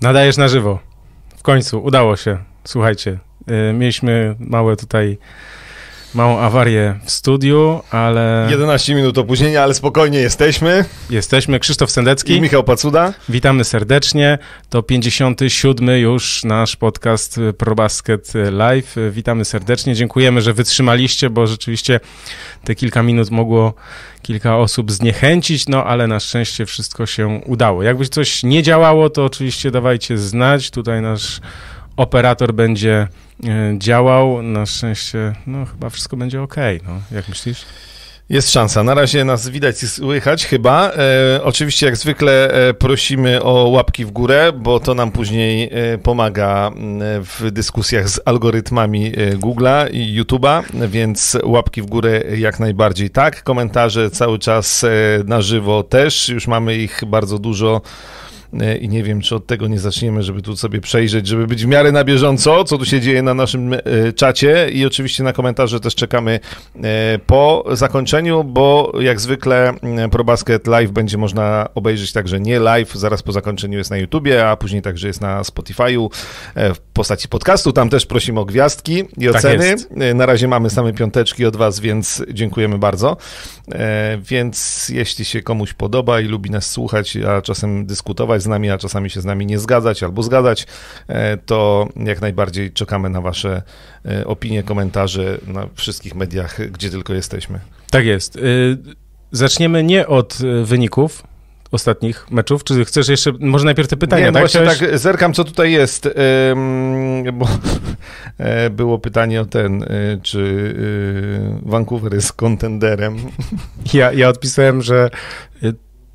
Nadajesz na żywo. W końcu, udało się. Słuchajcie, yy, mieliśmy małe tutaj, małą awarię w studiu, ale 11 minut opóźnienia, ale spokojnie jesteśmy. jesteśmy. Krzysztof I Sendecki, Michał Pacuda. witamy serdecznie. To 57 już nasz podcast y, ProBasket Live. Y, Witamy serdecznie. Dziękujemy, że wytrzymaliście, bo rzeczywiście te kilka minut mogło kilka osób zniechęcić, no ale na szczęście wszystko się udało. Jakby coś nie działało, to oczywiście dawajcie znać. Tutaj nasz operator będzie e, działał. Na szczęście, no chyba wszystko będzie ok. No, jak myślisz? Jest szansa. Na razie nas widać i słychać chyba. E, oczywiście jak zwykle e, prosimy o łapki w górę, bo to nam później e, pomaga m, w dyskusjach z algorytmami e, Google'a i YouTube'a, więc łapki w górę jak najbardziej tak. Komentarze cały czas e, na żywo też. Już mamy ich bardzo dużo. I nie wiem, czy od tego nie zaczniemy, żeby tu sobie przejrzeć, żeby być w miarę na bieżąco, co tu się dzieje na naszym e, czacie. I oczywiście na komentarze też czekamy e, po zakończeniu, bo jak zwykle e, ProBasket Live będzie można obejrzeć także nie live, zaraz po zakończeniu jest na YouTubie, a później także jest na Spotify'u e, w postaci podcastu. Tam też prosimy o gwiazdki i Tak oceny. E, Na razie mamy same piąteczki od Was, więc dziękujemy bardzo. Więc jeśli się komuś podoba i lubi nas słuchać, a czasem dyskutować z nami, a czasami się z nami nie zgadzać albo zgadzać, e, to jak najbardziej czekamy na Wasze e, opinie, komentarze na wszystkich mediach, gdzie tylko jesteśmy. Tak jest. Y, Zaczniemy nie od wyników ostatnich meczów. Czy chcesz jeszcze, może najpierw te pytania, nie, no tak? właśnie Chciałeś- tak zerkam, co tutaj jest, bo e, było pytanie o ten, e, czy e, Vancouver jest kontenderem. Ja, ja odpisałem, że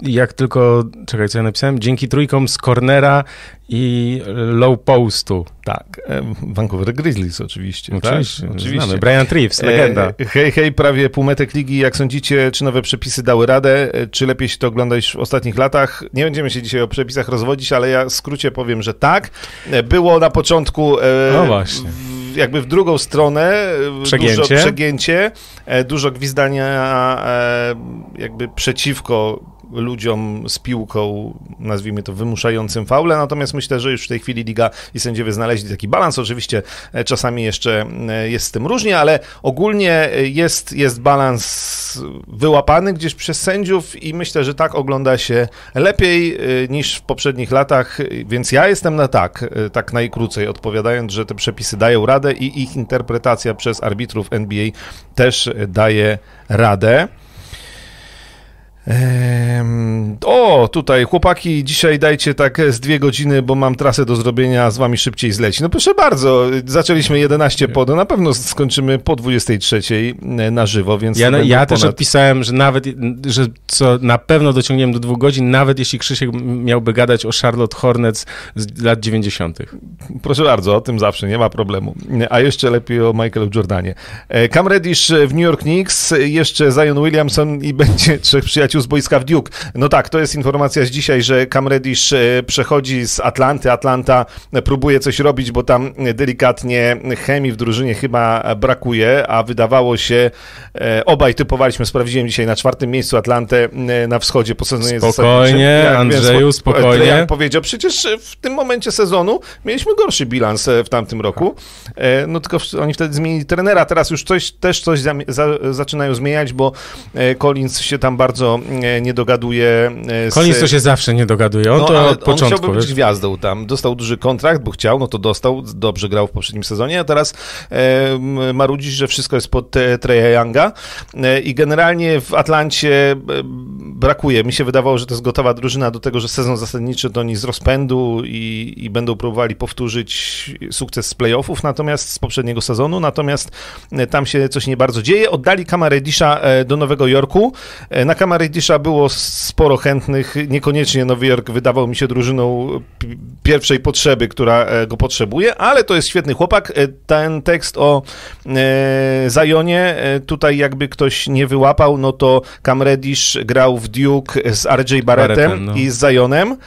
jak tylko, czekaj, co ja napisałem? Dzięki trójkom z cornera i low postu. Tak, Vancouver Grizzlies oczywiście. Oczywiście, tak? znamy. Brian legenda. E, hej, hej, prawie półmetek ligi. Jak sądzicie, czy nowe przepisy dały radę? E, Czy lepiej się to ogląda niż w ostatnich latach? Nie będziemy się dzisiaj o przepisach rozwodzić, ale ja w skrócie powiem, że tak. E, Było na początku e, No właśnie. jakby w drugą stronę Przegięcie. dużo przegięcie, dużo gwizdania jakby przeciwko ludziom z piłką, nazwijmy to wymuszającym faule, natomiast myślę, że już w tej chwili liga i sędziowie znaleźli taki balans. Oczywiście e, czasami jeszcze e, jest z tym różnie, ale ogólnie e, jest, jest balans wyłapany gdzieś przez sędziów i myślę, że tak ogląda się lepiej niż w poprzednich latach, więc ja jestem na tak, tak najkrócej odpowiadając, że te przepisy dają radę i ich interpretacja przez arbitrów NBA też daje radę. Ehm, o, tutaj chłopaki, dzisiaj dajcie tak z dwie godziny, bo mam trasę do zrobienia, z wami szybciej zleci. No proszę bardzo, zaczęliśmy 11 po, no na pewno skończymy po 23 na żywo, więc... Ja, ja też ponad- odpisałem, że nawet, że co na pewno dociągniemy do dwóch godzin, nawet jeśli Krzysiek miałby gadać o Charlotte Hornets z lat 90. Proszę bardzo, o tym zawsze, nie ma problemu. A jeszcze lepiej o Michaelu Jordanie. E, Cam Reddish w New York Knicks, jeszcze Zion Williamson i będzie trzech przyjaciół z boiska w Duke. No tak, to jest informacja z dzisiaj, że Cam Reddish e, przechodzi z Atlanty. Atlanta próbuje coś robić, bo tam delikatnie chemii w drużynie chyba brakuje, a wydawało się, e, obaj typowaliśmy, sprawdziłem dzisiaj na czwartym miejscu Atlantę e, na wschodzie po sezonie Spokojnie. Jak Andrzeju, spokojnie. Jak powiedział, przecież w tym momencie sezonu mieliśmy gorszy bilans w tamtym roku. No tylko oni wtedy zmienili trenera, teraz już coś, też coś zami- za, zaczynają zmieniać, bo Collins się tam bardzo nie dogaduje. e, z- Collins to się zawsze nie dogaduje, on no, to od on początku. chciałby być wiesz. gwiazdą tam. Dostał duży kontrakt, bo chciał, no to dostał, dobrze grał w poprzednim sezonie, a teraz e, marudzi, że wszystko jest pod e, Treya Younga e, i generalnie w Atlancie e, brakuje. Mi się wydawało, że to jest gotowa drużyna do tego, że sezon zasadniczy to oni z rozpędu i, i będą próbowali powtórzyć sukces z playoffów, natomiast z poprzedniego sezonu, natomiast e, tam się coś nie bardzo dzieje. Oddali Kama Reddisha e, do Nowego Jorku. E, Na Kama Reddisha było sporo chętnych, niekoniecznie Nowy Jork wydawał mi się drużyną pierwszej potrzeby, która go potrzebuje, ale to jest świetny chłopak. Ten tekst o Zajonie, tutaj jakby ktoś nie wyłapał, no to Cam Reddish grał w Duke z RJ Barrettem Barrettem, no. i z Zajonem.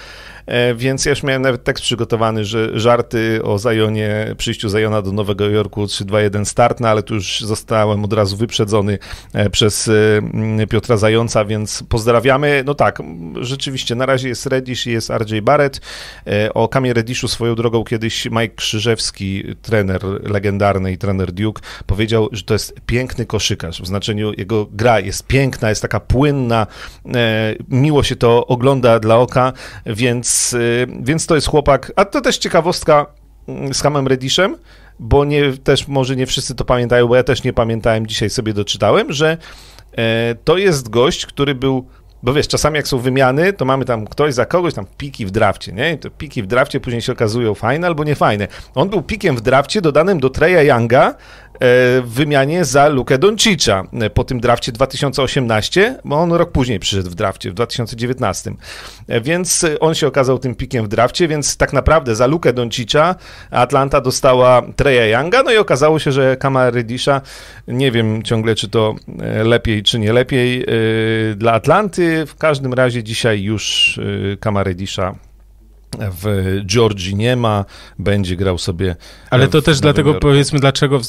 E, więc ja już miałem nawet tekst przygotowany, że żarty o Zajonie, przyjściu Zajona do Nowego Jorku 3-2-1 start, no ale tu już zostałem od razu wyprzedzony e, przez e, Piotra Zająca, więc pozdrawiamy. No tak, rzeczywiście, na razie jest Reddish i jest RJ Barrett. O Kamie Reddishu swoją drogą kiedyś Mike Krzyżewski, trener legendarny i trener Duke, powiedział, że to jest piękny koszykarz, w znaczeniu jego gra jest piękna, jest taka płynna, miło się to ogląda dla oka, więc, więc to jest chłopak, a to też ciekawostka mm, z Hamem Reddishem, bo nie, też może nie wszyscy to pamiętają, bo ja też nie pamiętałem, dzisiaj sobie doczytałem, że e, to jest gość, który był bo wiesz, czasami jak są wymiany, to mamy tam ktoś za kogoś, tam piki w drafcie, nie? I to piki w drafcie później się okazują fajne albo niefajne. On był pikiem w drafcie dodanym do Treya Younga, w wymianie za Lukę Doncicza. E, po tym drafcie 2018, bo on rok później przyszedł w drafcie, w 2019. E, więc on się okazał tym pikiem w drafcie, więc tak naprawdę za Lukę Doncicza Atlanta dostała Treya Younga, no i okazało się, że Reddisha, nie wiem ciągle, czy to e, lepiej, czy nie lepiej dla Atlanty, w każdym razie dzisiaj już Reddisha w Georgii nie ma, będzie grał sobie. Ale to też dlatego Jorku. powiedzmy, dlaczego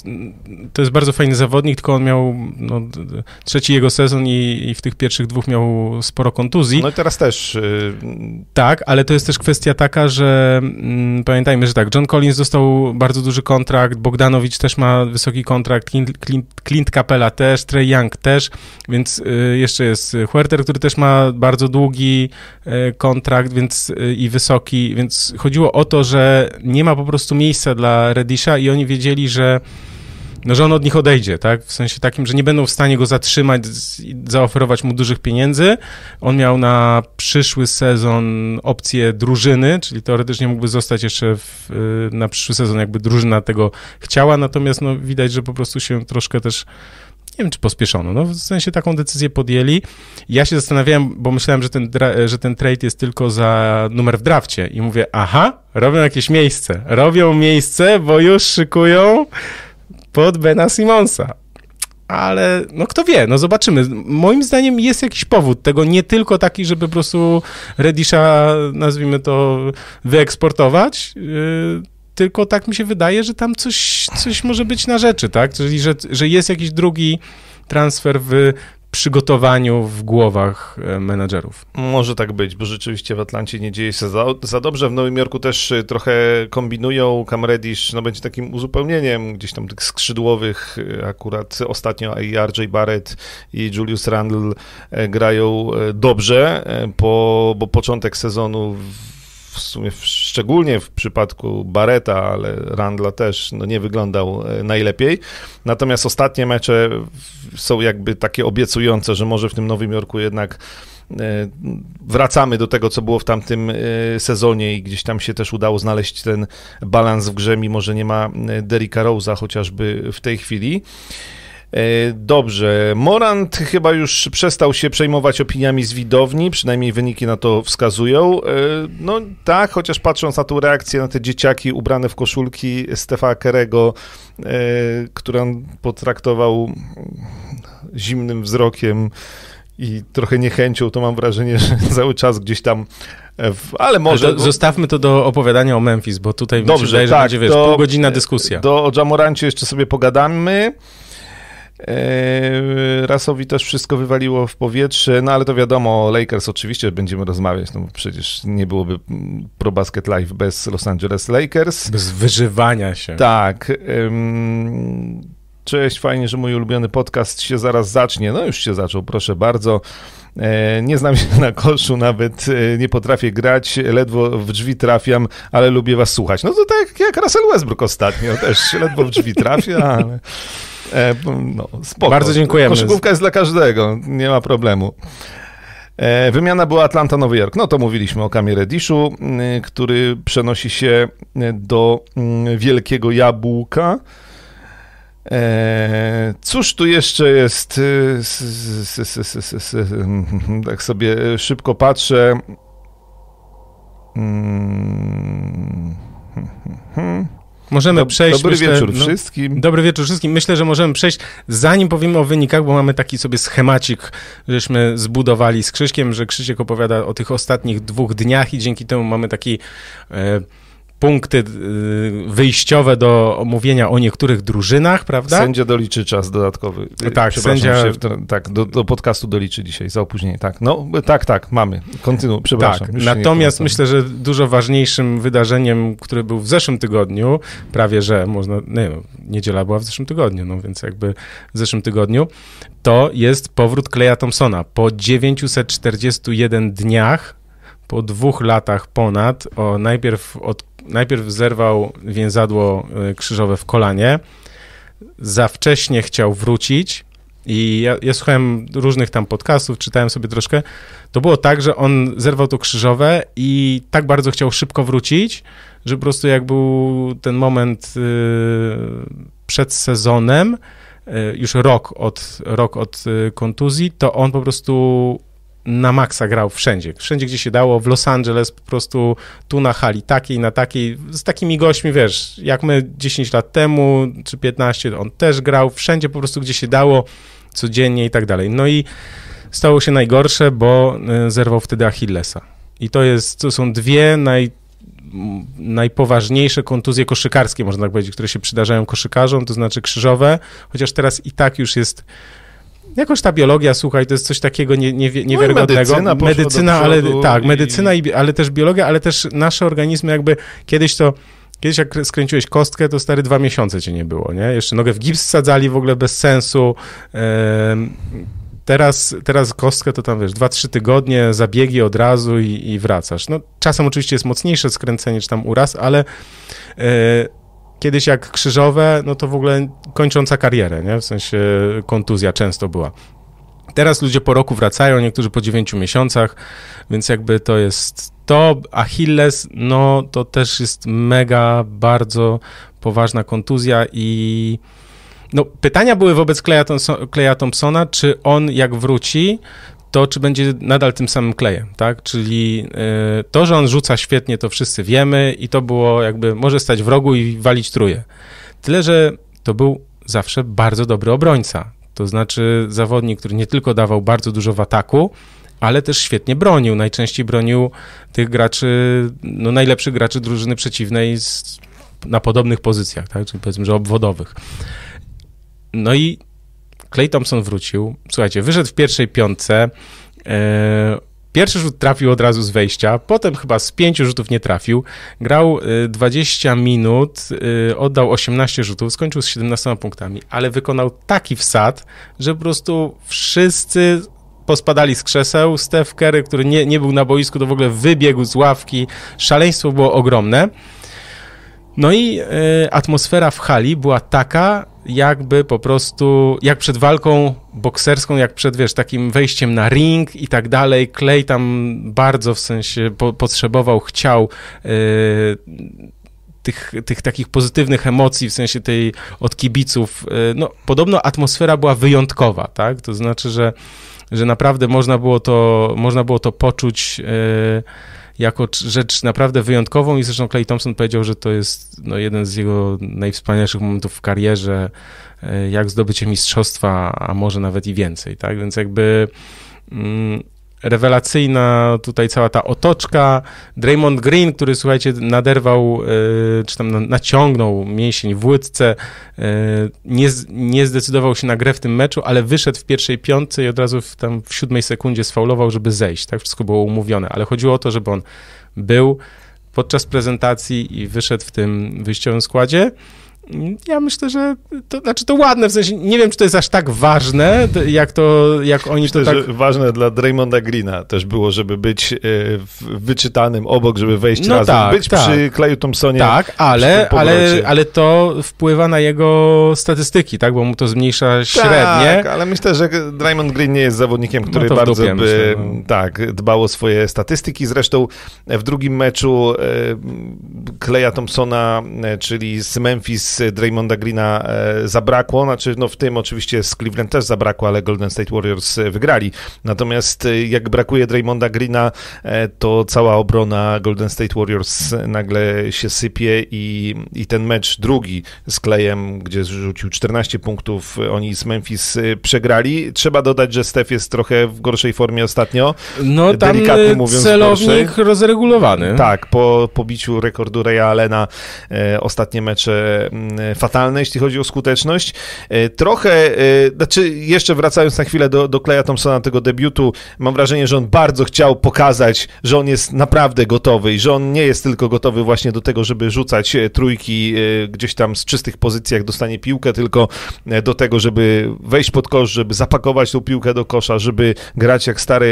to jest bardzo fajny zawodnik, tylko on miał no, trzeci jego sezon i, i, w tych pierwszych dwóch miał sporo kontuzji. No i teraz też. Y, tak, ale to jest też kwestia taka, że mm, pamiętajmy, że tak, John Collins dostał bardzo duży kontrakt, Bogdanowicz też ma wysoki kontrakt, Clint, Clint, Clint Capella też, Trey Young też, więc y, jeszcze jest Huerter, który też ma bardzo długi y, kontrakt, więc y, i wysoki więc chodziło o to, że nie ma po prostu miejsca dla Redisha i oni wiedzieli, że no, że on od nich odejdzie, tak? W sensie takim, że nie będą w stanie go zatrzymać zaoferować mu dużych pieniędzy. On miał na przyszły sezon opcję drużyny, czyli teoretycznie mógłby zostać jeszcze w, y, na przyszły sezon, jakby drużyna tego chciała, natomiast no, widać, że po prostu się troszkę też nie wiem, czy pospieszono, no w sensie taką decyzję podjęli. Ja się zastanawiałem, bo myślałem, że ten, że ten trade jest tylko za numer w drafcie i mówię, aha, robią jakieś miejsce, robią miejsce, bo już szykują pod Bena Simonsa. Ale no kto wie, no zobaczymy. Moim zdaniem jest jakiś powód tego, nie tylko taki, żeby po prostu Redisha, nazwijmy to, wyeksportować, yy, tylko tak mi się wydaje, że tam coś, coś może być na rzeczy, tak? Czyli, że, że jest jakiś drugi transfer w przygotowaniu w głowach e, menadżerów. Może tak być, bo rzeczywiście w Atlancie nie dzieje się za, za dobrze. W Nowym Jorku też e, trochę kombinują. Cam Reddish no, będzie takim uzupełnieniem gdzieś tam tych skrzydłowych. E, akurat ostatnio i RJ Barrett i Julius Randle grają dobrze, po, bo początek sezonu w sumie szczególnie w przypadku Bareta, ale Randla też no, nie wyglądał e, najlepiej. Natomiast ostatnie mecze są jakby takie obiecujące, że może w tym Nowym Jorku jednak e, wracamy do tego, co było w tamtym e, sezonie i gdzieś tam się też udało znaleźć ten balans w grze, mimo że nie ma Derricka Rose'a chociażby w tej chwili. E, dobrze, Morant chyba już przestał się przejmować opiniami z widowni, przynajmniej wyniki na to wskazują. E, no tak, chociaż patrząc na tą reakcję na te dzieciaki ubrane w koszulki Stefa Kerego, e, który on potraktował zimnym wzrokiem i trochę niechęcią, to mam wrażenie, że cały czas gdzieś tam w, ale może... Ale zostawmy to do opowiadania o Memphis, bo tutaj Dobrze, wydaje, że tak, będzie, wiesz, półgodzinna dyskusja. Do, o Jamorancie jeszcze sobie pogadamy. Eee, Rasowi też wszystko wywaliło w powietrze, no ale to wiadomo, Lakers oczywiście będziemy rozmawiać, no bo przecież nie byłoby Pro Basket Live bez Los Angeles Lakers. Bez wyżywania się. Tak. Cześć, fajnie, że mój ulubiony podcast się zaraz zacznie. No już się zaczął, proszę bardzo. Eee, nie znam się na koszu, nawet e, nie potrafię grać, ledwo w drzwi trafiam, ale lubię was słuchać. No to tak jak Russell Westbrook ostatnio, też ledwo w drzwi trafia, ale... E, no, spoko. Bardzo dziękujemy. Koszykówka jest dla każdego, nie ma problemu. E, wymiana była Atlanta-Nowy Jork. No to mówiliśmy o Kamie Reddishu, który przenosi się do Wielkiego Jabłka. E, cóż tu jeszcze jest? Tak sobie szybko patrzę. Hmm. Możemy Dob- przejść. Dobry myślę, wieczór no, wszystkim. Dobry wieczór wszystkim. Myślę, że możemy przejść, zanim powiemy o wynikach, bo mamy taki sobie schemacik, żeśmy zbudowali z Krzyśkiem, że Krzysiek opowiada o tych ostatnich dwóch dniach i dzięki temu mamy taki e, punkty e, wyjściowe do omówienia o niektórych drużynach, prawda? Sędzia doliczy czas dodatkowy. Tak, Przepraszam sędzia- Się, tak, do, do podcastu doliczy dzisiaj za opóźnienie. Tak, no tak, tak, mamy. Kontynuuj, przepraszam. Tak, się nie natomiast myślę, że dużo ważniejszym wydarzeniem, które był w zeszłym tygodniu, prawie że można, nie no, niedziela była w zeszłym tygodniu, no więc jakby w zeszłym tygodniu, to jest powrót Kleja Thompsona. Po 941 dniach, po dwóch latach ponad, o, najpierw, od, najpierw zerwał więzadło y, krzyżowe w kolanie, za wcześnie chciał wrócić i ja, ja słuchałem różnych tam podcastów, czytałem sobie troszkę, to było tak, że on zerwał to krzyżowe i tak bardzo chciał szybko wrócić, że po prostu jak był ten moment y, przed sezonem, y, już rok od, rok od kontuzji, to on po prostu na maksa grał wszędzie. Wszędzie, gdzie się dało. W Los Angeles po prostu tu na hali takiej, na takiej, z takimi gośćmi, wiesz, jak my 10 lat temu, czy 15, on też grał. Wszędzie po prostu, gdzie się dało, codziennie i tak dalej. No i stało się najgorsze, bo y, zerwał wtedy Achillesa. I to jest, to są dwie naj, najpoważniejsze kontuzje koszykarskie, można tak powiedzieć, które się przydarzają koszykarzom, to znaczy krzyżowe, chociaż teraz i tak już jest Jakoś ta biologia, słuchaj, to jest coś takiego nie, nie, niewiarygodnego. medycyna poszła do medycyna ale tak, i- medycyna, i... ale też biologia, ale też nasze organizmy jakby kiedyś to Kiedyś jak skręciłeś kostkę, to stary dwa miesiące cię nie było, nie? Jeszcze nogę w gips sadzali w ogóle bez sensu. Teraz, teraz kostkę to tam, wiesz, dwa, trzy tygodnie, zabiegi od razu i, i wracasz. No, czasem oczywiście jest mocniejsze skręcenie czy tam uraz, ale e, kiedyś jak krzyżowe, no to w ogóle kończąca karierę, nie? W sensie kontuzja często była. Teraz ludzie po roku wracają, niektórzy po dziewięciu miesiącach, więc jakby to jest to. Achilles, no to też jest mega, bardzo poważna kontuzja i no, pytania były wobec Kleja Thompsona, czy on jak wróci, to czy będzie nadal tym samym klejem, tak? Czyli y, to, że on rzuca świetnie, to wszyscy wiemy i to było jakby, może stać w rogu i walić truje. Tyle, że to był zawsze bardzo dobry obrońca. To znaczy zawodnik, który nie tylko dawał bardzo dużo w ataku, ale też świetnie bronił. Najczęściej bronił tych graczy, no najlepszych graczy drużyny przeciwnej z, na podobnych pozycjach, tak? Czyli powiedzmy, że obwodowych. No i Clay Thompson wrócił. Słuchajcie, wyszedł w pierwszej piątce. E, pierwszy rzut trafił od razu z wejścia, potem chyba z pięciu rzutów nie trafił. Grał e, 20 minut, e, oddał 18 rzutów, skończył z 17 punktami, ale wykonał taki wsad, że po prostu wszyscy pospadali z krzeseł. Steph Curry, który nie, nie był na boisku, to w ogóle wybiegł z ławki. Szaleństwo było ogromne. No i e, atmosfera w hali była taka, jakby po prostu, jak przed walką bokserską, jak przed, wiesz, takim wejściem na ring i tak dalej. Clay tam bardzo w sensie po, potrzebował, chciał e, tych, tych takich pozytywnych emocji, w sensie tej od kibiców. E, no, podobno atmosfera była wyjątkowa, tak? To znaczy, że, że naprawdę można było to, można było to poczuć e, jako rzecz naprawdę wyjątkową i zresztą Clay Thompson powiedział, że to jest no, jeden z jego najwspanialszych momentów w karierze, e, jak zdobycie mistrzostwa, a może nawet i więcej, tak? Więc jakby mm, rewelacyjna tutaj cała ta otoczka. Draymond Green, który słuchajcie, naderwał, e, czy tam na- naciągnął mięsień w łydce, e, nie, nie zdecydował się na grę w tym meczu, ale wyszedł w pierwszej piątce i od razu w, tam w siódmej sekundzie sfaulował, żeby zejść. Tak wszystko było umówione, ale chodziło o to, żeby on był podczas prezentacji i wyszedł w tym wyjściowym składzie. Ja myślę, że to znaczy to ładne, w sensie nie wiem, czy to jest aż tak ważne, jak to, jak oni Myślę, to tak że ważne dla Draymonda Greena też było, żeby być e, wyczytanym obok, żeby wejść No razem, tak, być tak. przy Kleju Thompsonie. Tak, ale, ale, ale to wpływa na jego statystyki, tak? Bo mu to zmniejsza średnie. Tak, ale myślę, że Draymond Green nie jest zawodnikiem, który No to w bardzo dupie, by myślę, no. tak, dbał o swoje statystyki. Zresztą w drugim meczu e, Kleja Thompsona, e, czyli z Memphis Draymonda Greena e, zabrakło, znaczy no w tym oczywiście z Cleveland też zabrakło, ale Golden State Warriors wygrali. Natomiast jak brakuje Draymonda Greena, to cała obrona Golden State Warriors nagle się sypie i, i ten mecz drugi z Klejem, gdzie rzucił 14 punktów, oni z Memphis przegrali. Trzeba dodać, że Steph jest trochę w gorszej formie ostatnio. No tam mówiąc, celownik gorszej. rozregulowany. Tak, po pobiciu rekordu Reya Allena e, ostatnie mecze fatalne, jeśli chodzi o skuteczność. E, trochę, e, znaczy jeszcze wracając na chwilę do, do Kleja Thompsona, tego debiutu, mam wrażenie, że on bardzo chciał pokazać, że on jest naprawdę gotowy i że on nie jest tylko gotowy właśnie do tego, żeby rzucać e, trójki e, gdzieś tam z czystych pozycji, jak dostanie piłkę, tylko e, do tego, żeby wejść pod kosz, żeby zapakować tą piłkę do kosza, żeby grać jak stary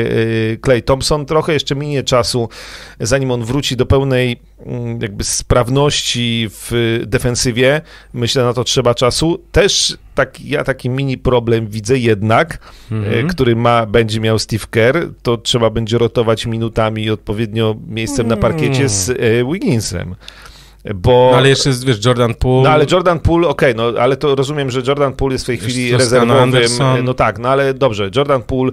Clay Thompson. Trochę jeszcze minie czasu, zanim on wróci do pełnej mm, jakby sprawności w defensywie. Myślę, na to trzeba czasu. Też tak, ja taki mini problem widzę jednak, mm-hmm. który ma, będzie miał Steve Kerr, to trzeba będzie rotować minutami i odpowiednio miejscem na parkiecie z e, Wigginsem. Bo... No ale jeszcze jest, wiesz, Jordan Poole. No ale Jordan Poole, okej, okay, no ale to rozumiem, że Jordan Poole jest w tej chwili rezerwowym. Anderson. No tak, no ale dobrze, Jordan Poole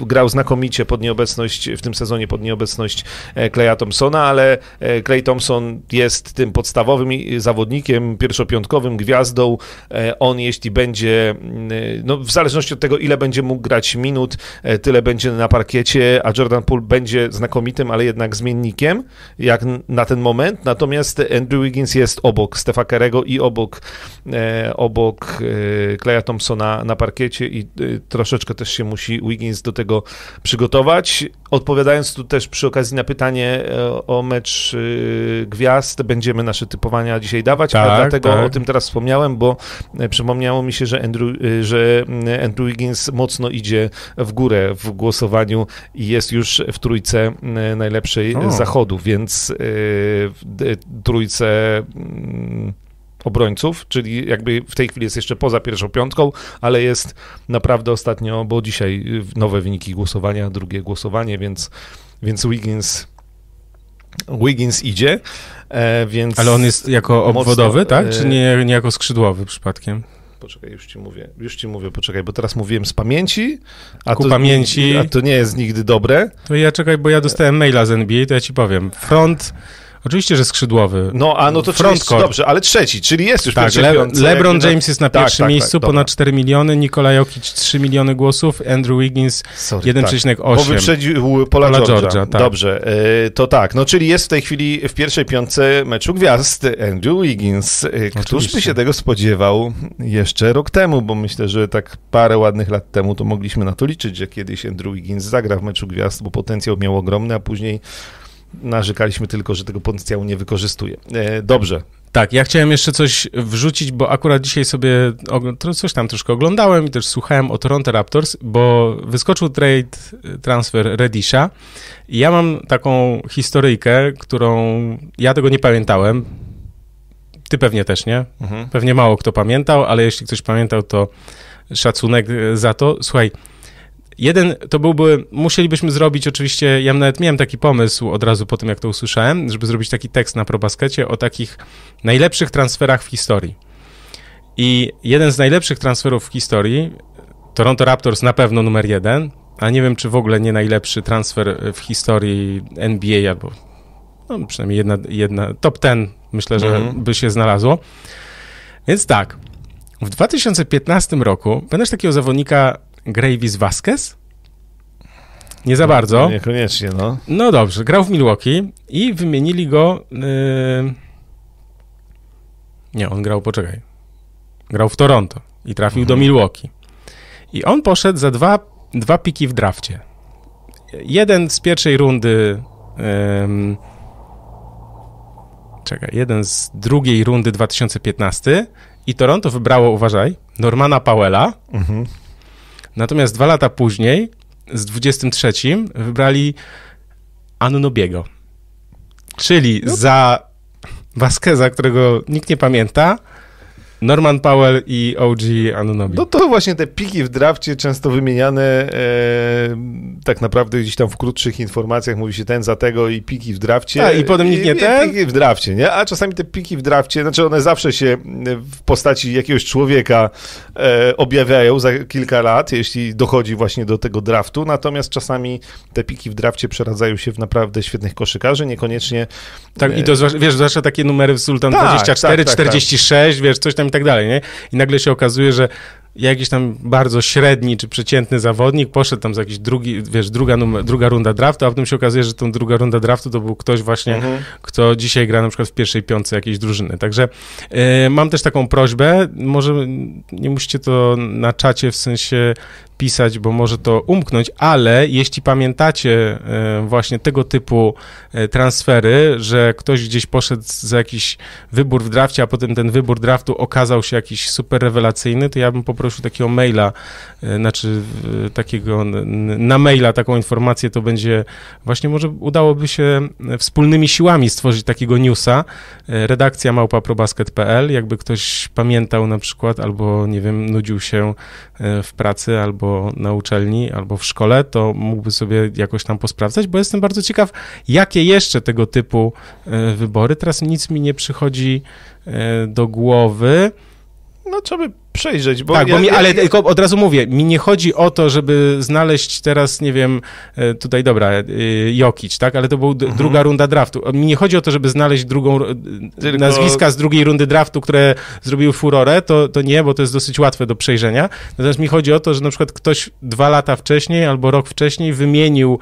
grał znakomicie pod nieobecność, w tym sezonie pod nieobecność Kleja Thompsona, ale Clay Thompson jest tym podstawowym zawodnikiem, pierwszopiątkowym, gwiazdą. E, on jeśli będzie, mm, no w zależności od tego, ile będzie mógł grać minut, e, tyle będzie na parkiecie, a Jordan Poole będzie znakomitym, ale jednak zmiennikiem, jak na ten moment. Natomiast Andrew Wiggins jest obok Stefa Kerego i obok, e, obok e, Kleja Thompsona na parkiecie i e, troszeczkę też się musi Wiggins do tego przygotować. Odpowiadając tu też przy okazji na pytanie e, o mecz e, gwiazd, będziemy nasze typowania dzisiaj dawać, tak, a dlatego tak. o tym teraz wspomniałem, bo e, przypomniało mi się, że Andrew, że Andrew Wiggins mocno idzie w górę w głosowaniu i jest już w trójce najlepszej o. zachodu, więc w trójce mm, obrońców, czyli jakby w tej chwili jest jeszcze poza pierwszą piątką, ale jest naprawdę ostatnio, bo dzisiaj nowe wyniki głosowania, drugie głosowanie, więc, więc Wiggins Wiggins idzie, e, więc... Ale on jest jako obwodowy, mocno, tak? Czy e, nie, nie jako skrzydłowy przypadkiem? Poczekaj, już ci mówię, już ci mówię, poczekaj, bo teraz mówiłem z pamięci, a Ku to, pamięci. a to nie jest nigdy dobre. To ja czekaj, bo ja dostałem maila z NBA, to ja ci powiem. Front Oczywiście, że skrzydłowy. No, a no to Frontcourt. dobrze, ale trzeci, czyli jest już tak, Le LeBron James jest na tak, pierwszym tak, tak, miejscu, ponad 4 miliony, Nikolaj Jokic 3 miliony głosów, Andrew Wiggins 1,8. Tak. Bo wyprzedził Pola, Pola Georgia. Georgia tak. Dobrze, e, to tak, no czyli jest w tej chwili w pierwszej piątce meczu gwiazd Andrew Wiggins. E, któż by się tego spodziewał jeszcze rok temu, bo myślę, że tak parę ładnych lat temu to mogliśmy na to liczyć, że kiedyś Andrew Wiggins zagra w meczu gwiazd, bo potencjał miał ogromny, a później narzekaliśmy tylko, że tego potencjału nie wykorzystuje. E, dobrze. Tak, ja chciałem jeszcze coś wrzucić, bo akurat dzisiaj sobie coś tam troszkę oglądałem i też słuchałem o Toronto Raptors, bo wyskoczył trade transfer Redisha i ja mam taką historyjkę, którą ja tego nie pamiętałem. Ty pewnie też nie. Mhm. Pewnie mało kto pamiętał, ale jeśli ktoś pamiętał, to szacunek za to. Słuchaj, Jeden to byłby, musielibyśmy zrobić oczywiście, ja nawet miałem taki pomysł od razu po tym, jak to usłyszałem, żeby zrobić taki tekst na ProBaskecie o takich najlepszych transferach w historii. I jeden z najlepszych transferów w historii, Toronto Raptors na pewno numer jeden, a nie wiem, czy w ogóle nie najlepszy transfer w historii NBA, albo no, przynajmniej jedna, jedna top ten, myślę, że mhm. by się znalazło. Więc tak, w 2015 roku pamiętasz takiego zawodnika Gravis Vasquez? Nie za bardzo. No, niekoniecznie, no. No dobrze, grał w Milwaukee i wymienili go. Yy... Nie, on grał, poczekaj. Grał w Toronto i trafił mhm. do Milwaukee. I on poszedł za dwa, dwa piki w drafcie. Jeden z pierwszej rundy. Yy... Czekaj, jeden z drugiej rundy 2015 i Toronto wybrało, uważaj, Normana Powella. Mhm. Natomiast dwa lata później, z 23, wybrali Anunobiego. Czyli no. za Vasqueza, którego nikt nie pamięta, Norman Powell i OG Anunobi. No to właśnie te piki w drafcie często wymieniane e, tak naprawdę gdzieś tam w krótszych informacjach mówi się ten za tego i piki w drafcie. Tak, i potem nikt nie ten. Piki w drafcie, nie? A czasami te piki w drafcie, znaczy one zawsze się w postaci jakiegoś człowieka e, objawiają za kilka lat, jeśli dochodzi właśnie do tego draftu, natomiast czasami te piki w drafcie przeradzają się w naprawdę świetnych koszykarzy, niekoniecznie... Tak, i to wiesz, zwłaszcza takie numery w Sultan Tak, 24, tak, tak, 46, wiesz, coś tam i tak dalej, nie? I nagle się okazuje, że jakiś tam bardzo średni czy przeciętny zawodnik poszedł tam za jakiś drugi, wiesz, druga, numer, druga runda draftu, a potem się okazuje, że tą druga runda draftu to był ktoś właśnie, Mhm. kto dzisiaj gra na przykład w pierwszej piątce jakiejś drużyny. Także e, mam też taką prośbę, może nie musicie to na czacie w sensie pisać, bo może to umknąć, ale jeśli pamiętacie e, właśnie tego typu e, transfery, że ktoś gdzieś poszedł za jakiś wybór w drafcie, a potem ten wybór draftu okazał się jakiś super rewelacyjny, to ja bym poprosił takiego maila, e, znaczy takiego na maila taką informację, to będzie właśnie może udałoby się wspólnymi siłami stworzyć takiego newsa, redakcja małpaprobasket.pl, jakby ktoś pamiętał na przykład, albo nie wiem, nudził się w pracy, albo na uczelni, albo w szkole, to mógłby sobie jakoś tam posprawdzać, bo jestem bardzo ciekaw, jakie jeszcze tego typu e, wybory. Teraz nic mi nie przychodzi e, do głowy. No trzeba by przejrzeć, bo... tak, ja, bo mi, ja- ale ja- tylko od razu mówię, mi nie chodzi o to, żeby znaleźć teraz, nie wiem, e, tutaj dobra, e, Jokic, tak, ale to była Mhm. druga runda draftu. Mi nie chodzi o to, żeby znaleźć drugą, Tylko- nazwiska z drugiej rundy draftu, które zrobiły furorę, to, to nie, bo to jest dosyć łatwe do przejrzenia. Natomiast mi chodzi o to, że na przykład ktoś dwa lata wcześniej albo rok wcześniej wymienił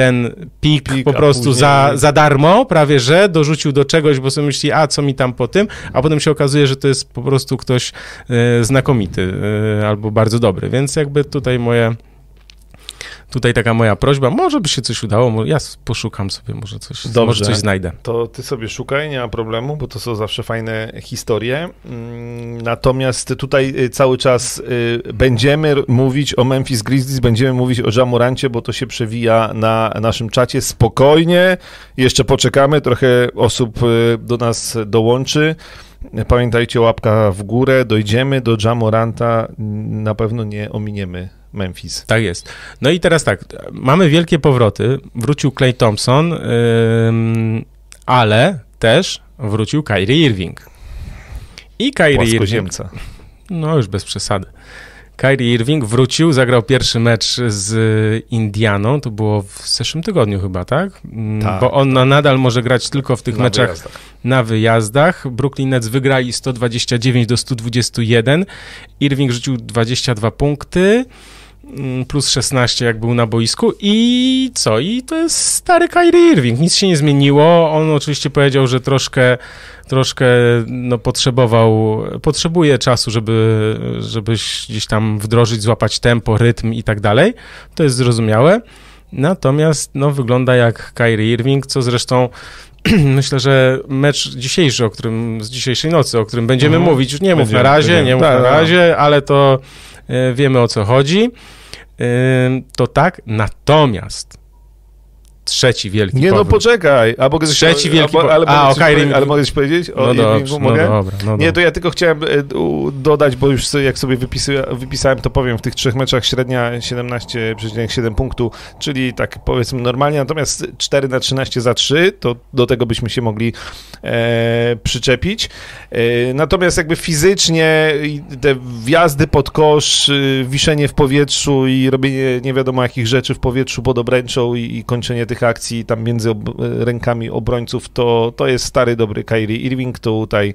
ten pik, Pik, po prostu później- za, za darmo, prawie że, dorzucił do czegoś, bo sobie myśli, a co mi tam po tym, a potem się okazuje, że to jest po prostu ktoś e, znakomity e, albo bardzo dobry, więc jakby tutaj moje tutaj taka moja prośba, może by się coś udało, ja poszukam sobie, może coś, Dobrze. może coś znajdę. To ty sobie szukaj, nie ma problemu, bo to są zawsze fajne historie. Mm, Natomiast tutaj y, cały czas y, będziemy mówić o Memphis Grizzlies, będziemy mówić o Jamorancie, bo to się przewija na naszym czacie. Spokojnie, jeszcze poczekamy, trochę osób y, do nas dołączy. Pamiętajcie, łapka w górę, dojdziemy do Jamoranta, na pewno nie ominiemy Memphis. Tak jest. No i teraz tak, mamy wielkie powroty, wrócił Clay Thompson, ym, ale też wrócił Kyrie Irving. I Kyrie Irving, no już bez przesady. Kyrie Irving wrócił, zagrał pierwszy mecz z Indianą, to było w zeszłym tygodniu chyba, tak? Mm, Tak, Bo on no, nadal może grać tylko w tych Na meczach wyjazdach. na wyjazdach. Brooklyn Nets wygrali 129 do 121. Irving rzucił 22 punkty plus 16 jak był na boisku i co? I to jest stary Kyrie Irving. Nic się nie zmieniło. On oczywiście powiedział, że troszkę troszkę no, potrzebował, potrzebuje czasu, żeby, żeby gdzieś tam wdrożyć, złapać tempo, rytm i tak dalej. To jest zrozumiałe. Natomiast no, wygląda jak Kyrie Irving, co zresztą myślę, że mecz dzisiejszy, o którym, z dzisiejszej nocy, o którym będziemy Mhm. mówić, już nie mów Będziemy, na razie, będziemy. nie mów Tak, na tak. razie, ale to e, wiemy o co chodzi. To tak, natomiast trzeci wielki Nie no, powrót. poczekaj. A mogę coś, Trzeci wielki ale, A, mogę o coś ale mogę coś powiedzieć? O no dobrze, no mogę? dobra, no Nie, to ja tylko chciałem e, dodać, bo już jak sobie wypisałem, to powiem, w tych trzech meczach średnia 17,7 punktu, czyli tak powiedzmy normalnie, natomiast 4 na 13 za 3, to do tego byśmy się mogli e, przyczepić. E, natomiast jakby fizycznie te wjazdy pod kosz, y, wiszenie w powietrzu i robienie nie wiadomo jakich rzeczy w powietrzu pod obręczą i, i kończenie tych akcji tam między ob, rękami obrońców, to, to jest stary, dobry Kyrie Irving, tutaj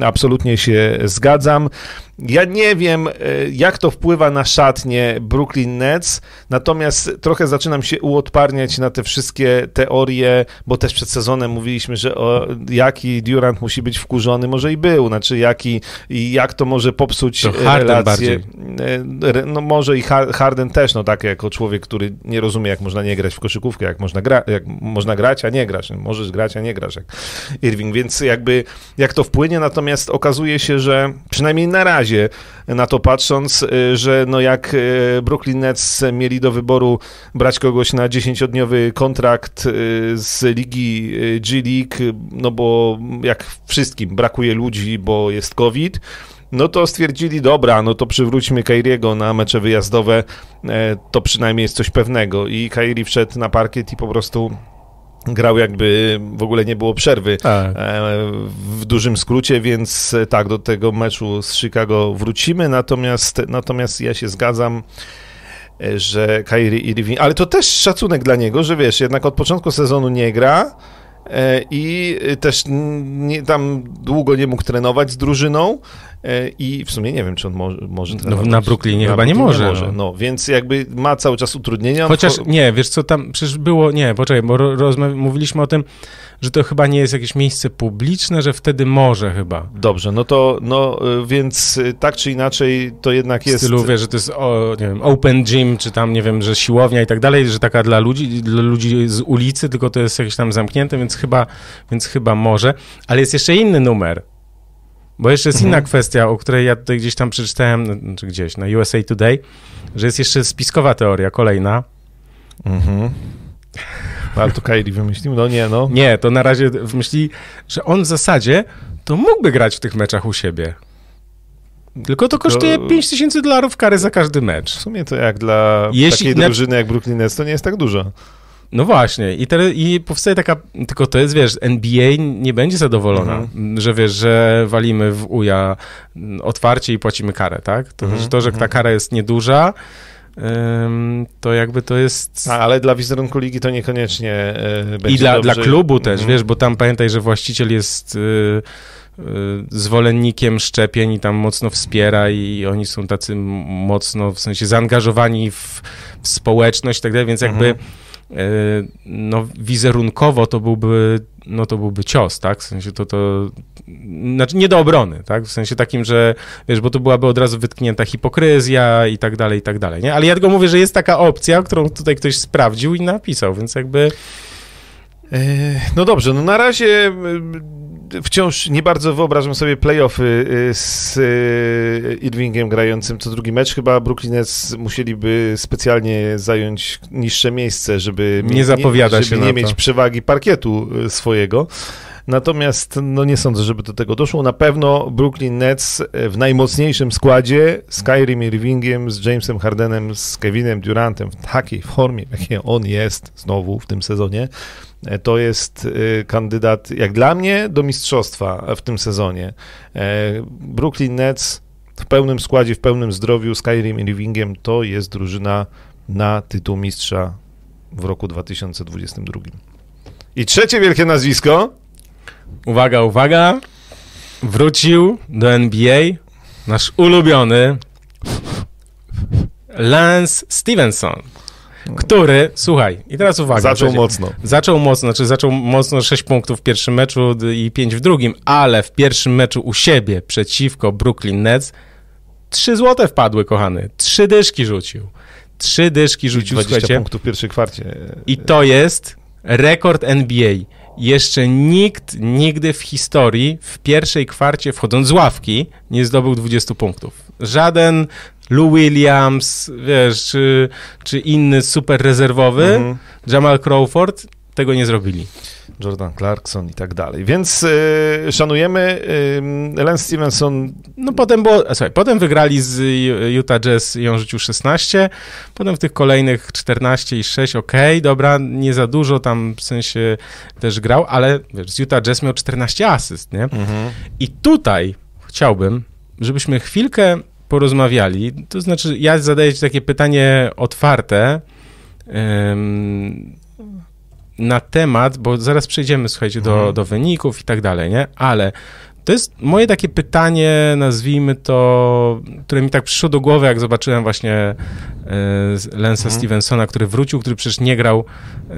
absolutnie się zgadzam. Ja nie wiem, e, jak to wpływa na szatnie Brooklyn Nets, natomiast trochę zaczynam się uodparniać na te wszystkie teorie, bo też przed sezonem mówiliśmy, że o, jaki Durant musi być wkurzony, może i był, znaczy jaki, i jak to może popsuć To relacje. bardziej. E, No może i Har- Harden też, no tak, jako człowiek, który nie rozumie, jak można nie grać w koszykówkę, jak można, gra, jak można grać, a nie grać. Możesz grać, a nie grasz, jak Irving, więc jakby jak to wpłynie, natomiast okazuje się, że przynajmniej na razie na to patrząc, y, że no jak y, Brooklyn Nets mieli do wyboru brać kogoś na 10-dniowy kontrakt y, z ligi G League, no bo jak wszystkim brakuje ludzi, bo jest COVID, no to stwierdzili, dobra, no to przywróćmy Kairiego na mecze wyjazdowe, e, to przynajmniej jest coś pewnego. I Kairi wszedł na parkiet i po prostu grał jakby w ogóle nie było przerwy Tak. e, w dużym skrócie, więc tak, do tego meczu z Chicago wrócimy, natomiast, natomiast ja się zgadzam, e, że Kyrie Irving, ale to też szacunek dla niego, że wiesz, jednak od początku sezonu nie gra i też nie, tam długo nie mógł trenować z drużyną i w sumie nie wiem, czy on może, może trenować. na Brooklynie chyba nie może, no. No, więc jakby ma cały czas utrudnienia. Chociaż Cho- nie, wiesz co tam przecież było, nie, poczekaj, bo mówiliśmy o tym, że to chyba nie jest jakieś miejsce publiczne, że wtedy może chyba. Dobrze, no to, no y, więc y, tak czy inaczej to jednak W jest... stylu, wiesz, że to jest o, nie wiem, open gym, czy tam, nie wiem, że siłownia i tak dalej, że taka dla ludzi, dla ludzi z ulicy, tylko to jest jakieś tam zamknięte, więc chyba, więc chyba może. Ale jest jeszcze inny numer. Bo jeszcze jest Mhm. inna kwestia, o której ja tutaj gdzieś tam przeczytałem, czy gdzieś, na USA Today, że jest jeszcze spiskowa teoria, kolejna. Mhm. Ale to Kairi wymyślił? No nie, no. Nie, to na razie myśli, że on w zasadzie to mógłby grać w tych meczach u siebie. Tylko to kosztuje 5 tysięcy dolarów kary za każdy mecz. W sumie to jak dla Jeśli takiej drużyny jak Brooklyn Nets to nie jest tak dużo. No właśnie, i, te, i powstaje taka, tylko to jest, wiesz, NBA nie będzie zadowolona, że wiesz, że walimy w uja otwarcie i płacimy karę, tak? To, Mhm, to że ta kara jest nieduża, to jakby to jest... A, ale dla wizerunku ligi to niekoniecznie e, będzie I dla, dobrze. dla klubu też, Mhm. wiesz, bo tam pamiętaj, że właściciel jest y, y, zwolennikiem szczepień i tam mocno wspiera i oni są tacy mocno, w sensie zaangażowani w, w społeczność i tak dalej, więc jakby Mhm. No wizerunkowo to byłby no to byłby cios, tak? W sensie to, to znaczy nie do obrony, tak? W sensie takim, że wiesz, bo to byłaby od razu wytknięta hipokryzja i tak dalej, i tak dalej, nie? Ale ja tylko mówię, że jest taka opcja, którą tutaj ktoś sprawdził i napisał, więc jakby E, No dobrze, no na razie e, wciąż nie bardzo wyobrażam sobie playoffy e, z e, Irvingiem grającym co drugi mecz. Chyba Brooklyn Nets musieliby specjalnie zająć niższe miejsce, żeby Nie zapowiada żeby się nie mieć przewagi parkietu e, swojego. Natomiast no nie sądzę, żeby do tego doszło. Na pewno Brooklyn Nets e, w najmocniejszym składzie z Kyrie Irvingiem, z Jamesem Hardenem, z Kevinem Durantem w takiej formie, w jakiej on jest znowu w tym sezonie, e, to jest e, kandydat, jak dla mnie, do mistrzostwa w tym sezonie. Brooklyn Nets w pełnym składzie, w pełnym zdrowiu z Kyrie Irvingiem to jest drużyna na tytuł mistrza w roku 2022. I trzecie wielkie nazwisko Uwaga, uwaga. Wrócił do NBA nasz ulubiony Lance Stevenson, który, słuchaj, i teraz uwaga. zaczął mocno. Zaczął mocno, znaczy zaczął mocno 6 punktów w pierwszym meczu i 5 w drugim, ale w pierwszym meczu u siebie przeciwko Brooklyn Nets trzy złote wpadły, kochany. Trzy dyszki rzucił. Trzy dyszki rzucił, 20 słuchajcie. punktów w pierwszej kwarcie. I to jest rekord NBA. Jeszcze nikt nigdy w historii w pierwszej kwarcie, wchodząc z ławki, nie zdobył 20 punktów. Żaden Lou Williams, wiesz, czy, czy inny super rezerwowy, Mhm. Jamal Crawford, tego nie zrobili. Jordan Clarkson i tak dalej. Więc y, szanujemy. Y, Lance Stevenson No potem było, słuchaj, potem wygrali z Utah Jazz i on rzucił 16, potem w tych kolejnych 14 i 6, okej, dobra, nie za dużo tam w sensie też grał, ale wiesz, z Utah Jazz miał 14 asyst, nie? I tutaj chciałbym, żebyśmy chwilkę porozmawiali, to znaczy ja zadaję ci takie pytanie otwarte na temat, bo zaraz przejdziemy, słuchajcie, do, Mhm. do wyników i tak dalej, nie? Ale to jest moje takie pytanie, nazwijmy to, które mi tak przyszło do głowy, jak zobaczyłem właśnie e, Lensa Mhm. Stevensona, który wrócił, który przecież nie grał, e,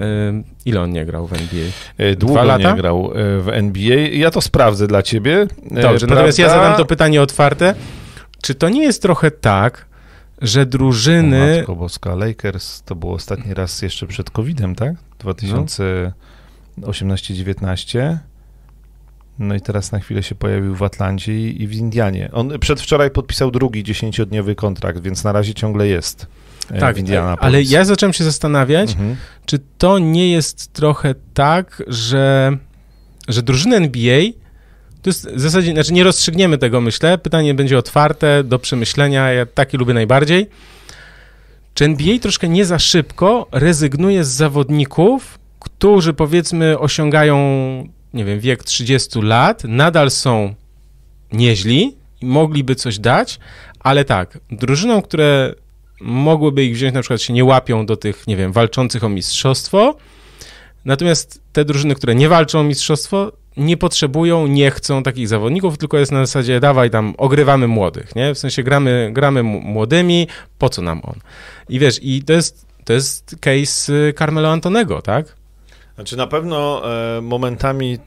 ile on nie grał w NBA? y, długo Dwa lata? nie grał y, w NBA. Ja to sprawdzę dla ciebie. Y, Dobrze, natomiast ja prawda? zadam to pytanie otwarte. Czy to nie jest trochę tak, że O drużyny... Matko Boska, Lakers to było ostatni raz jeszcze przed COVID-em, tak? 2018-19. No i teraz na chwilę się pojawił w Atlancie i, w Indianie. On przedwczoraj podpisał drugi dziesięciodniowy kontrakt, więc na razie ciągle jest e, Tak, w Indianapolis. ale ja zacząłem się zastanawiać, Mhm. czy to nie jest trochę tak, że, że drużyny NBA To jest w zasadzie, znaczy nie rozstrzygniemy tego, myślę. Pytanie będzie otwarte, do przemyślenia. Ja takie lubię najbardziej. Czy NBA troszkę nie za szybko rezygnuje z zawodników, którzy powiedzmy osiągają, nie wiem, wiek 30 lat, nadal są nieźli i mogliby coś dać, ale tak, drużyną, które mogłyby ich wziąć, na przykład się nie łapią do tych, nie wiem, walczących o mistrzostwo, natomiast te drużyny, które nie walczą o mistrzostwo, nie potrzebują, nie chcą takich zawodników, tylko jest na zasadzie dawaj tam, ogrywamy młodych, nie? W sensie gramy, gramy młodymi, po co nam on? I wiesz, i to jest, to jest case y, Carmelo Antonego, tak? Znaczy na pewno e, momentami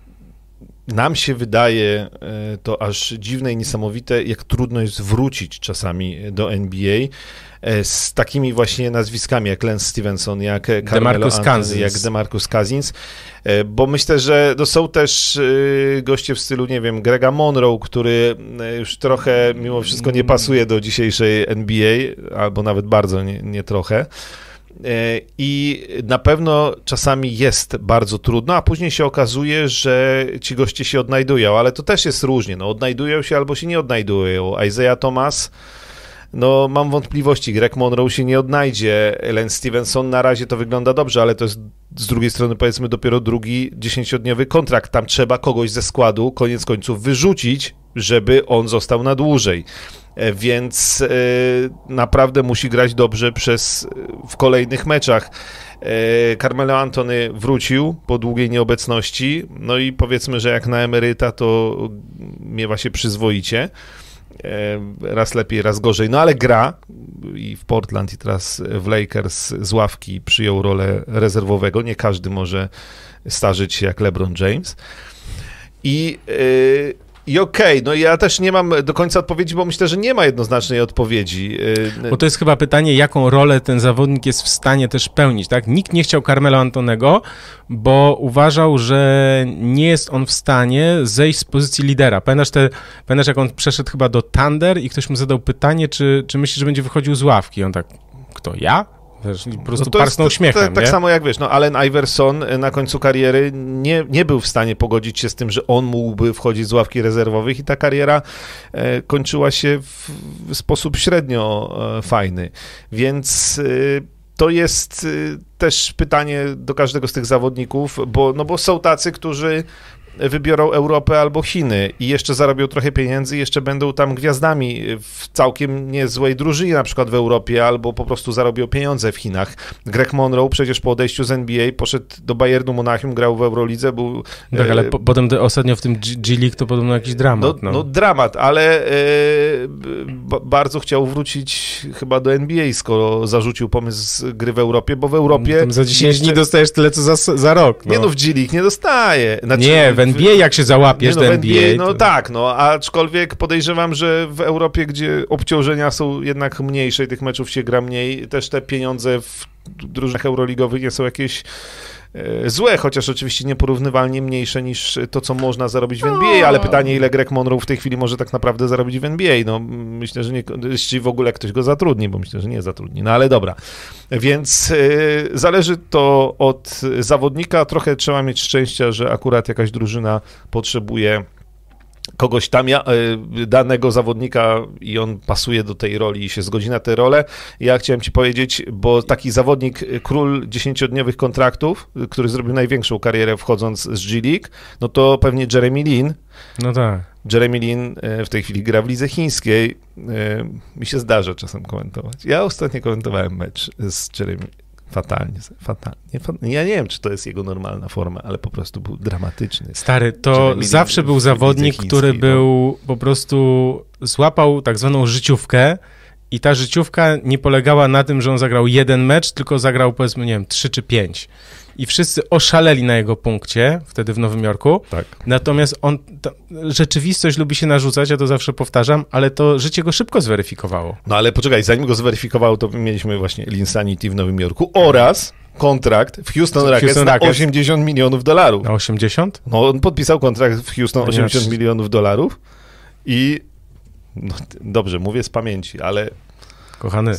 nam się wydaje e, to aż dziwne i niesamowite, jak trudno jest wrócić czasami do NBA e, z takimi właśnie nazwiskami jak Lance Stevenson, jak Carmelo Anthony, jak DeMarcus Cousins, e, bo myślę, że to są też goście w stylu, nie wiem, Grega Monroe, który już trochę mimo wszystko nie pasuje do dzisiejszej NBA, albo nawet bardzo nie, nie trochę. E, I na pewno czasami jest bardzo trudno, a później się okazuje, że ci goście się odnajdują, ale to też jest różnie. No, odnajdują się albo się nie odnajdują. Isaiah Thomas, no mam wątpliwości. Greg Monroe się nie odnajdzie. Len Stevenson na razie to wygląda dobrze, ale to jest z drugiej strony powiedzmy dopiero drugi dziesięciodniowy kontrakt. Tam trzeba kogoś ze składu koniec końców wyrzucić, żeby on został na dłużej. E, więc e, naprawdę musi grać dobrze przez w kolejnych meczach. E, Carmelo Antony wrócił po długiej nieobecności, no i powiedzmy, że jak na emeryta to miewa się przyzwoicie. Raz lepiej, raz gorzej, no ale gra i w Portland i teraz w Lakers z ławki przyjął rolę rezerwowego. Nie każdy może starzyć się jak LeBron James. I yy, i okej, okay, no ja też nie mam do końca odpowiedzi, bo myślę, że nie ma jednoznacznej odpowiedzi. Y, bo to jest chyba pytanie, jaką rolę ten zawodnik jest w stanie też pełnić, tak? Nikt nie chciał Carmelo Antonego, bo uważał, że nie jest on w stanie zejść z pozycji lidera. Pamiętasz, te, pamiętasz jak on przeszedł chyba do Thunder i ktoś mu zadał pytanie, czy, czy myśli, że będzie wychodził z ławki? On tak, kto, ja? Wiesz, po prostu no parsnął śmiechem. To, tak samo jak wiesz, no Allen Iverson e, na końcu kariery nie, nie był w stanie pogodzić się z tym, że on mógłby wchodzić z ławki rezerwowych i ta kariera e, kończyła się w, w sposób średnio e, fajny. Więc e, to jest e, też pytanie do każdego z tych zawodników, bo, no bo są tacy, którzy wybiorą Europę albo Chiny i jeszcze zarobią trochę pieniędzy, jeszcze będą tam gwiazdami w całkiem niezłej drużynie, na przykład w Europie, albo po prostu zarobią pieniądze w Chinach. Greg Monroe przecież po odejściu z NBA poszedł do Bayernu Monachium, grał w Eurolidze, był... Tak, ale e, po, potem ostatnio w tym G-League to podobno jakiś dramat. No, no. no dramat, ale e, bardzo chciał wrócić chyba do NBA, skoro zarzucił pomysł gry w Europie, bo w Europie... Tam za 10 jeszcze... dni dostajesz tyle, co za, za rok. No. Nie no, w G-League nie dostaje. Znaczy, nie, w NBA jak się załapiesz nie, no, do NBA. NBA no tak, no aczkolwiek podejrzewam, że w Europie, gdzie obciążenia są jednak mniejsze i tych meczów się gra mniej, też te pieniądze w drużynach euroligowych nie są jakieś złe, chociaż oczywiście nieporównywalnie mniejsze niż to, co można zarobić w NBA, ale pytanie, ile Greg Monroe w tej chwili może tak naprawdę zarobić w NBA. No, myślę, że nie, jeśli w ogóle ktoś go zatrudni, bo myślę, że nie zatrudni. No ale dobra. Więc yy, zależy to od zawodnika. Trochę trzeba mieć szczęścia, że akurat jakaś drużyna potrzebuje kogoś tam, ja, e, danego zawodnika i on pasuje do tej roli i się zgodzi na tę rolę. Ja chciałem ci powiedzieć, bo taki zawodnik, e, król dziesięciodniowych kontraktów, który zrobił największą karierę wchodząc z G-League, no to pewnie Jeremy Lin. No tak. Jeremy Lin w tej chwili gra w lidze chińskiej. Mi się zdarza czasem komentować. Ja ostatnio komentowałem mecz z Jeremy, Fatalnie, fatalnie. Ja nie wiem, czy to jest jego normalna forma, ale po prostu był dramatyczny. Stary, to zawsze był zawodnik, który był po prostu złapał tak zwaną życiówkę i ta życiówka nie polegała na tym, że on zagrał jeden mecz, tylko zagrał powiedzmy, nie wiem, trzy czy pięć i wszyscy oszaleli na jego punkcie, wtedy w Nowym Jorku. Tak. Natomiast on, rzeczywistość lubi się narzucać, ja to zawsze powtarzam, ale to życie go szybko zweryfikowało. No ale poczekaj, zanim go zweryfikowało, to mieliśmy właśnie Linsanity w Nowym Jorku oraz kontrakt w Houston Rockets Houston na 80 milionów dolarów. Na 80? No, on podpisał kontrakt w Houston 80 milionów dolarów i no, dobrze, mówię z pamięci, ale... Kochany.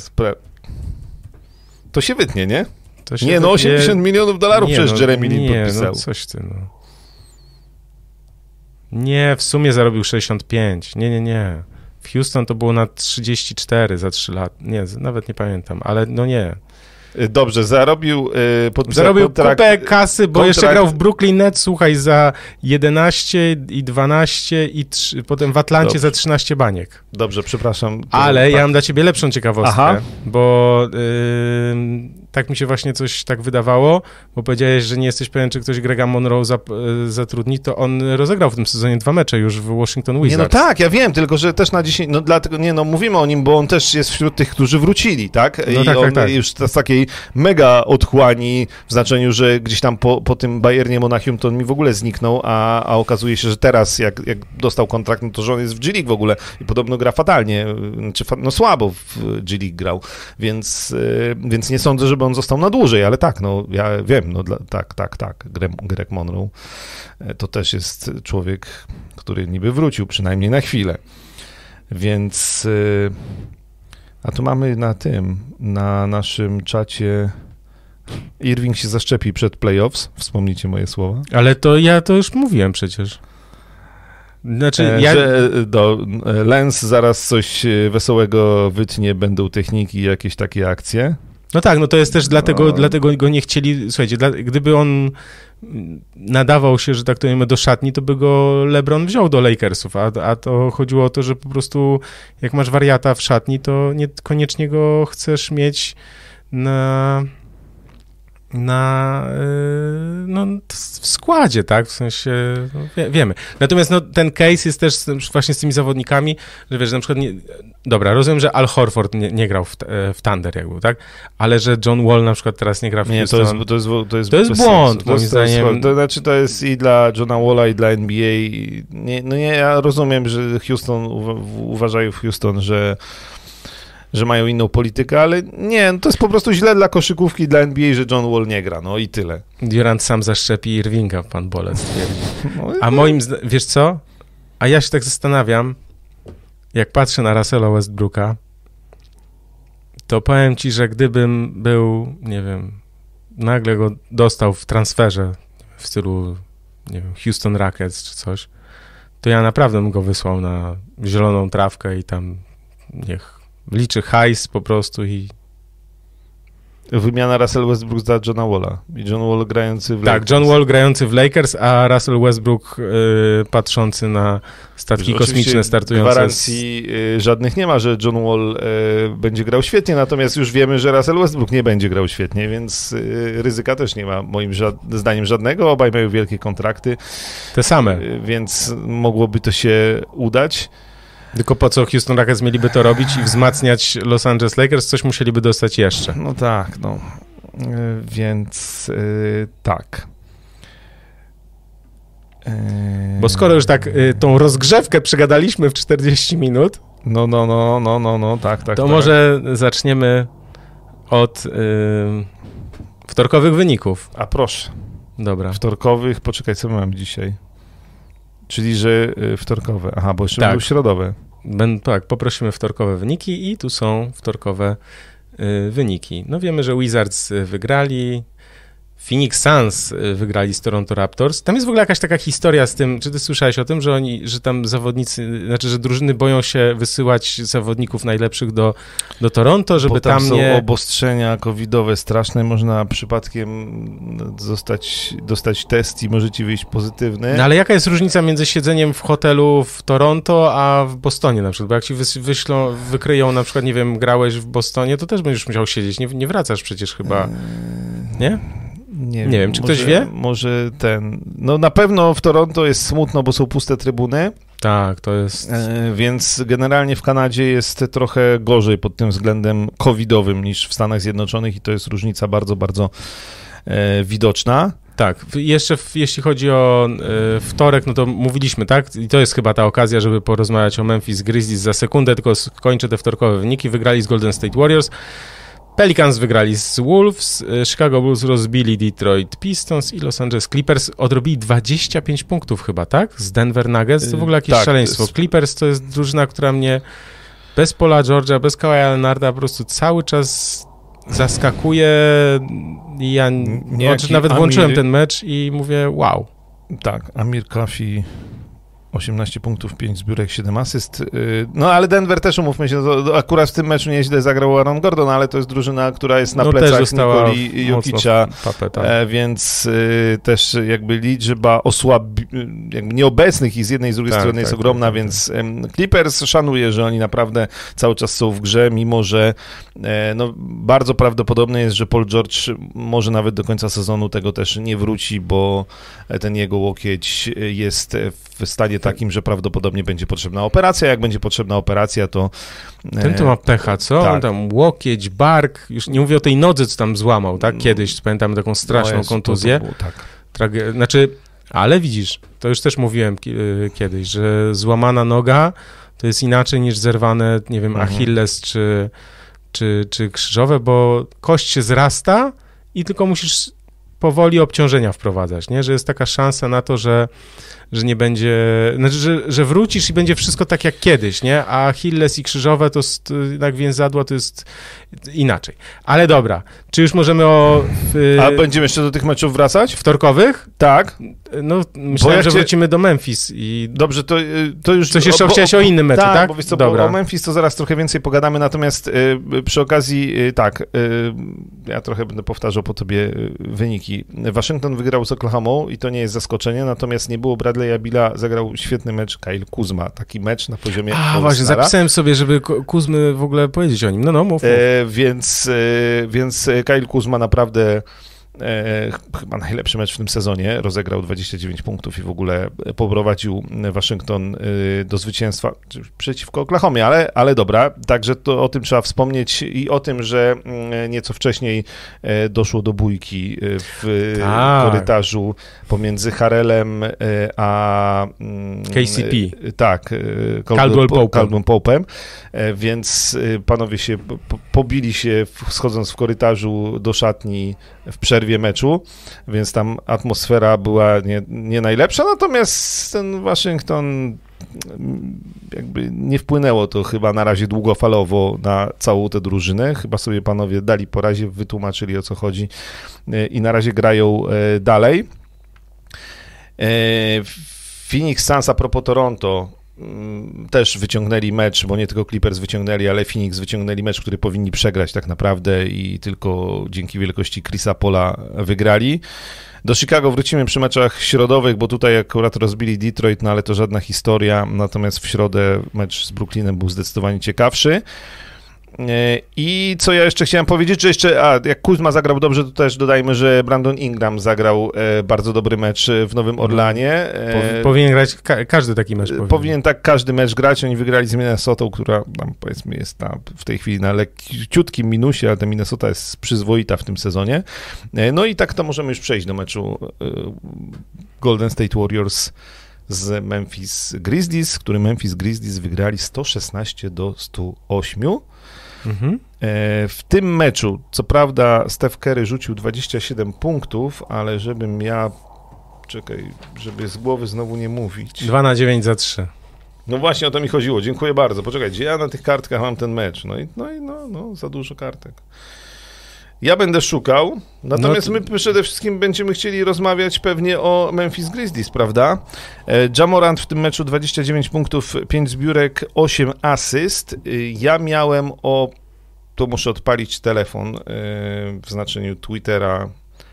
To się wytnie, nie? Nie, no 80 milionów dolarów nie, przez no, Jeremy Lin nie, no podpisał. No coś ty, no. Nie, w sumie zarobił 65. Nie, nie, nie. W Houston to było na 34 za 3 lata. Nie, nawet nie pamiętam, ale no nie. Y, Dobrze, zarobił, y, podpisał Zarobił kontrakt, kupę kasy, bo kontrakt- jeszcze grał w Brooklyn Nets, słuchaj, za 11 i 12 i 3, potem w Atlancie Dobrze. za 13 baniek. Dobrze, przepraszam. Ale ja mam dla ciebie lepszą ciekawostkę, Aha. bo tak mi się właśnie coś tak wydawało, bo powiedziałeś, że nie jesteś pewien, czy ktoś Grega Monroe zap, y, zatrudni, to on rozegrał w tym sezonie dwa mecze już w Washington Nie, Wizards. no tak, ja wiem, tylko że też na 10, no dlatego, nie no, mówimy o nim, bo on też jest wśród tych, którzy wrócili, tak? No I tak, on tak, tak. już z takiej mega otchłani, w znaczeniu, że gdzieś tam po, po tym Bayernie Monachium to on mi w ogóle zniknął, a, a okazuje się, że teraz, jak, jak dostał kontrakt, no to że on jest w G League w ogóle i podobno gra fatalnie, y, czy no słabo w G League grał, więc, y, więc nie sądzę, żeby on został na dłużej, ale tak, no ja wiem, no dla, tak, tak, tak, Greg, Monroe e, to też jest człowiek, który niby wrócił, przynajmniej na chwilę. Więc. y, A tu mamy na tym, na naszym czacie. Irving się zaszczepi przed playoffs. Wspomnijcie moje słowa. Ale to ja to już mówiłem przecież. Znaczy, E, ja... Że e, do, e, Lens zaraz coś e, wesołego wytnie, będą techniki, jakieś takie akcje. No tak, no to jest też dlatego, No. dlatego go nie chcieli. Słuchajcie, dla, gdyby on nadawał się, że tak to wiemy, do szatni, to by go LeBron wziął do Lakersów, a, a to chodziło o to, że po prostu jak masz wariata w szatni, to niekoniecznie go chcesz mieć na na yy, no, w składzie, tak, w sensie, no, wie, wiemy. Natomiast no, ten case jest też z, właśnie z tymi zawodnikami, że wiesz, że na przykład, nie, dobra, rozumiem, że Al Horford nie, nie grał w, w Thunder, jak był, tak, ale że John Wall na przykład teraz nie gra w Nie, to Houston. jest, to jest, to jest, To jest błąd. To moim jest- zdaniem. To znaczy, to jest i dla Johna Walla, i dla NBA. Nie, no nie, ja rozumiem, że Houston, uwa- uważają w Houston, że że mają inną politykę, ale nie, no to jest po prostu źle dla koszykówki, dla NBA, że John Wall nie gra, no i tyle. Durant sam zaszczepi Irvinga, pan Bolec twierdzi. No, A moim, zda- wiesz co? A ja się tak zastanawiam, jak patrzę na Russella Westbrooka, to powiem ci, że gdybym był, nie wiem, nagle go dostał w transferze w stylu, nie wiem, Houston Rockets czy coś, to ja naprawdę bym go wysłał na zieloną trawkę i tam niech liczy hajs po prostu i Wymiana Russell Westbrook za Johna Walla. I John Wall grający w tak, Lakers. John Wall grający w Lakers, a Russell Westbrook y, patrzący na statki kosmiczne startujące z, Gwarancji y, żadnych nie ma, że John Wall y, będzie grał świetnie, natomiast już wiemy, że Russell Westbrook nie będzie grał świetnie, więc y, ryzyka też nie ma moim ża- zdaniem żadnego. Obaj mają wielkie kontrakty, te same. y, więc mogłoby to się udać. Tylko po co Houston Rockets mieliby to robić i wzmacniać Los Angeles Lakers? Coś musieliby dostać jeszcze. No tak, no. Y, Więc y, tak. Y, Bo skoro już tak y, tą rozgrzewkę przegadaliśmy w 40 minut, No, no, no, no, no, no, tak, tak. to tak. może zaczniemy od wtorkowych wyników. A proszę. Dobra. Wtorkowych, poczekaj, co my mamy dzisiaj? Czyli, że wtorkowe. Aha, bo jeszcze Tak. były środowe. Ben, tak, poprosimy wtorkowe wyniki i tu są wtorkowe y, wyniki. No wiemy, że Wizards y, wygrali, Phoenix Suns y, wygrali z Toronto Raptors. Tam jest w ogóle jakaś taka historia z tym, czy ty słyszałeś o tym, że oni, że tam zawodnicy, znaczy, że drużyny boją się wysyłać zawodników najlepszych do, do Toronto, żeby Bo tam, tam są nie... obostrzenia covidowe straszne, można przypadkiem zostać, dostać test i może ci wyjść pozytywny. No ale jaka jest różnica między siedzeniem w hotelu w Toronto, a w Bostonie na przykład? Bo jak ci wyślą, wykryją na przykład, nie wiem, grałeś w Bostonie, to też będziesz musiał siedzieć. Nie, nie wracasz przecież chyba, nie? Nie, Nie wiem, czy może, ktoś wie? Może ten. No na pewno w Toronto jest smutno, bo są puste trybuny, Tak, to jest... e, więc generalnie w Kanadzie jest trochę gorzej pod tym względem covidowym niż w Stanach Zjednoczonych i to jest różnica bardzo, bardzo e, widoczna. Tak, jeszcze w, jeśli chodzi o e, wtorek, no to mówiliśmy, tak? I to jest chyba ta okazja, żeby porozmawiać o Memphis Grizzlies za sekundę, tylko skończę te wtorkowe wyniki. Wygrali z Golden State Warriors, Pelicans wygrali z Wolves, e, Chicago Bulls rozbili Detroit Pistons i Los Angeles Clippers odrobili 25 punktów chyba, tak? Z Denver Nuggets, to w ogóle jakieś Tak, szaleństwo. Clippers to jest drużyna, która mnie bez Paula George'a, bez Kawhi Leonarda po prostu cały czas zaskakuje ja Niejaki znaczy, nawet włączyłem Amir- ten mecz i mówię wow. Tak, Amir Kafi 18 punktów, 5 zbiórek, 7 asyst. Y, no ale Denver też, umówmy się, to akurat w tym meczu nieźle zagrał Aaron Gordon, ale to jest drużyna, która jest na No, plecach Nikoli Jokicza, Papę, tak. e, więc y, też jakby liczba osłabi, jakby nieobecnych i z jednej i z drugiej Tak, strony tak, jest tak, ogromna, tak, więc em, Clippers szanuje, że oni naprawdę cały czas są w grze, mimo że e, no, bardzo prawdopodobne jest, że Paul George może nawet do końca sezonu tego też nie wróci, bo ten jego łokieć jest w stanie takim, że prawdopodobnie będzie potrzebna operacja. Jak będzie potrzebna operacja, to. Ten to ma pecha, co? tak. On tam łokieć, bark, już nie mówię o tej nodze, co tam złamał, tak? Kiedyś, pamiętam taką straszną no Jezu, kontuzję. To, to było, tak. Trage- znaczy, ale widzisz, to już też mówiłem y, kiedyś, że złamana noga to jest inaczej niż zerwane, nie wiem, Mhm. Achilles czy, czy, czy krzyżowe, bo kość się zrasta i tylko musisz powoli obciążenia wprowadzać, nie? Że jest taka szansa na to, że, że nie będzie, znaczy, że, że wrócisz i będzie wszystko tak jak kiedyś, nie? A Achilles i krzyżowe to jest, jednak więzadła to jest inaczej. Ale dobra, czy już możemy o A będziemy jeszcze do tych meczów wracać? wtorkowych? Tak. No, myślałem, jak że cię- wrócimy do Memphis i Dobrze, to, y, to już. coś jeszcze bo- chciałeś o innym meczu, tak, tak? bo wiesz co, Dobra. bo o Memphis to zaraz trochę więcej pogadamy, natomiast y, przy okazji y, tak, y, ja trochę będę powtarzał po tobie y, wyniki. Waszyngton wygrał z Oklahomą i to nie jest zaskoczenie, natomiast nie było Bradley'a Billa, zagrał świetny mecz Kyle Kuzma, taki mecz na poziomie A, właśnie, zapisałem sobie, żeby Ku- Kuzmy w ogóle powiedzieć o nim. No, no, mów. mów. E, więc, e, więc Kyle Kuzma naprawdę chyba najlepszy mecz w tym sezonie. Rozegrał 29 punktów i w ogóle poprowadził Waszyngton e, do zwycięstwa przeciwko Oklahomie, ale, ale dobra. Także to o tym trzeba wspomnieć i o tym, że mm, nieco wcześniej e, doszło do bójki e, w Tak. korytarzu pomiędzy Harelem e, a mm, KCP. e, Tak, e, Caldwell Pope'em. E, Więc e, panowie się po- po- pobili się schodząc w korytarzu do szatni w przerwie meczu, więc tam atmosfera była nie, nie najlepsza, natomiast ten Waszyngton mm, jakby nie wpłynęło to chyba na razie długofalowo na całą tę drużynę. Chyba sobie panowie dali po razie, wytłumaczyli o co chodzi e, i na razie grają e, dalej. E, Phoenix Suns a propos Toronto też wyciągnęli mecz, bo nie tylko Clippers wyciągnęli, ale Phoenix wyciągnęli mecz, który powinni przegrać tak naprawdę i tylko dzięki wielkości Chrisa Pola wygrali. Do Chicago wrócimy przy meczach środowych, bo tutaj akurat rozbili Detroit, no ale to żadna historia, natomiast w środę mecz z Brooklynem był zdecydowanie ciekawszy. E, I co ja jeszcze chciałem powiedzieć, że jeszcze, a jak Kuzma zagrał dobrze, to też dodajmy, że Brandon Ingram zagrał e, bardzo dobry mecz e, w Nowym Orlanie. Powi- powinien grać ka- każdy taki mecz. Powinien. Powinien tak każdy mecz grać. Oni wygrali z Minnesotą, która tam powiedzmy jest na, w tej chwili na lekciutkim minusie, ale ta Minnesota jest przyzwoita w tym sezonie. No i tak to możemy już przejść do meczu Golden State Warriors z Memphis Grizzlies, który Memphis Grizzlies wygrali 116 do 108. Mhm. E, W tym meczu, co prawda, Steph Curry rzucił 27 punktów, ale żebym ja. Czekaj, żeby z głowy znowu nie mówić. 2 na 9 za 3. No właśnie o to mi chodziło. Dziękuję bardzo. Poczekaj, gdzie ja na tych kartkach mam ten mecz? No i no, i no, no za dużo kartek. Ja będę szukał, natomiast No my przede wszystkim będziemy chcieli rozmawiać pewnie o Memphis Grizzlies, prawda? E, Jamorant w tym meczu 29 punktów, 5 zbiórek, 8 asyst. Y, Ja miałem o... To muszę odpalić telefon y, w znaczeniu Twittera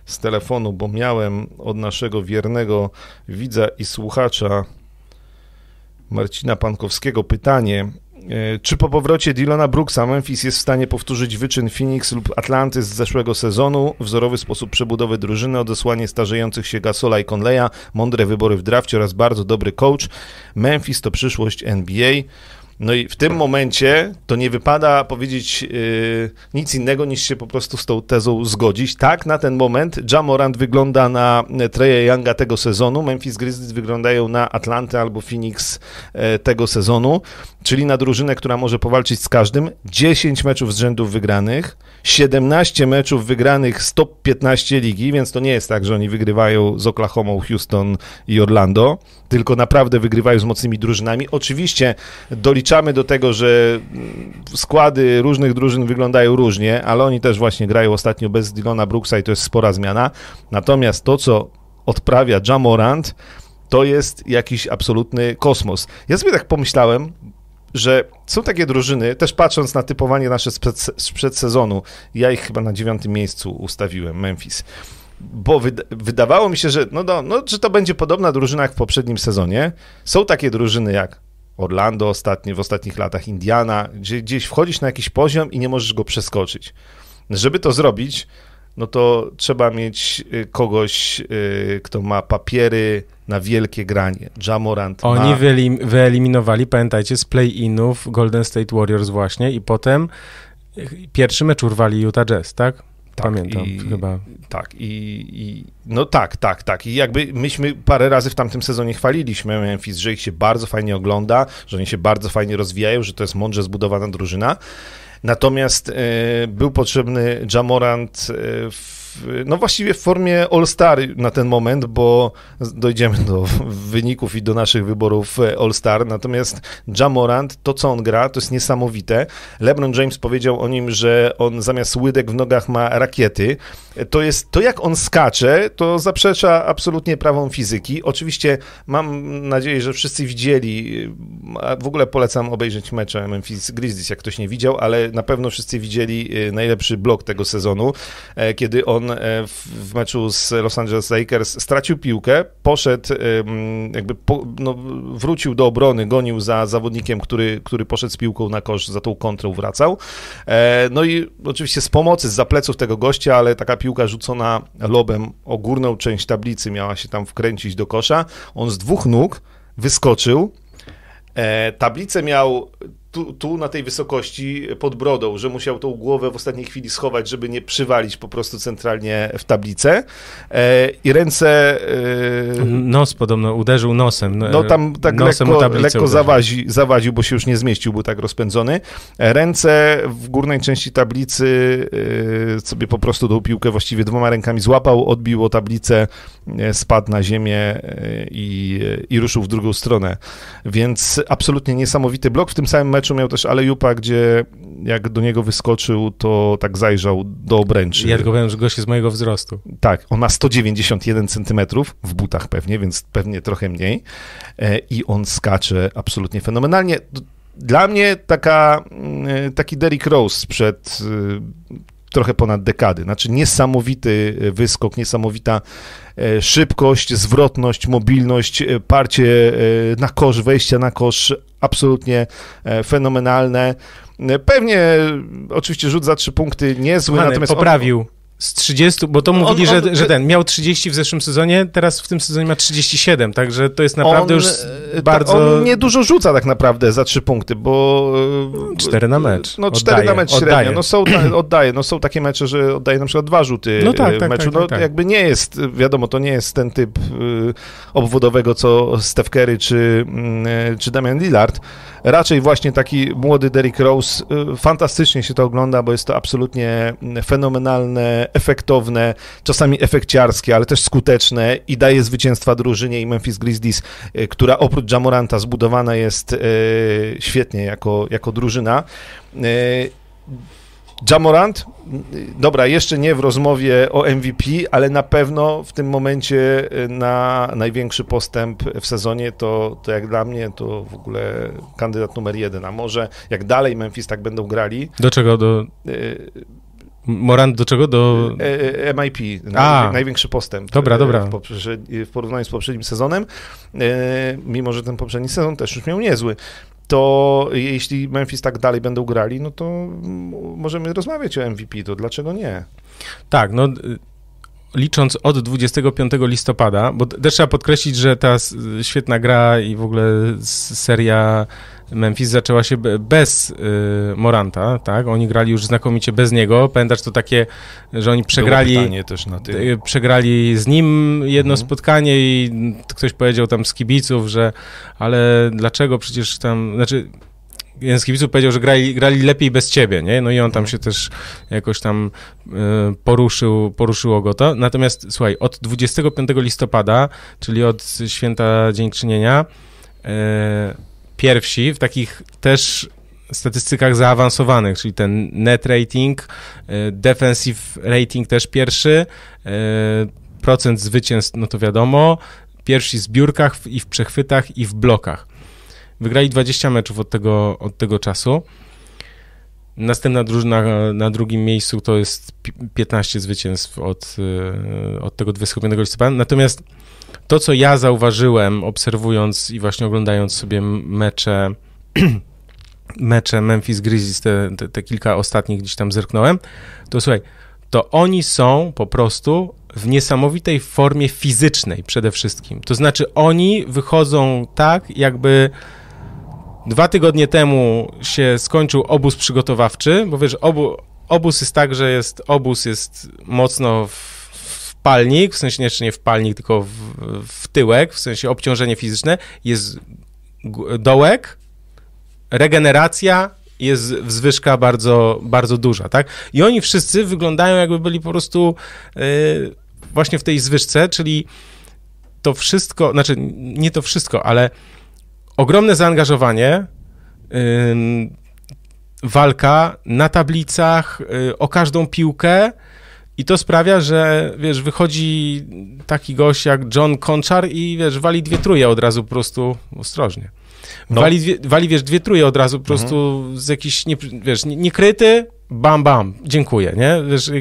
z telefonu, bo miałem od naszego wiernego widza i słuchacza Marcina Pankowskiego pytanie. E, Czy po powrocie Dylana Brooksa Memphis jest w stanie powtórzyć wyczyn Phoenix lub Atlanty z zeszłego sezonu? Wzorowy sposób przebudowy drużyny, odesłanie starzejących się Gasola i Conleya, mądre wybory w drafcie oraz bardzo dobry coach. Memphis to przyszłość NBA. No i w tym momencie to nie wypada powiedzieć yy, nic innego niż się po prostu z tą tezą zgodzić. Tak, na ten moment Jamorant wygląda na Treya Younga tego sezonu, Memphis Grizzlies wyglądają na Atlantę albo Phoenix e, tego sezonu, czyli na drużynę, która może powalczyć z każdym. 10 meczów z rzędu wygranych, 17 meczów wygranych z top 15 ligi, więc to nie jest tak, że oni wygrywają z Oklahoma, Houston i Orlando, tylko naprawdę wygrywają z mocnymi drużynami. Oczywiście doliczamy do tego, że składy różnych drużyn wyglądają różnie, ale oni też właśnie grają ostatnio bez Dylona Brooksa i to jest spora zmiana. Natomiast to, co odprawia Jamorant, to jest jakiś absolutny kosmos. Ja sobie tak pomyślałem, że są takie drużyny, też patrząc na typowanie nasze sprzed, sprzed sezonu, ja ich chyba na dziewiątym miejscu ustawiłem, Memphis bo wydawało mi się, że, no, no, no, że to będzie podobna drużyna jak w poprzednim sezonie. Są takie drużyny jak Orlando ostatnie, w ostatnich latach, Indiana, gdzie gdzieś wchodzisz na jakiś poziom i nie możesz go przeskoczyć. Żeby to zrobić, no to trzeba mieć y, kogoś, y, kto ma papiery na wielkie granie. Jamorant Oni ma... wyeliminowali, pamiętajcie, z play-inów Golden State Warriors właśnie i potem pierwszy mecz urwali Utah Jazz, tak? Tak, Pamiętam i, chyba. Tak, i, i, no tak, tak, tak. I jakby myśmy parę razy w tamtym sezonie chwaliliśmy Memphis, że ich się bardzo fajnie ogląda, że oni się bardzo fajnie rozwijają, że to jest mądrze zbudowana drużyna. Natomiast e, był potrzebny Jamorant e, no właściwie w formie All-Star na ten moment, bo dojdziemy do wyników i do naszych wyborów e, All-Star, natomiast Jamorant, to co on gra, to jest niesamowite. LeBron James powiedział o nim, że on zamiast łydek w nogach ma rakiety. To jest, to jak on skacze, to zaprzecza absolutnie prawom fizyki. Oczywiście mam nadzieję, że wszyscy widzieli, w ogóle polecam obejrzeć mecze Memphis Grizzlies, jak ktoś nie widział, ale na pewno wszyscy widzieli e, najlepszy blok tego sezonu, e, kiedy on E, w meczu z Los Angeles Lakers stracił piłkę, poszedł, jakby po, no, wrócił do obrony, gonił za zawodnikiem, który, który poszedł z piłką na kosz, za tą kontrę wracał. E, no i oczywiście z pomocy, z zapleców tego gościa, ale taka piłka rzucona lobem o górną część tablicy miała się tam wkręcić do kosza. On z dwóch nóg wyskoczył, E, tablicę miał tu, tu, na tej wysokości pod brodą, że musiał tą głowę w ostatniej chwili schować, żeby nie przywalić po prostu centralnie w tablicę. E, I ręce. E, Nos podobno uderzył nosem. No tam tak nosem lekko, lekko zawazi, zawadził, bo się już nie zmieścił, był tak rozpędzony. E, ręce w górnej części tablicy e, sobie po prostu tą piłkę właściwie dwoma rękami złapał, odbił o tablicę, e, spadł na ziemię e, i, i ruszył w drugą stronę. Więc absolutnie niesamowity blok. W tym samym meczu miał też Alejupa, gdzie jak do niego wyskoczył, to tak zajrzał do obręczy. Ja tylko powiem, że gość jest mojego wzrostu. Tak, on ma 191 centymetrów, w butach pewnie, więc pewnie trochę mniej e, i on skacze absolutnie fenomenalnie. Dla mnie taka, mm, taki Derrick Rose sprzed y, trochę ponad dekady. Znaczy niesamowity wyskok, niesamowita e, szybkość, zwrotność, mobilność, e, parcie e, na kosz, wejścia na kosz, absolutnie fenomenalne. Pewnie oczywiście rzut za trzy punkty niezły, Hany, natomiast... Poprawił. On z 30, bo to mówili, on, on, że, że ten miał 30 w zeszłym sezonie, teraz w tym sezonie ma 37, także to jest naprawdę on, już e, bardzo... On niedużo rzuca tak naprawdę za 3 punkty, bo... 4 na mecz. No 4 oddaje, na mecz średnio, oddaje. no są, oddaje, no są takie mecze, że oddaje na przykład dwa rzuty no tak, w tak, meczu, tak, no tak, tak. jakby nie jest, wiadomo, to nie jest ten typ obwodowego, co Steph Curry czy, y, czy Damian Lillard, raczej właśnie taki młody Derrick Rose, y, fantastycznie się to ogląda, bo jest to absolutnie fenomenalne, efektowne, czasami efekciarskie, ale też skuteczne i daje zwycięstwa drużynie i Memphis Grizzlies, y, która oprócz Jamoranta zbudowana jest y, świetnie jako, jako drużyna. Jamorant, dobra, jeszcze nie w rozmowie o MVP, ale na pewno w tym momencie y, na największy postęp w sezonie to, to jak dla mnie to w ogóle kandydat numer jeden, a może jak dalej Memphis tak będą grali. Do czego? Do... Y, Morant do czego? Do... E, MIP, a. największy postęp. Dobra, dobra. W, w porównaniu z poprzednim sezonem, mimo że ten poprzedni sezon też już miał niezły to jeśli Memphis tak dalej będą grali, no to możemy rozmawiać o MVP, to dlaczego nie? Tak, no licząc od 25 listopada, bo też trzeba podkreślić, że ta świetna gra i w ogóle seria Memphis zaczęła się bez y, Moranta, tak? Oni grali już znakomicie bez niego. Pamiętasz to takie, że oni przegrali też na tym. Y, przegrali z nim jedno mhm. spotkanie i ktoś powiedział tam z kibiców, że ale dlaczego przecież tam, znaczy jeden z kibiców powiedział, że grali, grali lepiej bez ciebie, nie? No i on tam mhm. się też jakoś tam y, poruszył, poruszyło go to. Natomiast słuchaj, od 25 listopada, czyli od święta Dziękczynienia, y, pierwsi w takich też statystykach zaawansowanych, czyli ten net rating, y, defensive rating też pierwszy, y, procent zwycięstw, no to wiadomo, pierwsi w zbiórkach i w przechwytach i w blokach. Wygrali 20 meczów od tego, od tego czasu. Następna drużyna na drugim miejscu to jest 15 zwycięstw od, y, od tego 21 listopada. Natomiast to, co ja zauważyłem, obserwując i właśnie oglądając sobie mecze, mecze Memphis Grizzlies, te, te, te kilka ostatnich gdzieś tam zerknąłem, to słuchaj, to oni są po prostu w niesamowitej formie fizycznej przede wszystkim. To znaczy oni wychodzą tak, jakby dwa tygodnie temu się skończył obóz przygotowawczy, bo wiesz, obu, obóz jest tak, że jest obóz jest mocno w, palnik, w sensie nie, nie w palnik, tylko w, w tyłek, w sensie obciążenie fizyczne, jest dołek, regeneracja, jest zwyżka bardzo, bardzo duża, tak? I oni wszyscy wyglądają jakby byli po prostu yy, właśnie w tej zwyżce, czyli to wszystko, znaczy nie to wszystko, ale ogromne zaangażowanie, yy, walka na tablicach yy, o każdą piłkę i to sprawia, że wiesz, wychodzi taki gość jak John Conchar i wiesz, wali dwie truje od razu po prostu ostrożnie. No. Wali, dwie, wali, wiesz, dwie truje od razu po prostu mhm. z jakiś, nie, wiesz, niekryty, bam, bam, dziękuję, nie? Wiesz,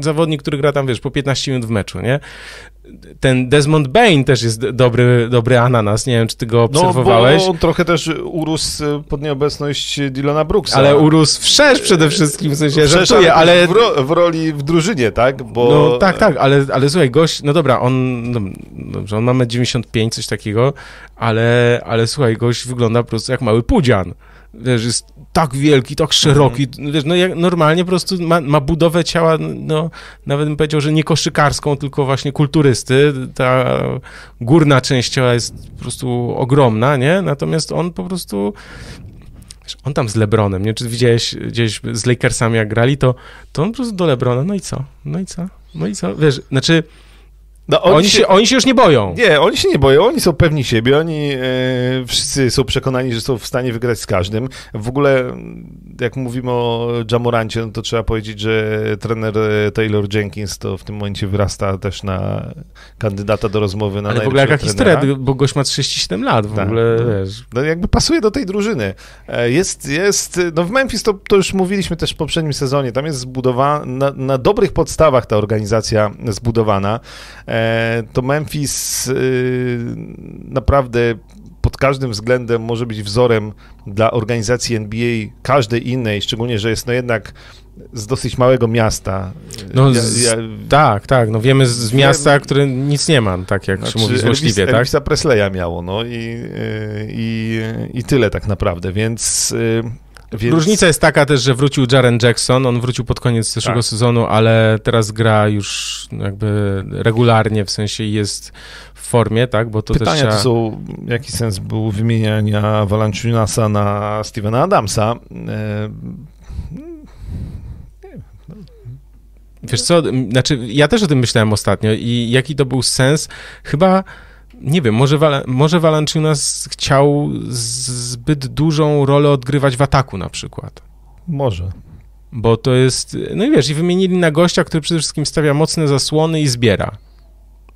zawodnik, który gra tam, wiesz, po 15 minut w meczu, nie? Ten Desmond Bain też jest dobry, dobry ananas, nie wiem, czy ty go obserwowałeś. No, bo on trochę też urósł pod nieobecność Dylona Brooksa. Ale urósł wszerz przede wszystkim, w sensie, wszerz, żartuję, ale... ale... W, ro, w, roli w drużynie, tak? Bo... No tak, tak, ale, ale słuchaj, gość, no dobra, on, no, dobrze, on ma 95, coś takiego, ale, ale słuchaj, gość wygląda po prostu jak mały pudzian wiesz, jest tak wielki, tak szeroki, mhm. wiesz, no jak normalnie po prostu ma, ma budowę ciała, no nawet bym powiedział, że nie koszykarską, tylko właśnie kulturysty, ta górna część ciała jest po prostu ogromna, nie, natomiast on po prostu on tam z Lebronem, nie, czy widziałeś gdzieś z Lakersami jak grali, to, to on po prostu do Lebrona, no i co, no i co, no i co, wiesz, znaczy no, oni, oni, się, oni się już nie boją. Nie, oni się nie boją, oni są pewni siebie, oni e, wszyscy są przekonani, że są w stanie wygrać z każdym. W ogóle, jak mówimy o Jamorancie, no to trzeba powiedzieć, że trener e, Taylor Jenkins to w tym momencie wyrasta też na kandydata do rozmowy na Ale w ogóle jaka historia, bo gość ma 37 lat w tak, ogóle, no, wiesz. No jakby pasuje do tej drużyny. E, jest, jest, no w Memphis to, to już mówiliśmy też w poprzednim sezonie, tam jest zbudowana, na, na dobrych podstawach ta organizacja zbudowana. E, to Memphis y, naprawdę pod każdym względem może być wzorem dla organizacji NBA, każdej innej, szczególnie, że jest no jednak z dosyć małego miasta. No, z, ja, tak, tak, no wiemy z, z miasta, które nic nie ma, tak jak znaczy, się mówi złośliwie, Elvis, tak? Elvisa Presleya miało, no i, y, i, i tyle tak naprawdę, więc y, więc... Różnica jest taka też, że wrócił Jaren Jackson, on wrócił pod koniec zeszłego tak. sezonu, ale teraz gra już jakby regularnie, w sensie jest w formie, tak, bo to Pytania też trzeba... to są, jaki sens był wymieniania Valanciunasa na Stevena Adamsa? E... Wiesz co, znaczy ja też o tym myślałem ostatnio i jaki to był sens? Chyba nie wiem, może, Wal może Valanciunas chciał zbyt dużą rolę odgrywać w ataku na przykład. Może. Bo to jest, no i wiesz, i wymienili na gościa, który przede wszystkim stawia mocne zasłony i zbiera.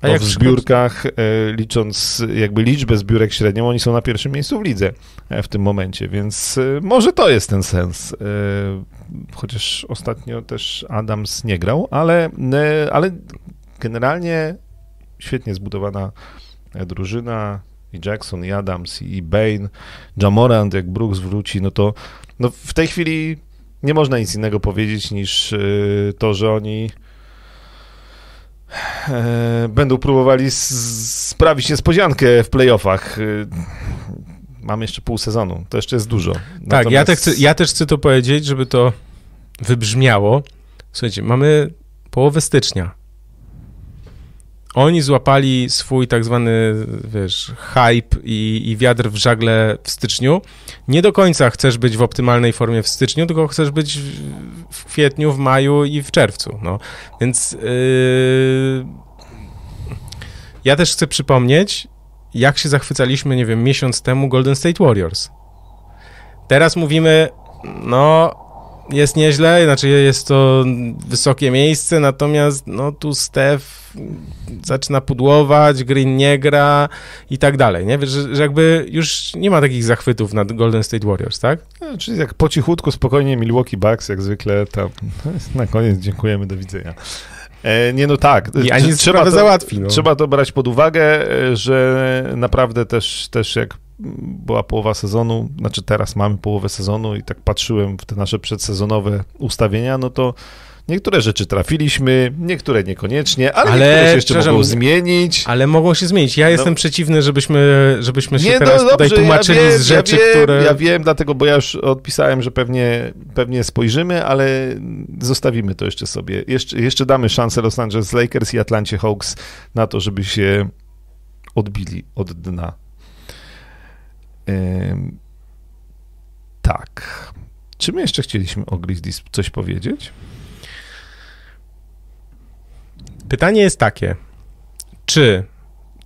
A jak w zbiórkach, e, licząc jakby liczbę zbiórek średnią, oni są na pierwszym miejscu w lidze e, w tym momencie, więc e, może to jest ten sens. Chociaż ostatnio też Adams nie grał, ale, ale generalnie świetnie zbudowana drużyna, i Jackson, i Adams, i Bain, Jamorant, jak Brooks wróci, no to no w tej chwili nie można nic innego powiedzieć niż y, to, że oni e, będą próbowali sprawić niespodziankę w playoffach. Y, mamy jeszcze pół sezonu, to jeszcze jest dużo. Tak, Natomiast... ja, te chcę, ja też chcę to powiedzieć, żeby to wybrzmiało. Słuchajcie, mamy połowę stycznia. Oni złapali swój tak zwany, wiesz, hype i, i wiatr w żagle w styczniu. Nie do końca chcesz być w optymalnej formie w styczniu, tylko chcesz być w kwietniu, w maju i w czerwcu. No. Więc yy... ja też chcę przypomnieć, jak się zachwycaliśmy, nie wiem, miesiąc temu Golden State Warriors. Teraz mówimy, no, jest nieźle, znaczy jest to wysokie miejsce, natomiast no tu Steph zaczyna pudłować, Green nie gra i tak dalej, nie? Że, że jakby już nie ma takich zachwytów nad Golden State Warriors, tak? No, czyli jak po cichutku, spokojnie Milwaukee Bucks, jak zwykle tam na koniec dziękujemy, do widzenia. E, nie, no tak. Ani trzeba to, załatwi. No. Trzeba to brać pod uwagę, e, że naprawdę też, też jak była połowa sezonu, znaczy teraz mamy połowę sezonu i tak patrzyłem w te nasze przedsezonowe ustawienia, no to niektóre rzeczy trafiliśmy, niektóre niekoniecznie, ale, ale niektóre się jeszcze mogą zmienić. Ale mogą się zmienić. Ja no. jestem przeciwny, żebyśmy, żebyśmy się nie, teraz no, tutaj tłumaczyli ja wiem, z rzeczy, ja wiem, które... Ja wiem, dlatego, bo ja już odpisałem, że pewnie, pewnie spojrzymy, ale zostawimy to jeszcze sobie. Jeszcze, jeszcze damy szansę Los Angeles Lakers i Atlancie Hawks na to, żeby się odbili od dna tak. Czy my jeszcze chcieliśmy o Grizzlies coś powiedzieć? Pytanie jest takie, czy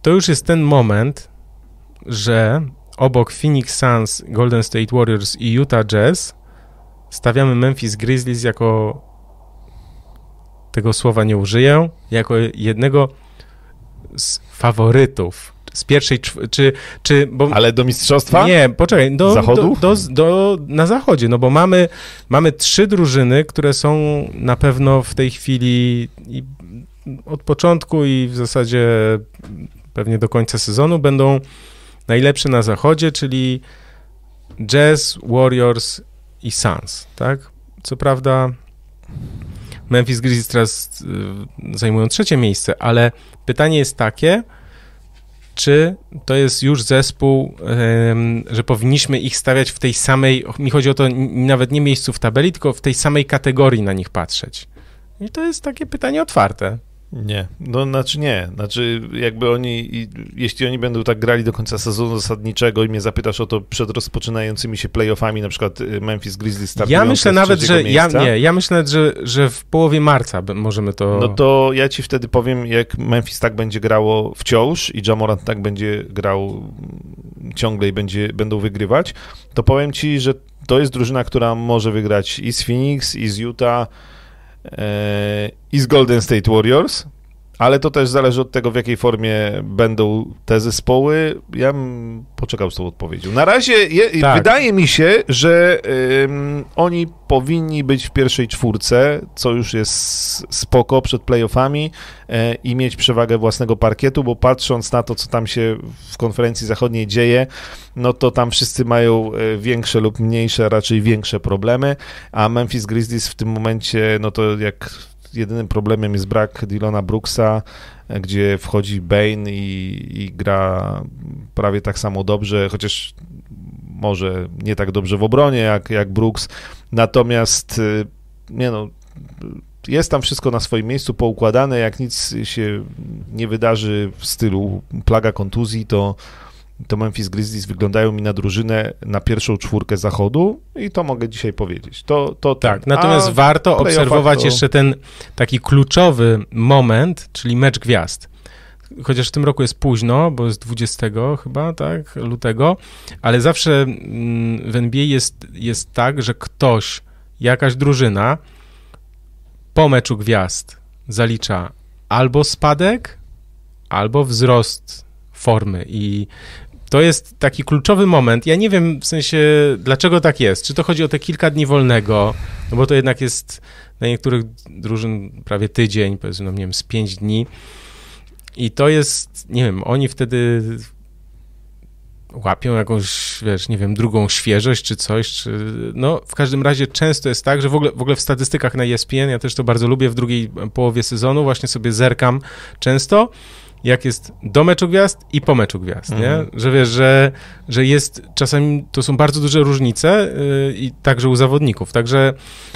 to już jest ten moment, że obok Phoenix Suns, Golden State Warriors i Utah Jazz stawiamy Memphis Grizzlies jako tego słowa nie użyję, jako jednego z faworytów z pierwszej, czy, czy bo, Ale do mistrzostwa? Nie, poczekaj, do, Zachodu? Do, do, do, na zachodzie, no bo mamy, mamy trzy drużyny, które są na pewno w tej chwili od początku i w zasadzie pewnie do końca sezonu będą najlepsze na zachodzie, czyli Jazz, Warriors i Suns, tak? Co prawda Memphis Grizzlies teraz y, zajmują trzecie miejsce, ale pytanie jest takie, czy to jest już zespół, że powinniśmy ich stawiać w tej samej, mi chodzi o to nawet nie miejscu w tabeli, tylko w tej samej kategorii na nich patrzeć. I to jest takie pytanie otwarte. Nie, no znaczy nie, znaczy jakby oni, jeśli oni będą tak grali do końca sezonu zasadniczego i mnie zapytasz o to przed rozpoczynającymi się playoffami, na przykład y, Memphis Grizzlies startują Ja myślę nawet, że ja, nie, ja myślę nawet, że, że w połowie marca możemy to... No to ja ci wtedy powiem, jak Memphis tak będzie grało wciąż i Jamorant tak będzie grał ciągle i będzie, będą wygrywać, to powiem ci, że to jest drużyna, która może wygrać i z Phoenix, i z Utah, i z Golden State Warriors, ale to też zależy od tego, w jakiej formie będą te zespoły. Ja bym poczekał z tą odpowiedzią. Na razie je, tak. wydaje mi się, że um, oni powinni być w pierwszej czwórce, co już jest spoko przed playoffami e, i mieć przewagę własnego parkietu, bo patrząc na to, co tam się w konferencji zachodniej dzieje, no to tam wszyscy mają e, większe lub mniejsze, raczej większe problemy, a Memphis Grizzlies w tym momencie, no to jak jedynym problemem jest brak Dylona Brooksa, gdzie wchodzi Bane i, i gra prawie tak samo dobrze, chociaż może nie tak dobrze w obronie jak, jak Brooks, natomiast y, nie no, jest tam wszystko na swoim miejscu poukładane, jak nic się nie wydarzy w stylu plaga kontuzji, to to Memphis Grizzlies wyglądają mi na drużynę na pierwszą czwórkę zachodu i to mogę dzisiaj powiedzieć. To, to tak, ten. natomiast A warto obserwować to... jeszcze ten taki kluczowy moment, czyli mecz gwiazd. Chociaż w tym roku jest późno, bo jest 20 chyba, tak, lutego, ale zawsze mm, w NBA jest, jest tak, że ktoś, jakaś drużyna po meczu gwiazd zalicza albo spadek, albo wzrost formy i to jest taki kluczowy moment. Ja nie wiem w sensie, dlaczego tak jest. Czy to chodzi o te kilka dni wolnego, no bo to jednak jest na niektórych drużyn prawie tydzień, powiedzmy, no nie wiem, z pięć dni. I to jest, nie wiem, oni wtedy łapią jakąś, wiesz, nie wiem, drugą świeżość czy coś, czy, no w każdym razie często jest tak, że w ogóle, w ogóle w statystykach na ESPN, ja też to bardzo lubię w drugiej połowie sezonu, właśnie sobie zerkam często jak jest do meczu gwiazd i po meczu gwiazd, nie? Mhm. Że wiesz, że, że jest czasami, to są bardzo duże różnice yy, i także u zawodników, także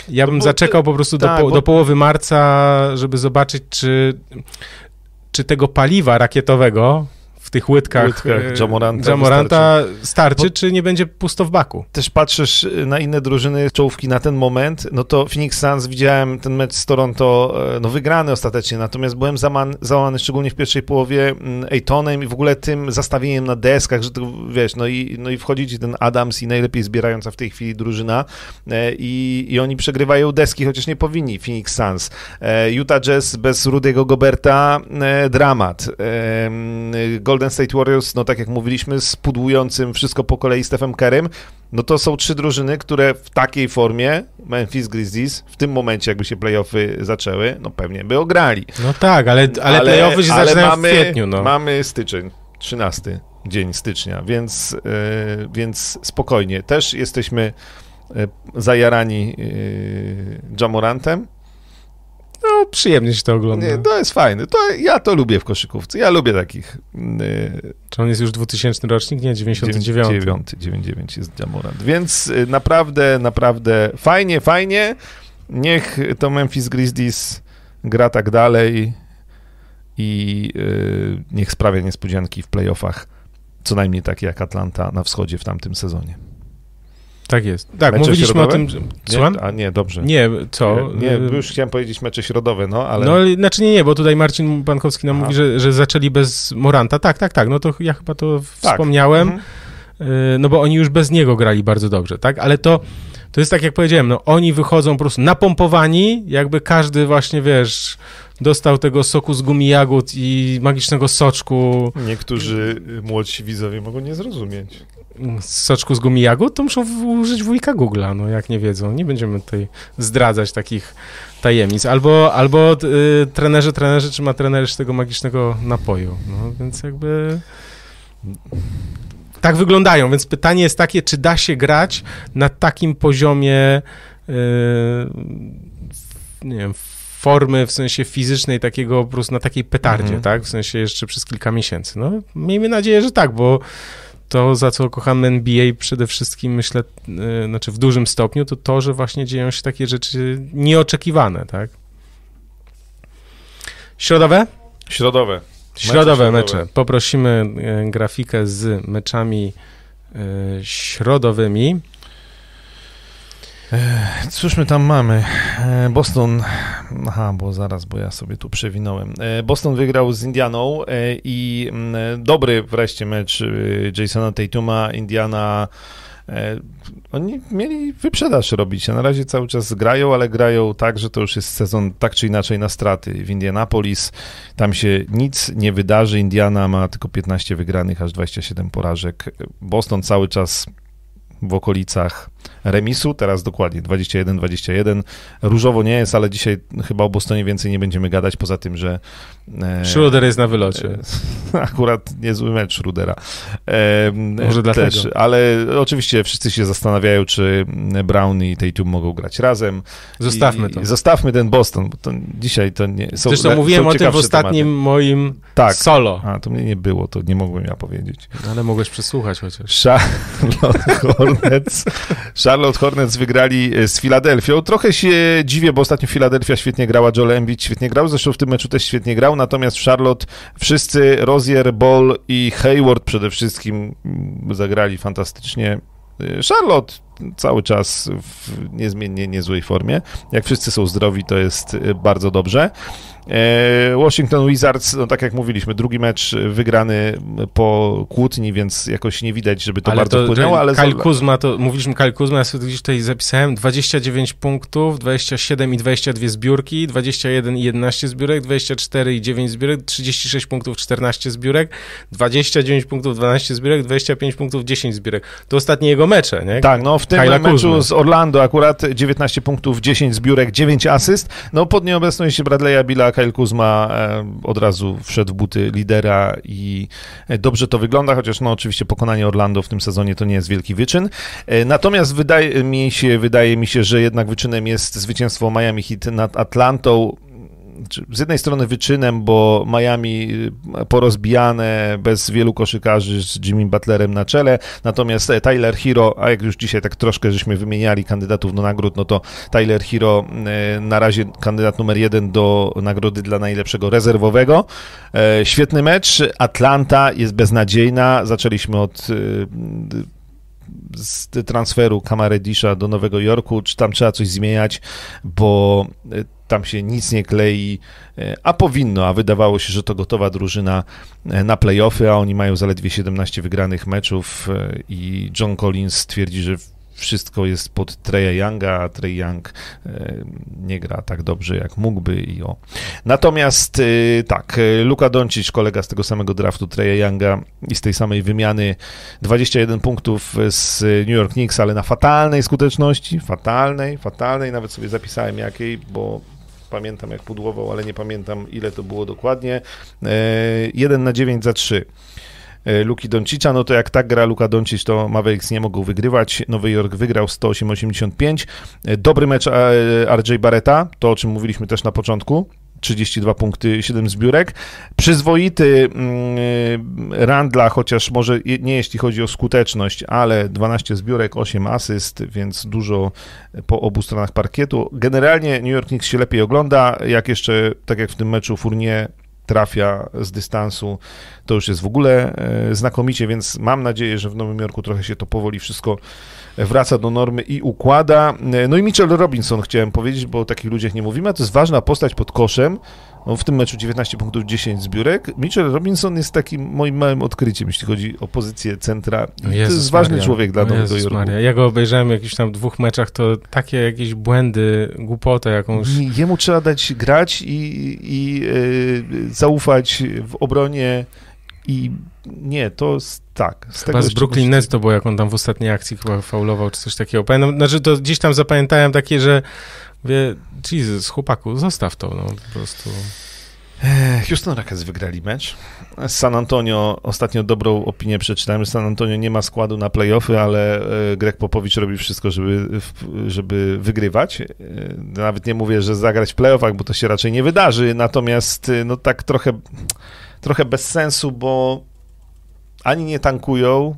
ja bym zaczekał po prostu tak, do, do połowy marca, żeby zobaczyć, czy, czy tego paliwa rakietowego w tych łydkach, Łydkach e, Jamoranta Jamoranta starczy, Bo- czy nie będzie pusto w baku. Też patrzysz na inne drużyny czołówki na ten moment, no to Phoenix Suns widziałem ten mecz z Toronto, e, no wygrany ostatecznie, natomiast byłem zaman, załamany szczególnie w pierwszej połowie mm, Ejtonem i w ogóle tym zastawieniem na deskach, że to wiesz, no i, no i wchodzi ci ten Adams i najlepiej zbierająca w tej chwili drużyna e, i, i oni przegrywają deski, chociaż nie powinni, Phoenix Suns. E, Utah Jazz bez Rudy'ego Goberta, e, dramat. E, mm, Golden State Warriors, no tak jak mówiliśmy, z pudłującym wszystko po kolei Stephem Kerem, no to są trzy drużyny, które w takiej formie, Memphis Grizzlies, w tym momencie jakby się playoffy zaczęły, no pewnie by ograli. No tak, ale, ale, playoffy się ale zaczynają mamy, w kwietniu. No. Mamy styczeń, 13 dzień stycznia, więc, e, więc spokojnie. Też jesteśmy e, zajarani e, Jamorantem. No przyjemnie się to ogląda. Nie, to jest fajne. To, ja to lubię w koszykówce. Ja lubię takich. e, Czy on jest już 2000 rocznik? Nie, 99. 99, 99 jest Jamorant. Więc y, naprawdę, naprawdę fajnie, fajnie. Niech to Memphis Grizzlies gra tak dalej i y, niech sprawia niespodzianki w playoffach, co najmniej takie jak Atlanta na wschodzie w tamtym sezonie. Tak jest. Tak, Mecze mówiliśmy o środowe? tym. że- Słucham? Nie? A nie, dobrze. Nie, co? Nie, Y, już chciałem powiedzieć mecze środowe, no, ale... No, ale- znaczy nie, nie, bo tutaj Marcin Pankowski nam Aha. mówi, że, że zaczęli bez Moranta. Tak, tak, tak, no to ja chyba to Tak. wspomniałem, Mhm. no bo oni już bez niego grali bardzo dobrze, tak, ale to, to jest tak jak powiedziałem, no oni wychodzą po prostu napompowani, jakby każdy właśnie, wiesz, dostał tego soku z gumi jagód i magicznego soczku, Niektórzy młodsi widzowie mogą nie zrozumieć. Z soczku z gumi jagód, to muszą użyć wujka Google'a, no jak nie wiedzą. Nie będziemy tutaj zdradzać takich tajemnic. Albo, albo y, trenerzy, trenerzy, czy ma trenerzy tego magicznego napoju. No więc jakby tak wyglądają. Więc pytanie jest takie, czy da się grać na takim poziomie y, nie wiem, formy w sensie fizycznej, takiego po prostu na takiej petardzie, Mhm. tak? W sensie jeszcze przez kilka miesięcy. No, miejmy nadzieję, że tak, bo to, za co kochamy NBA przede wszystkim, myślę, yy, znaczy w dużym stopniu, to to, że właśnie dzieją się takie rzeczy nieoczekiwane, tak? Środowe? Środowe. Środowe środowe. mecze. Poprosimy e, grafikę z meczami e, środowymi. Cóż my tam mamy? Boston, aha, bo zaraz, bo ja sobie tu przewinąłem. Boston wygrał z Indianą i mm, dobry wreszcie mecz e, Jasona Tatuma, Indiana. Oni mieli wyprzedaż robić, na razie cały czas grają, ale grają tak, że to już jest sezon tak czy inaczej na straty. W Indianapolis tam się nic nie wydarzy. Indiana ma tylko 15 wygranych, aż 27 porażek. Boston cały czas w okolicach remisu, teraz dokładnie 21-21. Różowo nie jest, ale dzisiaj chyba o Bostonie więcej nie będziemy gadać, poza tym, że e, Schroeder jest na wylocie. e, akurat niezły mecz Schrudera. E, Może też, dlatego. Ale oczywiście wszyscy się zastanawiają, czy Brown i Tatum mogą grać razem. Zostawmy I, to. i Zostawmy ten Boston, bo to dzisiaj to nie... Są, Zresztą mówiłem o tym w ostatnim tematy. moim Tak. solo, A, to mnie nie było, to nie mogłem ja powiedzieć. ale mogłeś przesłuchać chociaż. Charlotte Hornets. Charlotte Hornets wygrali e, z Filadelfią. Trochę się dziwię, bo ostatnio Filadelfia świetnie grała, Joel Embiid świetnie grał, zresztą w tym meczu też świetnie grał, natomiast w Charlotte wszyscy, Rozier, Ball i Hayward przede wszystkim mm, zagrali fantastycznie. E, Charlotte cały czas w niezmiennie niezłej formie. Jak wszyscy są zdrowi, to jest e, bardzo dobrze. E, Washington Wizards, no tak jak mówiliśmy, drugi mecz wygrany po kłótni, więc jakoś nie widać, żeby to bardzo wpłynęło, ale Kyle Kuzma, to mówiliśmy Kyle Kuzma, ja sobie tutaj zapisałem 29 punktów, 27 i 22 zbiórki, 21 i 11 zbiórek, 24 i 9 zbiórek, 36 punktów, 14 zbiórek, 29 punktów, 12 zbiórek, 25 punktów, 10 zbiórek. To ostatnie jego mecze, nie? Tak, no w tym Kyla meczu Kuzmy. z Orlando akurat 19 punktów, 10 zbiórek, 9 asyst. No pod nieobecność Bradley'a Billa, Kyle Kuzma e, od razu wszedł w buty lidera i e, dobrze to wygląda, chociaż no oczywiście pokonanie Orlando w tym sezonie to nie jest wielki wyczyn. E, natomiast wydaje mi się, wydaje mi się, że jednak wyczynem jest zwycięstwo Miami Heat nad Atlantą. Z jednej strony wyczynem, bo Miami porozbijane, bez wielu koszykarzy z Jimmy Butlerem na czele, natomiast Tyler Hero, a jak już dzisiaj tak troszkę żeśmy wymieniali kandydatów do nagród, no to Tyler Hero na razie kandydat numer jeden do nagrody dla najlepszego rezerwowego. Świetny mecz, Atlanta jest beznadziejna, zaczęliśmy od z transferu Kamaredisza do Nowego Jorku, czy tam trzeba coś zmieniać, bo e, tam się nic nie klei, e, a powinno, a wydawało się, że to gotowa drużyna e, na playoffy, a oni mają zaledwie 17 wygranych meczów i John Collins twierdzi, że wszystko jest pod Treya Younga, a Trey Young e, nie gra tak dobrze, jak mógłby i o. Natomiast e, tak, e, Luka Doncic, kolega z tego samego draftu Treya Younga i z tej samej wymiany 21 punktów z New York Knicks, ale na fatalnej skuteczności, fatalnej, fatalnej, nawet sobie zapisałem jakiej, bo pamiętam jak pudłował, ale nie pamiętam ile to było dokładnie. 1 na 9 za 3. E, Luki Doncicza, no to jak tak gra Luka Doncic, to Mavericks nie mogą wygrywać. Nowy Jork wygrał 108-85. E, dobry mecz e, RJ Barreta, to o czym mówiliśmy też na początku. 32 punkty, 7 zbiórek. Przyzwoity mm, Randla, chociaż może nie jeśli chodzi o skuteczność, ale 12 zbiórek, 8 asyst, więc dużo po obu stronach parkietu. Generalnie New York Knicks się lepiej ogląda, jak jeszcze, tak jak w tym meczu Fournier trafia z dystansu, to już jest w ogóle e, znakomicie, więc mam nadzieję, że w Nowym Jorku trochę się to powoli wszystko wraca do normy i układa. E, no i Mitchell Robinson chciałem powiedzieć, bo o takich ludziach nie mówimy, a to jest ważna postać pod koszem, no, w tym meczu 19 punktów, 10 zbiórek. Mitchell Robinson jest takim moim małym odkryciem, jeśli chodzi o pozycję centra. to jest ważny Maria. człowiek dla Nowego Jorku. Maria. Ja go obejrzałem w jakichś tam dwóch meczach, to takie jakieś błędy, głupotę jakąś. Jemu trzeba dać grać i, i yy, zaufać w obronie i nie, to tak. Z chyba z Brooklyn Nets to było, jak on tam w ostatniej akcji chyba faulował, czy coś takiego. Pamiętam, znaczy to gdzieś tam zapamiętałem takie, że Mówię, Jesus, chłopaku, zostaw to, no po prostu. Houston Rockets wygrali mecz. San Antonio, ostatnio dobrą opinię przeczytałem, że San Antonio nie ma składu na playoffy, ale e, Greg Popowicz robi wszystko, żeby, żeby wygrywać. E, nawet nie mówię, że zagrać w playoffach, bo to się raczej nie wydarzy, natomiast e, no tak trochę, trochę bez sensu, bo ani nie tankują,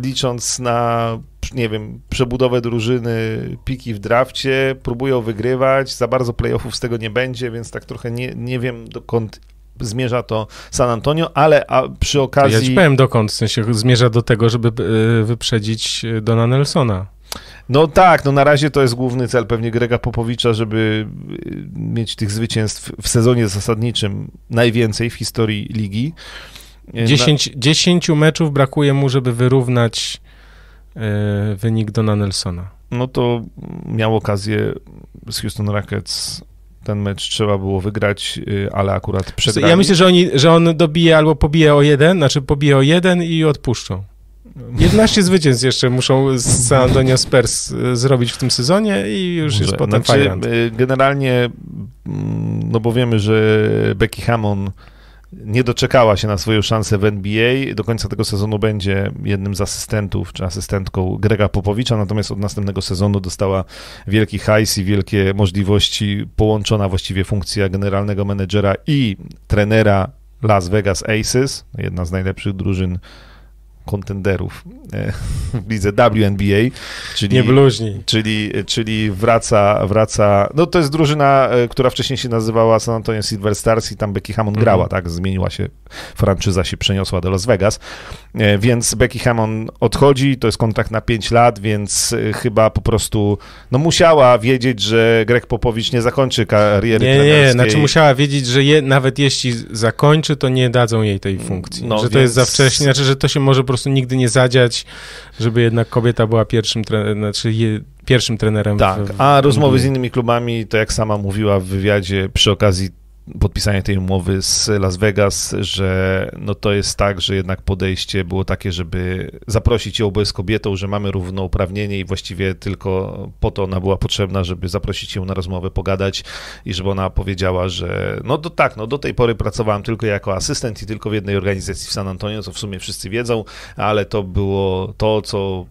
licząc na, nie wiem, przebudowę drużyny, piki w drafcie, próbują wygrywać, za bardzo playoffów z tego nie będzie, więc tak trochę nie, nie wiem dokąd zmierza to San Antonio, ale a przy okazji... Ja ci powiem dokąd, w sensie zmierza do tego, żeby e, wyprzedzić Dona Nelsona. No tak, no na razie to jest główny cel pewnie Grega Popowicza, żeby e, mieć tych zwycięstw w sezonie zasadniczym najwięcej w historii ligi. 10, 10 meczów brakuje mu, żeby wyrównać e, wynik Dona Nelsona. No to miał okazję z Houston Rockets ten mecz trzeba było wygrać, y, ale akurat przegrali. Ja myślę, że, oni, że on dobije albo pobije o jeden, znaczy pobije o jeden i odpuszczą. 11 zwycięstw jeszcze muszą z San Antonio Spurs y, zrobić w tym sezonie i już Może. jest potem znaczy, y, Generalnie, mm, no bo wiemy, że Becky Hammond nie doczekała się na swoją szansę w NBA. Do końca tego sezonu będzie jednym z asystentów czy asystentką Grega Popowicza, natomiast od następnego sezonu dostała wielki hajs i wielkie możliwości, połączona właściwie funkcja generalnego menedżera i trenera Las Vegas Aces, jedna z najlepszych drużyn kontenderów e, w lidze WNBA, czyli, Nie bluźni. czyli, czyli wraca, wraca, no to jest drużyna, e, która wcześniej się nazywała San Antonio Silver Stars i tam Becky Hammond grała, mm tak, zmieniła się, franczyza się przeniosła do Las Vegas, e, więc Becky Hammond odchodzi, to jest kontrakt na 5 lat, więc chyba po prostu, no musiała wiedzieć, że Greg Popowicz nie zakończy kariery Nie, nie, znaczy musiała wiedzieć, że je, nawet jeśli zakończy, to nie dadzą jej tej funkcji, no, że więc... to jest za wcześnie, znaczy, że to się może po prostu nigdy nie zadziać, żeby jednak kobieta była pierwszym, znaczy je, pierwszym trenerem. Tak, w, a rozmowy z innymi klubami, to jak sama mówiła w wywiadzie przy okazji podpisania tej umowy z Las Vegas, że no to jest tak, że jednak podejście było takie, żeby zaprosić ją, bo jest kobietą, że mamy równouprawnienie i właściwie tylko po to ona była potrzebna, żeby zaprosić ją na rozmowę, pogadać i żeby ona powiedziała, że no to tak, no do tej pory pracowałam tylko jako asystent i tylko w jednej organizacji w San Antonio, co w sumie wszyscy wiedzą, ale to było to, co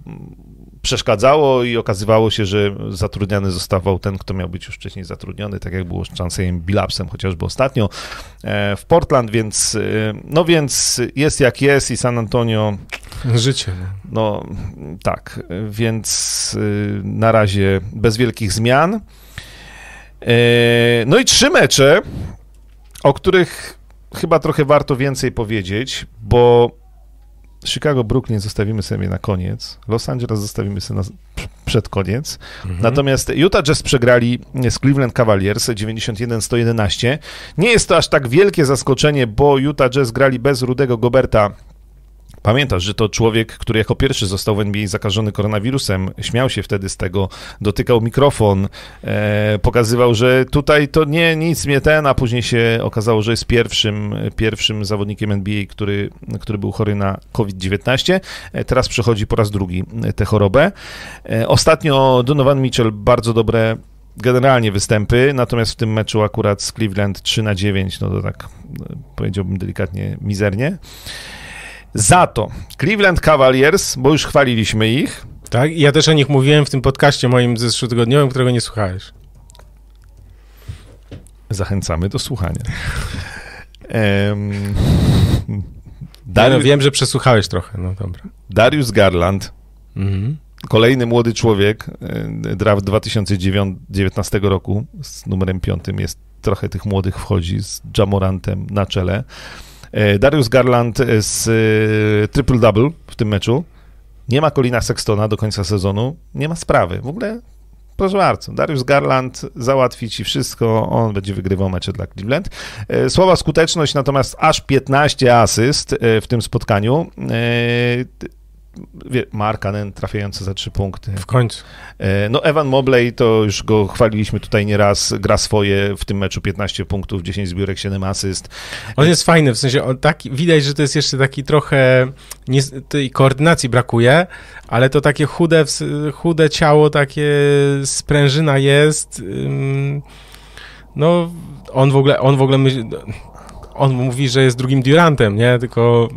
przeszkadzało i okazywało się, że zatrudniany zostawał ten, kto miał być już wcześniej zatrudniony, tak jak było z Chancejem Billapsem chociażby ostatnio e, w Portland, więc e, no więc jest jak jest i San Antonio Życie. no tak, więc y, na razie bez wielkich zmian. E, No i trzy mecze, o których chyba trochę warto więcej powiedzieć, bo Chicago, Brooklyn zostawimy sobie na koniec, Los Angeles zostawimy sobie na, przed koniec. Mhm. Natomiast Utah Jazz przegrali z Cleveland Cavaliers 91-111. Nie jest to aż tak wielkie zaskoczenie, bo Utah Jazz grali bez Rudego Goberta. Pamiętasz, że to człowiek, który jako pierwszy został w NBA zakażony koronawirusem, śmiał się wtedy z tego, dotykał mikrofon, e, pokazywał, że tutaj to nie, nic mnie ten, a później się okazało, że jest pierwszym, pierwszym zawodnikiem NBA, który, który był chory na COVID-19. E, teraz przechodzi po raz drugi e, tę chorobę. E, ostatnio Donovan Mitchell bardzo dobre generalnie występy, natomiast w tym meczu akurat z Cleveland 3 na 9, no to tak powiedziałbym delikatnie mizernie. Za to Cleveland Cavaliers, bo już chwaliliśmy ich, Tak, ja też o nich mówiłem w tym podcaście moim zeszłotygodniowym, którego nie słuchałeś. zachęcamy do słuchania. Ja, no, Darius, wiem, że przesłuchałeś trochę, no dobra. Darius Garland, Mhm. kolejny młody człowiek, e, draft 2019 roku z numerem 5 jest trochę tych młodych wchodzi z Jamorantem na czele. E, Darius Garland z e, triple-double w tym meczu. Nie ma Colina Sextona do końca sezonu. Nie ma sprawy. W ogóle, proszę bardzo, Darius Garland załatwi ci wszystko. On będzie wygrywał mecze dla Cleveland. E, Słaba skuteczność, natomiast aż 15 asyst e, w tym spotkaniu. Markanen trafiający za 3 punkty. W końcu. E, No Evan Mobley, to już go chwaliliśmy tutaj nieraz, gra swoje w tym meczu 15 punktów, 10 zbiórek, 7 asyst. On jest fajny, w sensie on taki, widać, że to jest jeszcze taki trochę, nie, tej koordynacji brakuje, ale to takie chude, chude ciało, takie sprężyna jest. No, on w ogóle, on w ogóle myśli, on mówi, że jest drugim Durantem, nie? Tylko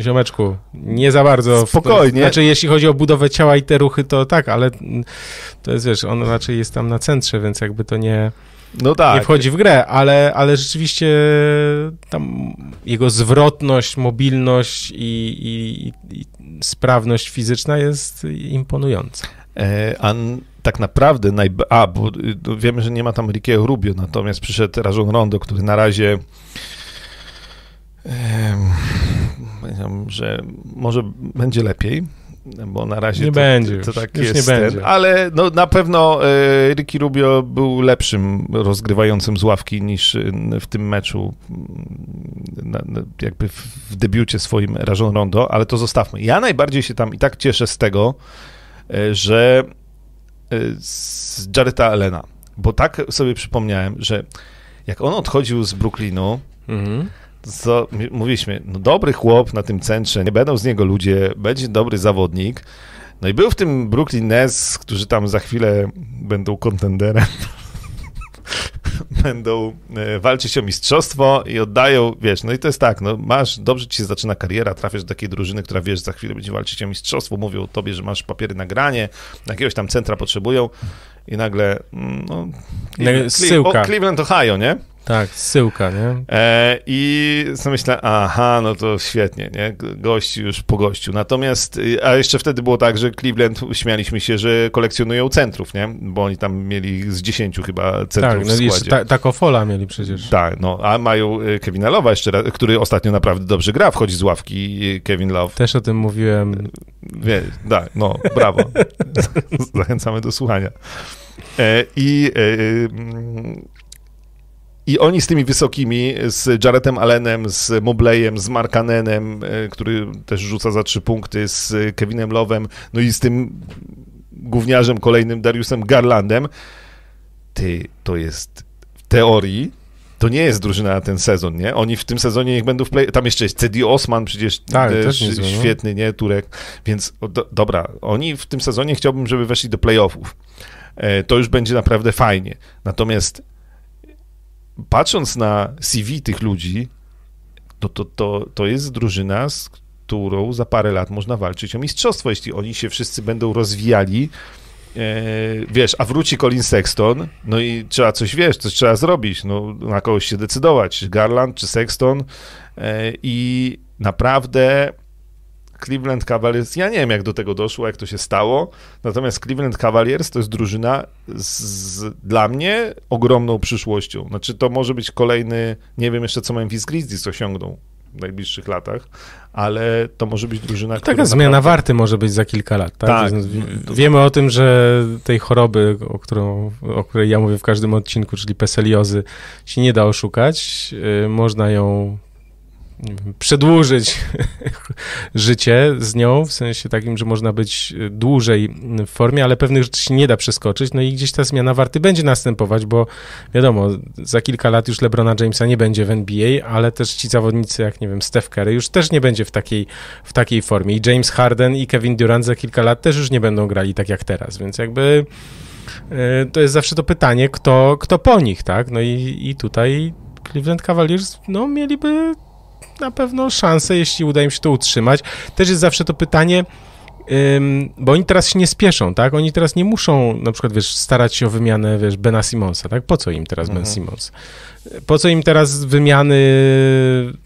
ziomeczku, nie za bardzo. Spokojnie. Znaczy, jeśli chodzi o budowę ciała i te ruchy, to tak, ale to jest, wiesz, on raczej jest tam na centrze, więc jakby to nie No tak. nie wchodzi w grę, ale, ale rzeczywiście tam jego zwrotność, mobilność i, i, i sprawność fizyczna jest imponująca. E, A tak naprawdę, najb- a, bo y, wiemy, że nie ma tam Rickiego Rubio, natomiast przyszedł Rajon Rondo, który na razie że może będzie lepiej, bo na razie Nie to, będzie to już, tak już nie jest, będzie. Ten, ale no, na pewno e, Ricky Rubio był lepszym rozgrywającym z ławki niż y, w tym meczu mm, jakby w, debiucie swoim Rajon Rondo, ale to zostawmy. Ja najbardziej się tam i tak cieszę z tego, e, że e, z Jareta Allena, bo tak sobie przypomniałem, że jak on odchodził z Brooklynu, Mhm. Co mówiliśmy, no dobry chłop na tym centrze, nie będą z niego ludzie, będzie dobry zawodnik. No i był w tym Brooklyn Nets, którzy tam za chwilę będą kontenderem. będą e, walczyć o mistrzostwo i oddają, wiesz, no i to jest tak, no masz, dobrze ci się zaczyna kariera, trafiasz do takiej drużyny, która wiesz, za chwilę będzie walczyć o mistrzostwo, mówią o tobie, że masz papiery na granie, jakiegoś tam centra potrzebują i nagle, mm, no... Cleveland, zsyłka. o, Cleveland, Ohio, nie? Tak, zsyłka, nie? E, I sobie myślę, aha, no to świetnie, nie? Gość już po gościu. Natomiast, y, a jeszcze wtedy było tak, że Cleveland, śmialiśmy się, że kolekcjonują centrów, nie? Bo oni tam mieli z 10 chyba centrów Tak, w no składzie. jeszcze ta, Takofola mieli przecież. Tak, no, a mają y, Kevina Love'a jeszcze raz, który ostatnio naprawdę dobrze gra, wchodzi z ławki y, Kevin Love. Też o tym mówiłem. Wie, tak, no, brawo. Zachęcamy do słuchania. E, I, e, mm, I oni z tymi wysokimi, z Jaretem Allenem, z Mobleyem, z Markanenem, e, który też rzuca za trzy punkty, z Kevinem Love'em, no i z tym gówniarzem kolejnym Dariusem Garlandem, ty, to jest w teorii to nie jest drużyna na ten sezon, nie? Oni w tym sezonie niech będą w play... Tam jeszcze jest Cedi Osman przecież Tak, też też niezły, no. świetny, nie? Turek. Więc do, dobra, oni w tym sezonie chciałbym, żeby weszli do playoffów. E, to już będzie naprawdę fajnie. Natomiast patrząc na CV tych ludzi, to, to, to, to jest drużyna, z, którą za parę lat można walczyć o mistrzostwo, jeśli oni się wszyscy będą rozwijali. E, wiesz, a wróci Colin Sexton, no i trzeba coś, wiesz, coś trzeba zrobić, no na kogoś się decydować, czy Garland, czy Sexton e, i naprawdę Cleveland Cavaliers, ja nie wiem jak do tego doszło, jak to się stało, natomiast Cleveland Cavaliers to jest drużyna z, z, dla mnie ogromną przyszłością. Znaczy to może być kolejny, nie wiem jeszcze co Memphis Grizzlies osiągną w najbliższych latach, ale to może być drużyna, no, Taka zmiana naprawdę... warty może być za kilka lat, tak? tak. Wiemy o tym, że tej choroby, o, którą, o której ja mówię w każdym odcinku, czyli peseliozy, się nie da oszukać. Yy, można ją przedłużyć życie z nią, w sensie takim, że można być dłużej w formie, ale pewnych rzeczy się nie da przeskoczyć, no i gdzieś ta zmiana warty będzie następować, bo wiadomo, za kilka lat już LeBrona Jamesa nie będzie w NBA, ale też ci zawodnicy, jak nie wiem, Steph Curry już też nie będzie w takiej, w takiej formie. I James Harden i Kevin Durant za kilka lat też już nie będą grali tak jak teraz, więc jakby e, to jest zawsze to pytanie, kto, kto po nich, tak? No i, i tutaj Cleveland Cavaliers, no mieliby na pewno szansę, jeśli uda im się to utrzymać. Też jest zawsze to pytanie, bo oni teraz się nie spieszą, tak? Oni teraz nie muszą, na przykład, wiesz, starać się o wymianę, wiesz, Bena Simonsa, tak? Po co im teraz mhm. Ben Simons? Po co im teraz wymiany,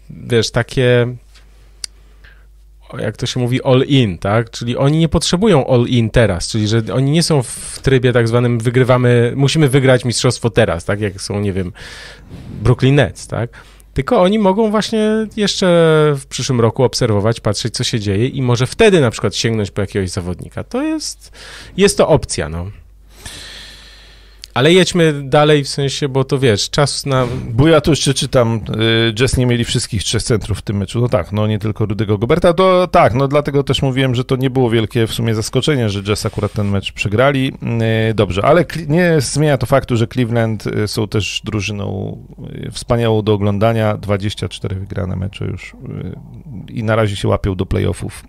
wiesz, takie, jak to się mówi, all in, tak? Czyli oni nie potrzebują all in teraz, czyli że oni nie są w trybie tak zwanym wygrywamy, musimy wygrać mistrzostwo teraz, tak? Jak są, nie wiem, Brooklyn Nets, tak? Tylko oni mogą właśnie jeszcze w przyszłym roku obserwować, patrzeć, co się dzieje i może wtedy na przykład sięgnąć po jakiegoś zawodnika. To jest, jest to opcja, no. Ale jedźmy dalej w sensie, bo to wiesz, czas na... Bo ja tu jeszcze czytam, y, Jazz nie mieli wszystkich trzech centrów w tym meczu. No tak, no nie tylko Rudego Goberta, to tak, no dlatego też mówiłem, że to nie było wielkie w sumie zaskoczenie, że Jazz akurat ten mecz przegrali. Y, dobrze, ale nie zmienia to faktu, że Cleveland y, są też drużyną wspaniałą do oglądania. 24 wygrane mecze już i na razie się łapią do playoffów,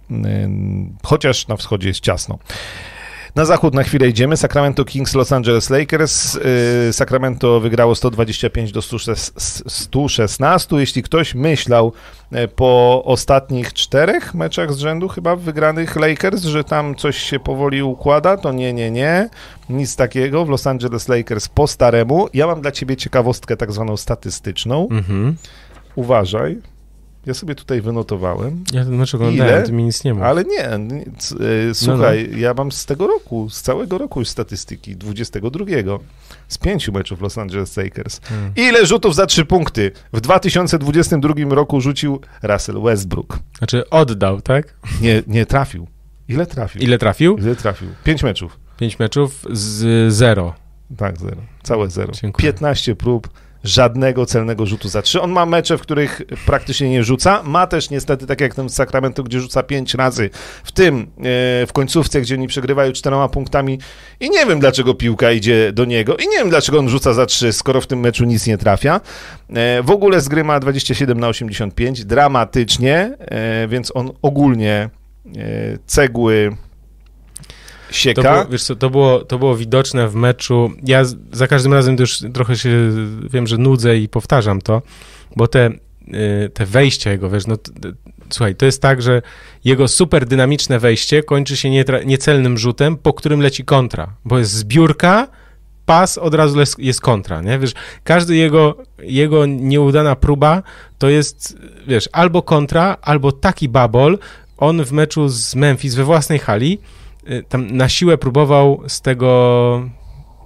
chociaż na wschodzie jest ciasno. Na zachód na chwilę idziemy. Sacramento Kings, Los Angeles Lakers. Y, Sacramento wygrało 125 do 116. Jeśli ktoś myślał e, po ostatnich czterech meczach z rzędu chyba wygranych Lakers, że tam coś się powoli układa, to nie, nie, nie. Nic takiego. W Los Angeles Lakers po staremu. Ja mam dla ciebie ciekawostkę tak zwaną statystyczną. Mhm. Uważaj. Ja sobie tutaj wynotowałem. Ja mecz oglądałem, ty mi nic nie ma. Ale nie, nie e, słuchaj, no, no. ja mam z tego roku, z całego roku już statystyki, 22, z pięciu meczów Los Angeles Lakers. Hmm. Ile rzutów za trzy punkty w 2022 roku rzucił Russell Westbrook? Znaczy oddał, tak? Nie, nie trafił. Ile trafił? Ile trafił? Ile trafił? Pięć meczów. Pięć meczów z zero. Tak, zero. Całe zero. Dziękuję. 15 prób, żadnego celnego rzutu za trzy. On ma mecze, w których praktycznie nie rzuca. Ma też niestety, tak jak ten Sacramento, gdzie rzuca pięć razy, w tym e, w końcówce, gdzie oni przegrywają czteroma punktami i nie wiem, dlaczego piłka idzie do niego i nie wiem, dlaczego on rzuca za trzy, skoro w tym meczu nic nie trafia. E, w ogóle z gry ma 27 na 85, dramatycznie, e, więc on ogólnie cegły sieka. To było, wiesz co, to było, to było widoczne w meczu. Ja za każdym razem już trochę się, wiem, że nudzę i powtarzam to, bo te, y, te wejścia jego, wiesz, no słuchaj, to jest tak, że jego super dynamiczne wejście kończy się niecelnym rzutem, po którym leci kontra, bo jest zbiórka, pas, od razu jest kontra, nie? Wiesz, każdy jego, jego nieudana próba to jest, wiesz, albo kontra, albo taki babol. On w meczu z Memphis we własnej hali tam na siłę próbował z tego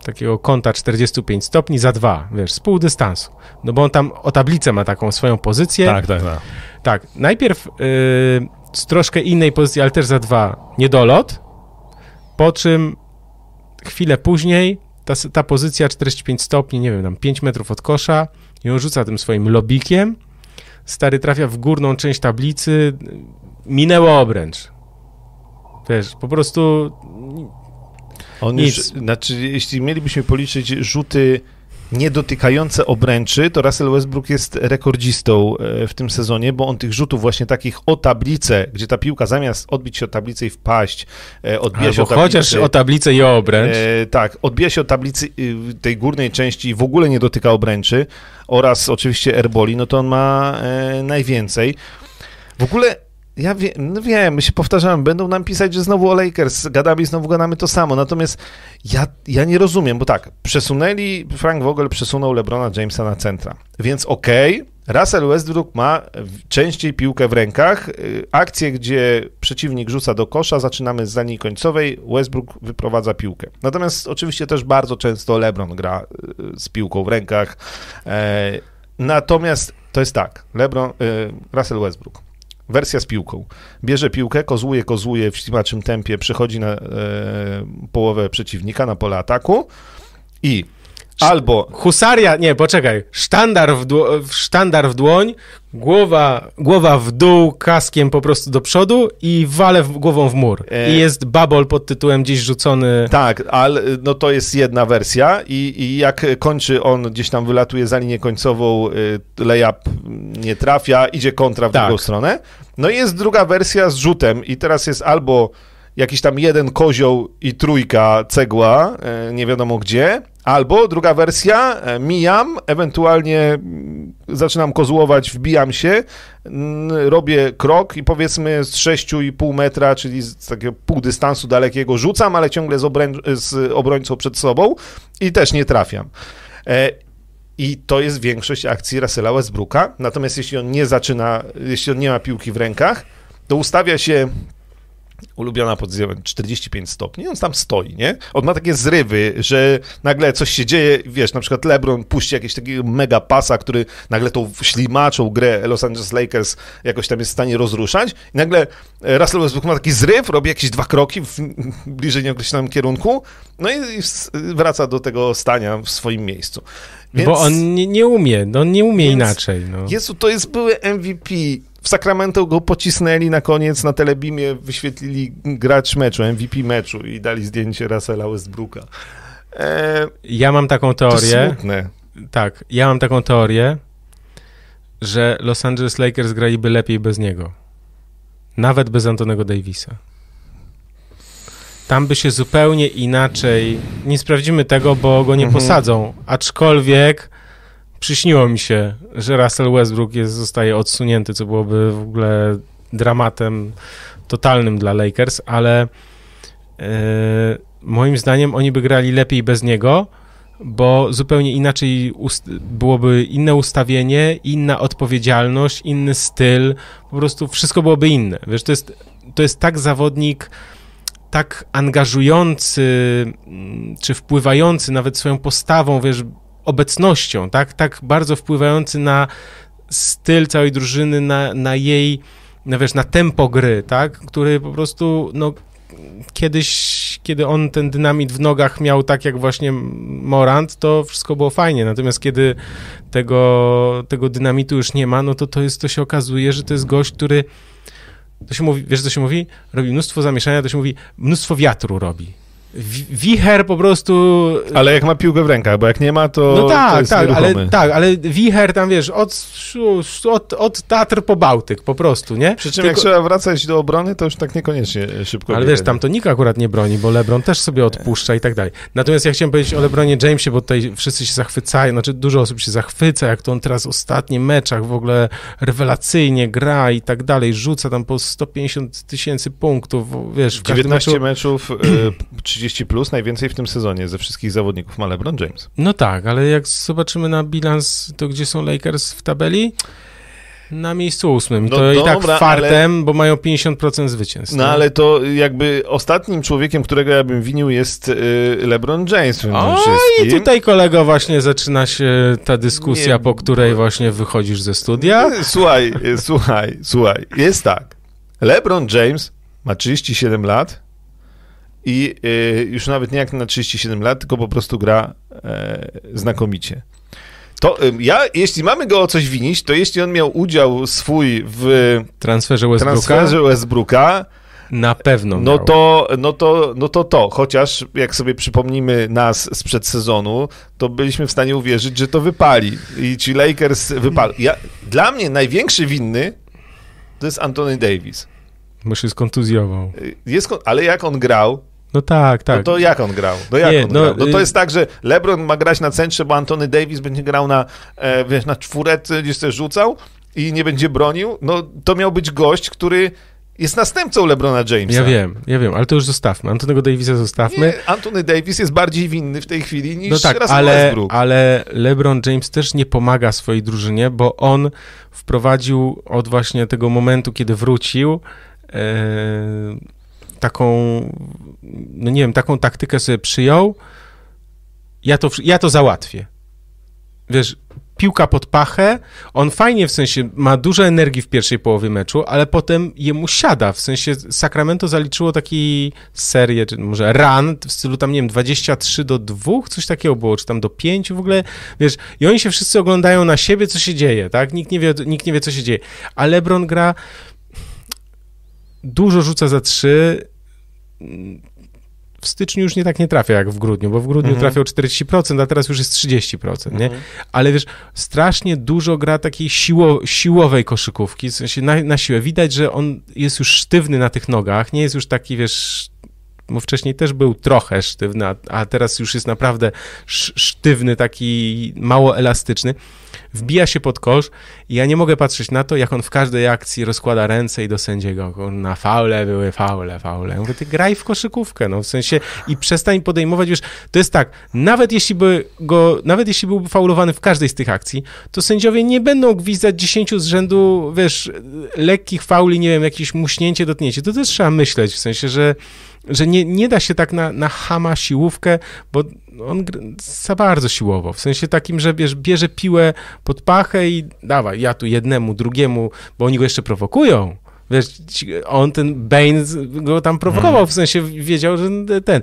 takiego kąta 45 stopni za dwa, wiesz, z pół dystansu. No bo on tam o tablicę ma taką swoją pozycję. Tak, tak, tak. Tak, najpierw yy, z troszkę innej pozycji, ale też za dwa niedolot, po czym chwilę później ta, ta pozycja 45 stopni, nie wiem, tam 5 metrów od kosza i on rzuca tym swoim lobikiem, stary trafia w górną część tablicy, minęło obręcz. Wiesz, po prostu on nic. już, znaczy, jeśli mielibyśmy policzyć rzuty niedotykające obręczy, to Russell Westbrook jest rekordzistą e, w tym sezonie, bo on tych rzutów właśnie takich o tablicę, gdzie ta piłka zamiast odbić się o tablicę i wpaść, e, odbija się o tablicę. chociaż o tablicę i o obręcz. E, tak, odbija się o tablicy y, tej górnej części i w ogóle nie dotyka obręczy oraz oczywiście airboli, no to on ma e, najwięcej. W ogóle ja no wiem, my się powtarzamy, będą nam pisać, że znowu o Lakers, gadamy znowu gadamy to samo, natomiast ja, ja nie rozumiem, bo tak, przesunęli, Frank Vogel przesunął LeBrona Jamesa na centra, więc okej, okay, Russell Westbrook ma częściej piłkę w rękach, y, akcje, gdzie przeciwnik rzuca do kosza, zaczynamy z linii końcowej, Westbrook wyprowadza piłkę. Natomiast oczywiście też bardzo często LeBron gra y, z piłką w rękach, e, natomiast to jest tak, LeBron, y, Russell Westbrook wersja z piłką. Bierze piłkę, kozłuje, kozłuje w ślimaczym tempie, przechodzi na e, połowę przeciwnika, na pole ataku i albo... Husaria, nie, poczekaj, sztandar w, dło, sztandar w dłoń, głowa, głowa w dół, kaskiem po prostu do przodu i wale w, głową w mur. E... I jest babol pod tytułem gdzieś rzucony. Tak, ale no to jest jedna wersja i, i jak kończy on, gdzieś tam wylatuje za linię końcową, y, layup nie trafia, idzie kontra w tak. drugą stronę. No i jest druga wersja z rzutem i teraz jest albo jakiś tam jeden kozioł i trójka cegła, e, nie wiadomo gdzie, albo druga wersja, e, mijam, ewentualnie mm, zaczynam kozłować, wbijam się, robię krok i powiedzmy z 6,5 metra, czyli z takiego pół dystansu dalekiego rzucam, ale ciągle z, obrę- z obrońcą przed sobą i też nie trafiam. E, I to jest większość akcji Russella Westbrooka. Natomiast jeśli on nie zaczyna, jeśli on nie ma piłki w rękach, to ustawia się ulubiona pod 45 stopni, on tam stoi, nie? On ma takie zrywy, że nagle coś się dzieje, wiesz, na przykład LeBron puści jakiś taki mega pasa, który nagle tą ślimaczą grę Los Angeles Lakers jakoś tam jest w stanie rozruszać i nagle Russell Westbrook ma taki zryw, robi jakieś dwa kroki w bliżej nieokreślonym kierunku, no i wraca do tego stania w swoim miejscu. Więc, Bo on nie, nie umie, no on nie umie inaczej. No. Jezu, to jest były MVP w Sacramento go pocisnęli na koniec, na telebimie wyświetlili gracz meczu, MVP meczu i dali zdjęcie Russella Westbrooka. E, ja mam taką teorię. To smutne. Tak, ja mam taką teorię, że Los Angeles Lakers graliby lepiej bez niego. Nawet bez Antonego Davisa. Tam by się zupełnie inaczej. Nie sprawdzimy tego, bo go nie mhm. posadzą. Aczkolwiek przyśniło mi się, że Russell Westbrook jest, zostaje odsunięty, co byłoby w ogóle dramatem totalnym dla Lakers, ale yy, moim zdaniem oni by grali lepiej bez niego, bo zupełnie inaczej byłoby inne ustawienie, inna odpowiedzialność, inny styl, po prostu wszystko byłoby inne. Wiesz, to jest, to jest tak zawodnik, tak angażujący, mm, czy wpływający nawet swoją postawą, wiesz, obecnością, tak, tak bardzo wpływający na styl całej drużyny, na, na jej, na, wiesz, na tempo gry, tak, który po prostu, no, kiedyś, kiedy on ten dynamit w nogach miał tak jak właśnie Morant, to wszystko było fajnie, natomiast kiedy tego, tego dynamitu już nie ma, no to to jest, to się okazuje, że to jest gość, który to się mówi, wiesz co się mówi? Robi mnóstwo zamieszania, to się mówi, mnóstwo wiatru robi wicher po prostu... Ale jak ma piłkę w rękach, bo jak nie ma, to No tak, to jest tak, ale, tak, ale wicher tam, wiesz, od, od, od Tatr po Bałtyk po prostu, nie? Przy czym Tylko... jak trzeba wracać do obrony, to już tak niekoniecznie szybko Ale wiesz, tam to nikt akurat nie broni, bo LeBron też sobie odpuszcza i tak dalej. Natomiast ja chciałem powiedzieć o LeBronie Jamesie, bo tutaj wszyscy się zachwycają, znaczy dużo osób się zachwyca, jak to on teraz w ostatnich meczach w ogóle rewelacyjnie gra i tak dalej, rzuca tam po 150 tysięcy punktów, wiesz, w 19 meczu... meczów, 30 30 plus, najwięcej w tym sezonie ze wszystkich zawodników ma LeBron James. No tak, ale jak zobaczymy na bilans, to gdzie są Lakers w tabeli? Na miejscu ósmym. No to dobra, i tak fartem, ale... bo mają 50% zwycięstw. No ale to jakby ostatnim człowiekiem, którego ja bym winił jest y, LeBron James. O, i tutaj kolego właśnie zaczyna się ta dyskusja, Nie, po której właśnie wychodzisz ze studia. Słuchaj, słuchaj, słuchaj. Jest tak. LeBron James ma 37 lat i y, już nawet nie jak na 37 lat, tylko po prostu gra e, znakomicie. To ja, jeśli mamy go o coś winić, to jeśli on miał udział swój w transferze Westbrooka, transferze Westbrooka na pewno. No to, no, to, no to to. Chociaż jak sobie przypomnimy nas sprzed sezonu, to byliśmy w stanie uwierzyć, że to wypali. I ci Lakers wypali. Ja, dla mnie największy winny to jest Anthony Davis. Bo się skontuzjował. Jest, ale jak on grał, no tak, tak. No to jak on grał? No jak Nie, on no, grał? No to y- jest tak, że LeBron ma grać na centrze, bo Antony Davis będzie grał na, e, wiesz, na czwóreczce, gdzieś też rzucał, i nie będzie bronił, no to miał być gość, który jest następcą LeBrona Jamesa. Ja wiem, ja wiem, ale to już zostawmy. Antonego Davisa zostawmy. Nie, Anthony Davis jest bardziej winny w tej chwili niż no tak, Russell ale, Westbrook. ale LeBron James też nie pomaga swojej drużynie, bo on wprowadził od właśnie tego momentu, kiedy wrócił, e, taką, no nie wiem, taką taktykę sobie przyjął, ja to, ja to załatwię. Wiesz, piłka pod pachę, on fajnie w sensie ma dużo energii w pierwszej połowie meczu, ale potem jemu siada, w sensie Sacramento zaliczyło taki serię, czy może run w stylu tam, nie wiem, 23 do 2, coś takiego było, czy tam do 5 w ogóle, wiesz, i oni się wszyscy oglądają na siebie, co się dzieje, tak, nikt nie wie, nikt nie wie co się dzieje, a LeBron gra dużo rzuca za 3, w styczniu już nie tak nie trafia jak w grudniu, bo w grudniu mhm. trafiał 40%, a teraz już jest 30%, nie? Mhm. Ale wiesz, strasznie dużo gra takiej siło, siłowej koszykówki, w sensie na, na siłę. Widać, że on jest już sztywny na tych nogach, nie jest już taki, wiesz, bo wcześniej też był trochę sztywny, a teraz już jest naprawdę sztywny, taki mało elastyczny wbija się pod kosz i ja nie mogę patrzeć na to, jak on w każdej akcji rozkłada ręce i do sędziego. Na faule były faule, faule. Mówię, ty graj w koszykówkę, no w sensie i przestań podejmować, wiesz, to jest tak, nawet jeśli by go, nawet jeśli byłby faulowany w każdej z tych akcji, to sędziowie nie będą gwizdać dziesięciu z rzędu, wiesz, lekkich fauli, nie wiem, jakieś muśnięcie, dotknięcie. To też trzeba myśleć, w sensie, że że nie, nie da się tak na, na hama siłówkę, bo on za bardzo siłowo, w sensie takim, że wiesz, bierze piłę pod pachę i dawaj, ja tu jednemu, drugiemu, bo oni go jeszcze prowokują. Wiesz, on, ten Baines go tam prowokował, hmm. w sensie wiedział, że ten. Y,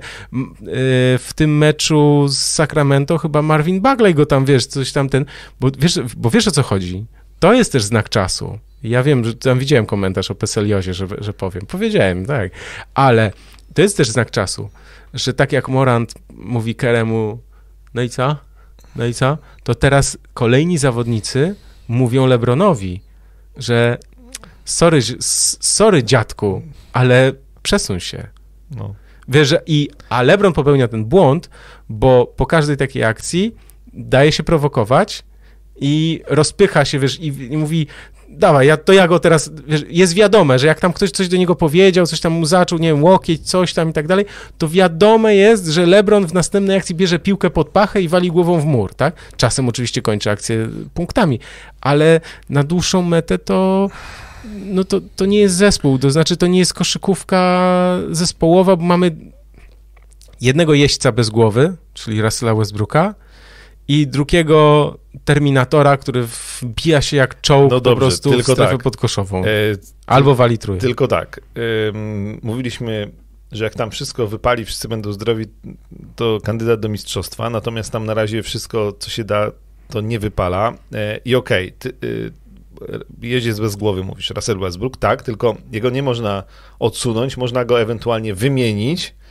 w tym meczu z Sacramento chyba Marvin Bagley go tam, wiesz, coś tam ten, bo wiesz, bo wiesz o co chodzi. To jest też znak czasu. Ja wiem, że tam widziałem komentarz o Peseliozie, że, że powiem. Powiedziałem, tak. Ale to jest też znak czasu, że tak jak Morant mówi Keremu, no i co? No i co? To teraz kolejni zawodnicy mówią Lebronowi, że sorry, sorry dziadku, ale przesuń się. No. Wiesz, że i, a Lebron popełnia ten błąd, bo po każdej takiej akcji daje się prowokować i rozpycha się, wiesz, i, i mówi, dawaj, ja, to ja go teraz, wiesz, jest wiadome, że jak tam ktoś coś do niego powiedział, coś tam mu zaczął, nie wiem, łokieć, coś tam i tak dalej, to wiadome jest, że LeBron w następnej akcji bierze piłkę pod pachę i wali głową w mur, tak? Czasem oczywiście kończy akcję punktami, ale na dłuższą metę to no to, to nie jest zespół, to znaczy to nie jest koszykówka zespołowa, bo mamy jednego jeźdźca bez głowy, czyli Russella Westbrooka, i drugiego Terminatora, który wbija się jak czołg no dobrze, po prostu tylko w strefę tak. podkoszową. E, Albo wali trójkę. Tylko tak. mówiliśmy, że jak tam wszystko wypali, wszyscy będą zdrowi, to kandydat do mistrzostwa, natomiast tam na razie wszystko, co się da, to nie wypala. E, I okej, okay, jeździec bez głowy, mówisz, Russell Westbrook, tak, tylko jego nie można odsunąć, można go ewentualnie wymienić, E,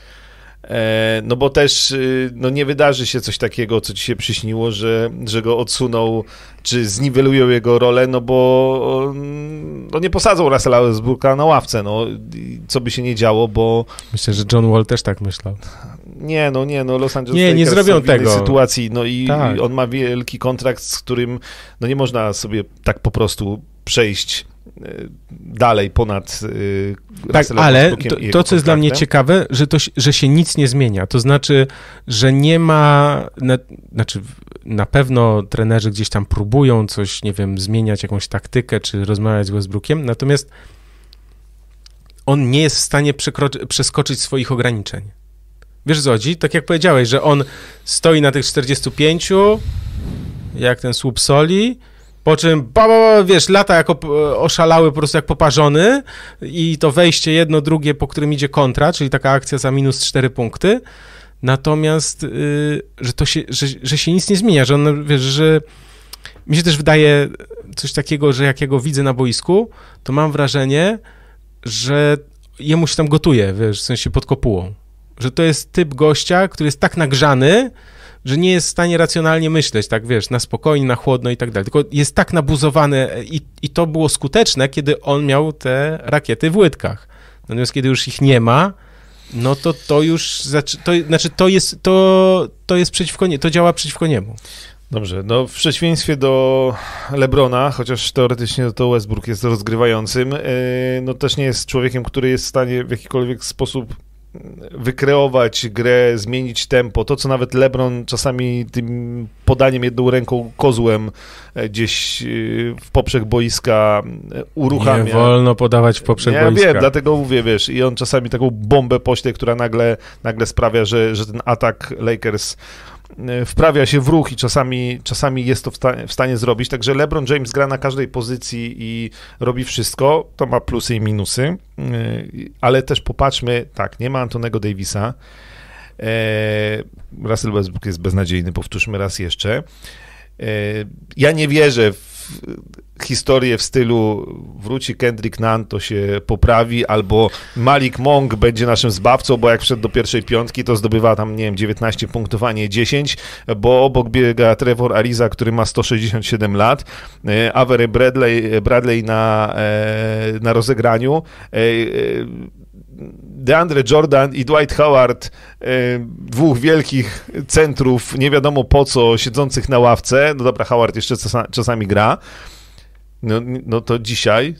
no bo też y, no nie wydarzy się coś takiego, co ci się przyśniło, że, że go odsuną, czy zniwelują jego rolę, no bo no nie posadzą Russella Westbrooka na ławce, no co by się nie działo, bo... Myślę, że John Wall też tak myślał. Nie, no nie, no Los Angeles nie, nie zrobią tego. sytuacji, no i, tak. on ma wielki kontrakt, z którym no nie można sobie tak po prostu przejść dalej ponad yy, Tak, ale to, to, co jest dla mnie ciekawe, że, to, że się nic nie zmienia. To znaczy, że nie ma, na, znaczy na pewno trenerzy gdzieś tam próbują coś, nie wiem, zmieniać jakąś taktykę, czy rozmawiać z Westbrookiem, natomiast on nie jest w stanie przeskoczyć swoich ograniczeń. Wiesz co chodzi? Tak jak powiedziałeś, że on stoi na tych 45, jak ten słup soli, po czym, ba, ba, wiesz, lata jako oszalały po prostu jak poparzony i to wejście jedno, drugie, po którym idzie kontra, czyli taka akcja za minus 4 punkty. Natomiast, yy, że to się, że, że się nic nie zmienia, że on, wiesz, że mi się też wydaje coś takiego, że jak ja go widzę na boisku, to mam wrażenie, że jemu się tam gotuje, wiesz, w sensie pod kopułą. Że to jest typ gościa, który jest tak nagrzany, że nie jest w stanie racjonalnie myśleć, tak wiesz, na spokojnie, na chłodno i tak dalej. Tylko jest tak nabuzowany i, i to było skuteczne, kiedy on miał te rakiety w łydkach. Natomiast kiedy już ich nie ma, no to to już, to, znaczy to jest, to, to jest przeciwko nie, to działa przeciwko niemu. Dobrze, no w przeciwieństwie do Lebrona, chociaż teoretycznie to Westbrook jest rozgrywającym, yy, no też nie jest człowiekiem, który jest w stanie w jakikolwiek sposób wykreować grę, zmienić tempo. To, co nawet LeBron czasami tym podaniem jedną ręką kozłem e, gdzieś e, w poprzek boiska e, uruchamia. Nie wolno podawać w poprzek ja boiska. wiem, dlatego mówię, wiesz, i on czasami taką bombę pośle, która nagle, nagle sprawia, że, że ten atak Lakers wprawia się w ruch i czasami, czasami jest to w, w, stanie zrobić. Także LeBron James gra na każdej pozycji i robi wszystko. To ma plusy i minusy, e, ale też popatrzmy, tak, nie ma Antonego Davisa. E, Russell Westbrook jest beznadziejny, powtórzmy raz jeszcze. Ja nie wierzę w historię w stylu wróci Kendrick Nunn, to się poprawi, albo Malik Monk będzie naszym zbawcą, bo jak wszedł do pierwszej piątki, to zdobywa tam, nie wiem, 19 punktów, a nie 10, bo obok biega Trevor Ariza, który ma 167 lat, e, Avery Bradley, Bradley na, e, na rozegraniu, e, DeAndre Jordan i Dwight Howard, dwóch wielkich centrów, nie wiadomo po co, siedzących na ławce. No dobra, Howard jeszcze czasami gra. No, no to dzisiaj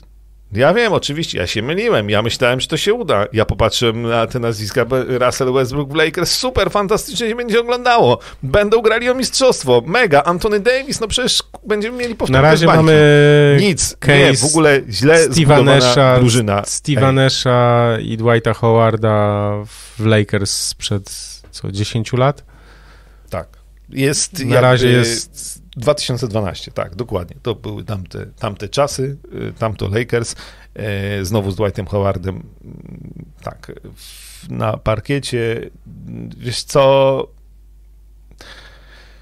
ja wiem, oczywiście, ja się myliłem. Ja myślałem, że to się uda. Ja popatrzyłem na te nazwiska Russell Westbrook w Lakers. Super, fantastycznie się będzie oglądało. Będą grali o mistrzostwo. Mega. Anthony Davis, no przecież będziemy mieli powtórkę Na razie mamy Nic. Nie, w ogóle źle Steve'a Nasha, drużyna. Steve'a Nasha i Dwighta Howarda w Lakers sprzed co, 10 lat? Tak. Jest Na jakby... razie jest 2012, tak, dokładnie. To były tamte, tamte czasy, y, tamto Lakers, e, znowu z Dwightem Howardem, mm, tak, na parkiecie, wiesz co,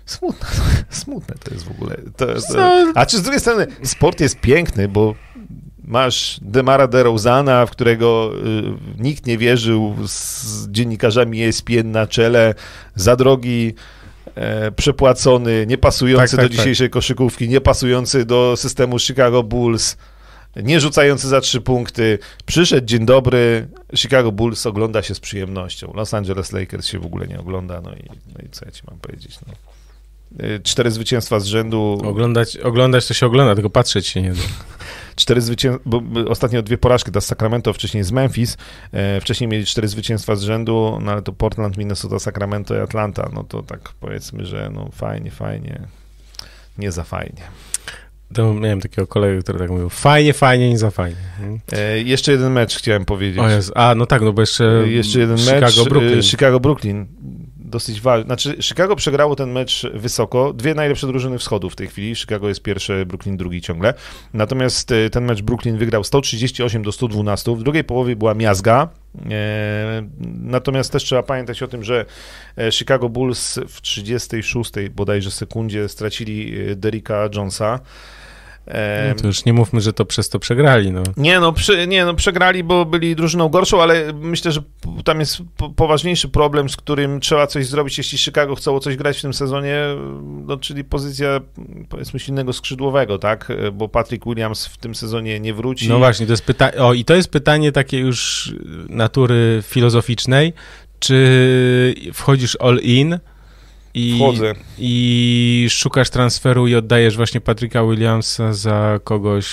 smutne, smutne to jest w ogóle. To, to, a czy z drugiej strony, sport jest piękny, bo masz Demara DeRozana, w którego y, nikt nie wierzył, z dziennikarzami ESPN na czele, za drogi e, przepłacony, niepasujący tak, tak, do tak. dzisiejszej tak. koszykówki, niepasujący do systemu Chicago Bulls, nie rzucający za trzy punkty. Przyszedł, dzień dobry, Chicago Bulls ogląda się z przyjemnością. Los Angeles Lakers się w ogóle nie ogląda, no i, no i co ja ci mam powiedzieć, no. E, cztery zwycięstwa z rzędu. Oglądać, oglądać to się ogląda, tylko patrzeć się nie da. Cztery zwycięstwa, bo ostatnio dwie porażki, to z Sacramento, wcześniej z Memphis, e, wcześniej mieli cztery zwycięstwa z rzędu, no ale to Portland, Minnesota, Sacramento i Atlanta, no to tak powiedzmy, że no fajnie, fajnie, nie za fajnie. To miałem takiego kolegę, który tak mówił, fajnie, fajnie, nie za fajnie. E, jeszcze jeden mecz chciałem powiedzieć. Jest, a no tak, no bo jeszcze, jeszcze jeden Chicago, mecz, Brooklyn. Chicago, Brooklyn dosyć ważny. Znaczy, Chicago przegrało ten mecz wysoko. Dwie najlepsze drużyny wschodu w tej chwili. Chicago jest pierwsze, Brooklyn drugi ciągle. Natomiast e, ten mecz Brooklyn wygrał 138 do 112. W drugiej połowie była miazga. E, natomiast też trzeba pamiętać o tym, że e, Chicago Bulls w 36 bodajże sekundzie stracili Derricka Jonesa. No to już nie mówmy, że to przez to przegrali. No. Nie, no, przy, nie, no przegrali, bo byli drużyną gorszą, ale myślę, że tam jest poważniejszy problem, z którym trzeba coś zrobić, jeśli Chicago chciało coś grać w tym sezonie, no, czyli pozycja powiedzmy silnego skrzydłowego, tak? Bo Patrick Williams w tym sezonie nie wróci. No właśnie, to jest pytanie, o i to jest pytanie takie już natury filozoficznej, czy wchodzisz all in, i, Wchodzę. I szukasz transferu i oddajesz właśnie Patryka Williamsa za kogoś,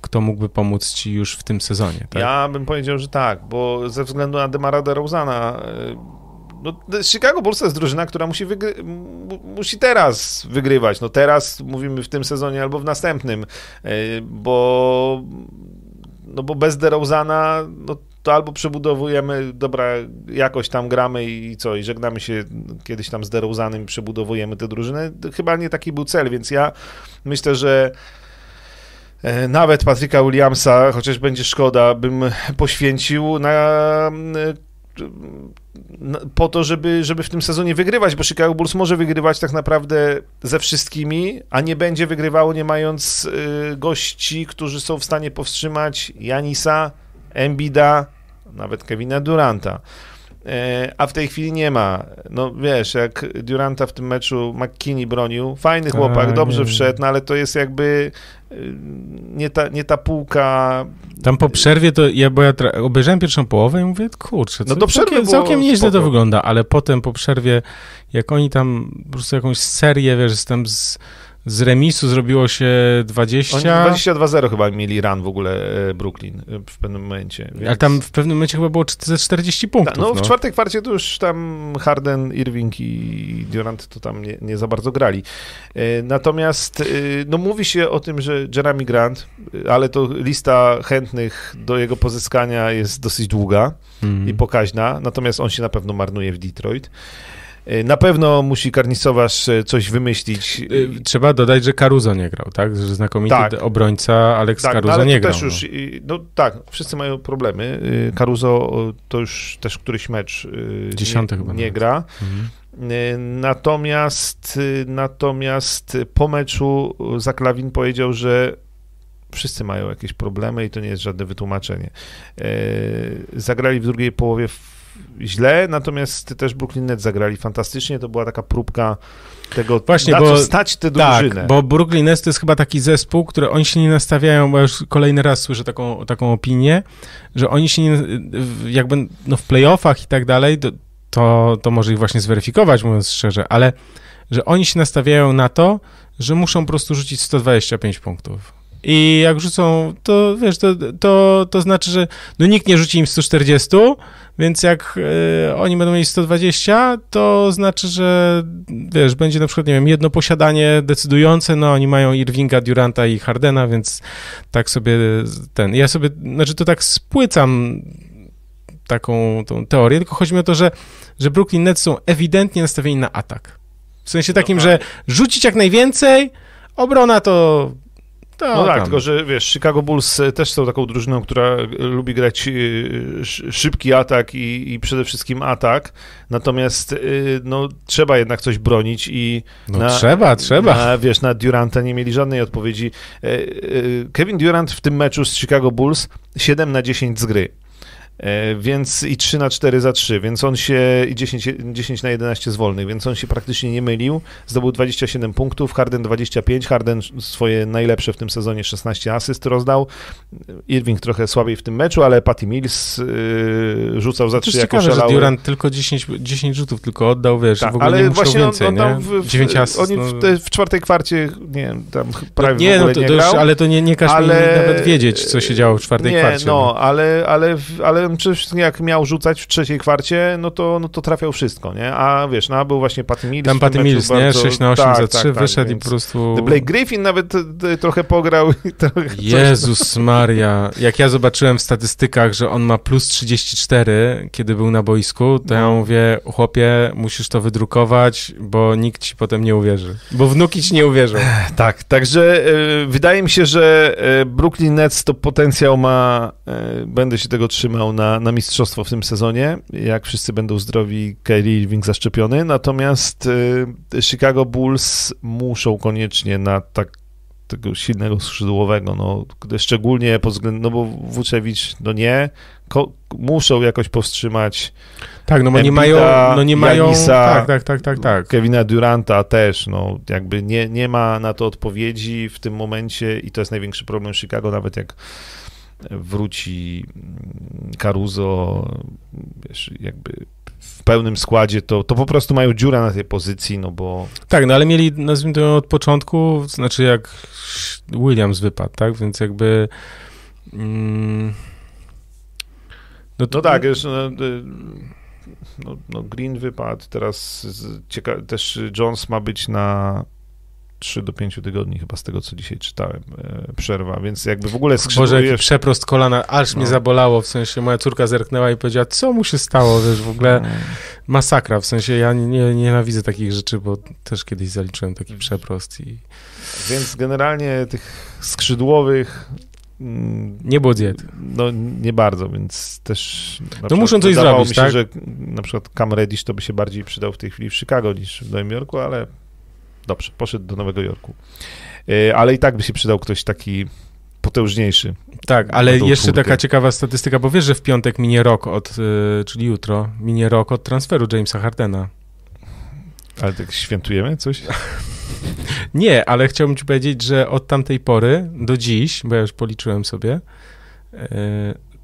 kto mógłby pomóc ci już w tym sezonie. Tak? Ja bym powiedział, że tak, bo ze względu na Demara DeRozana e, no, Chicago Bulls to jest drużyna, która musi, wygry- musi teraz wygrywać. No teraz mówimy w tym sezonie albo w następnym, e, bo no bo bez DeRozana no to albo przebudowujemy, dobra, jakoś tam gramy i co, i żegnamy się kiedyś tam z DeRozanem i przebudowujemy tę drużynę. Chyba nie taki był cel, więc ja myślę, że e, nawet Patryka Williamsa, chociaż będzie szkoda, bym poświęcił na, na po to, żeby, żeby w tym sezonie wygrywać, bo Chicago Bulls może wygrywać tak naprawdę ze wszystkimi, a nie będzie wygrywało nie mając y, gości, którzy są w stanie powstrzymać Janisa, Embida, nawet Kevina Duranta. e, a w tej chwili nie ma. No wiesz, jak Duranta w tym meczu McKinney bronił, fajny chłopak, Tak, dobrze nie. wszedł, no ale to jest jakby y, nie ta, nie ta półka. Tam po przerwie to ja, bo ja tra- obejrzałem pierwszą połowę i mówię, kurczę, No do przerwy całkiem, całkiem nieźle to spoko. wygląda, ale potem po przerwie, jak oni tam po prostu jakąś serię, wiesz, tam z, z remisu zrobiło się 20, Oni 22-0 chyba mieli run w ogóle e, Brooklyn e, w pewnym momencie. Więc... ale tam w pewnym momencie chyba było ze 40 punktów. Ta, no, w no. czwartej kwarcie to już tam Harden, Irving i Durant to tam nie, nie za bardzo grali. E, Natomiast no, mówi się o tym, że Jeremy Grant, ale to lista chętnych do jego pozyskania jest dosyć długa Mhm. i pokaźna, natomiast on się na pewno marnuje w Detroit. E, Na pewno musi karnicowarz e, coś wymyślić. Y, Trzeba dodać, że Caruso nie grał, tak? Że znakomity Tak. obrońca Alex Tak, no, ale to nie grał. też już, i- no tak, wszyscy mają problemy. Y, Caruso o, to już też któryś mecz y, Dziesiąty nie, chyba nie gra. no. Mhm. Y, Natomiast, y, natomiast po meczu Zaklawin powiedział, że wszyscy mają jakieś problemy i to nie jest żadne wytłumaczenie. Y, Zagrali w drugiej połowie w- źle, natomiast też Brooklyn Nets zagrali fantastycznie. To była taka próbka tego, Właśnie, na bo- stać tę drużynę. Tak, bo Brooklyn Nets to jest chyba taki zespół, który oni się nie nastawiają, bo już kolejny raz słyszę taką, taką opinię, że oni się nie, jakby no w playoffach i tak dalej, to, to, to może ich właśnie zweryfikować, mówiąc szczerze, ale że oni się nastawiają na to, że muszą po prostu rzucić 125 punktów. I jak rzucą, to wiesz, to, to, to znaczy, że no nikt nie rzuci im 140, więc jak e, oni będą mieli 120, to znaczy, że wiesz, będzie na przykład, nie wiem, jedno posiadanie decydujące, no oni mają Irvinga, Duranta i Hardena, więc tak sobie ten, ja sobie, znaczy to tak spłycam taką tą teorię, tylko chodzi mi o to, że, że Brooklyn Nets są ewidentnie nastawieni na atak. W sensie takim, No, że rzucić jak najwięcej, obrona to... to No tak, tam. tylko że wiesz, Chicago Bulls e, też są taką drużyną, która e, lubi grać e, sz- szybki atak i, i przede wszystkim atak, natomiast no, trzeba jednak coś bronić i No na- trzeba, trzeba. Na, wiesz, na Duranta nie mieli żadnej odpowiedzi. Kevin Durant w tym meczu z Chicago Bulls 7 na 10 z gry. E, Więc i 3 na 4 za 3, więc on się i 10, 10 na 11 z wolnych, więc on się praktycznie nie mylił. Zdobył 27 punktów, Harden 25, Harden swoje najlepsze w tym sezonie 16 asyst rozdał. Irving trochę słabiej w tym meczu, ale Patty Mills yy, rzucał za To 3 jest jako ciekawe, że. Durant tylko 10, 10 rzutów tylko oddał, wiesz, Tak, w ogóle ale nie musiał właśnie więcej, on, on tam w, w, 9 asyst, oni no. w, te, w czwartej kwarcie, nie wiem, tam prawie No, nie, w ogóle no to, nie to już, grał. ale to nie, nie każ mi nawet wiedzieć, co się działo w czwartej nie, kwarcie. No, ale, ale, ale przede wszystkim jak miał rzucać w trzeciej kwarcie, no to, no to trafiał wszystko, nie? A wiesz, no, a był właśnie Patty Mills. Tam Patty Mills, nie? bardzo- 6 na 8 tak, za tak, 3 tak, wyszedł i po prostu... Blake Griffin nawet e, trochę pograł. i Trochę Jezus Maria. Jak ja zobaczyłem w statystykach, że on ma plus 34, kiedy był na boisku, to ja No. mówię, chłopie, musisz to wydrukować, bo nikt ci potem nie uwierzy. Bo wnuki ci nie uwierzą. Tak, także e, wydaje mi się, że e, Brooklyn Nets to potencjał ma, e, będę się tego trzymał na, na mistrzostwo w tym sezonie, jak wszyscy będą zdrowi, Kyrie Irving zaszczepiony, natomiast e, Chicago Bulls muszą koniecznie na tak tego silnego skrzydłowego, no, szczególnie pod względem, no bo Wuczewicz, no nie, ko, muszą jakoś powstrzymać Tak, no bo nie mają, no nie mają, Janisa, tak, tak, tak, tak, tak. Kevina Duranta też, no jakby nie, nie ma na to odpowiedzi w tym momencie i to jest największy problem Chicago, nawet jak wróci mm, Caruso, wiesz, jakby w pełnym składzie, to, to po prostu mają dziurę na tej pozycji, no bo Tak, no ale mieli, nazwijmy to od początku, znaczy jak Williams wypadł, tak, więc jakby... Mm, no tak, wiesz, no, y, no, no Green wypadł, teraz cieka- też Jones ma być na 3 do 5 tygodni chyba z tego, co dzisiaj czytałem, e, przerwa, więc jakby w ogóle Boże, skrzydłuje jaki przeprost kolana, aż mnie No. zabolało, w sensie moja córka zerknęła i powiedziała, co mu się stało, wiesz, w ogóle masakra, w sensie ja nie, nie, nienawidzę takich rzeczy, bo też kiedyś zaliczyłem taki przeprost i Więc generalnie tych skrzydłowych mm, nie było diet. no nie bardzo, więc też przykład muszą coś zrobić, mi się, tak? że na przykład Cam Reddish to by się bardziej przydał w tej chwili w Chicago niż w Nowym Jorku, ale dobrze, poszedł do Nowego Jorku. E, Ale i tak by się przydał ktoś taki potężniejszy. Tak, ale jeszcze czwórkę. taka ciekawa statystyka, bo wiesz, że w piątek minie rok od, y, czyli jutro, minie rok od transferu Jamesa Hardena. Ale tak świętujemy coś? Nie, ale chciałbym ci powiedzieć, że od tamtej pory do dziś, bo ja już policzyłem sobie, y,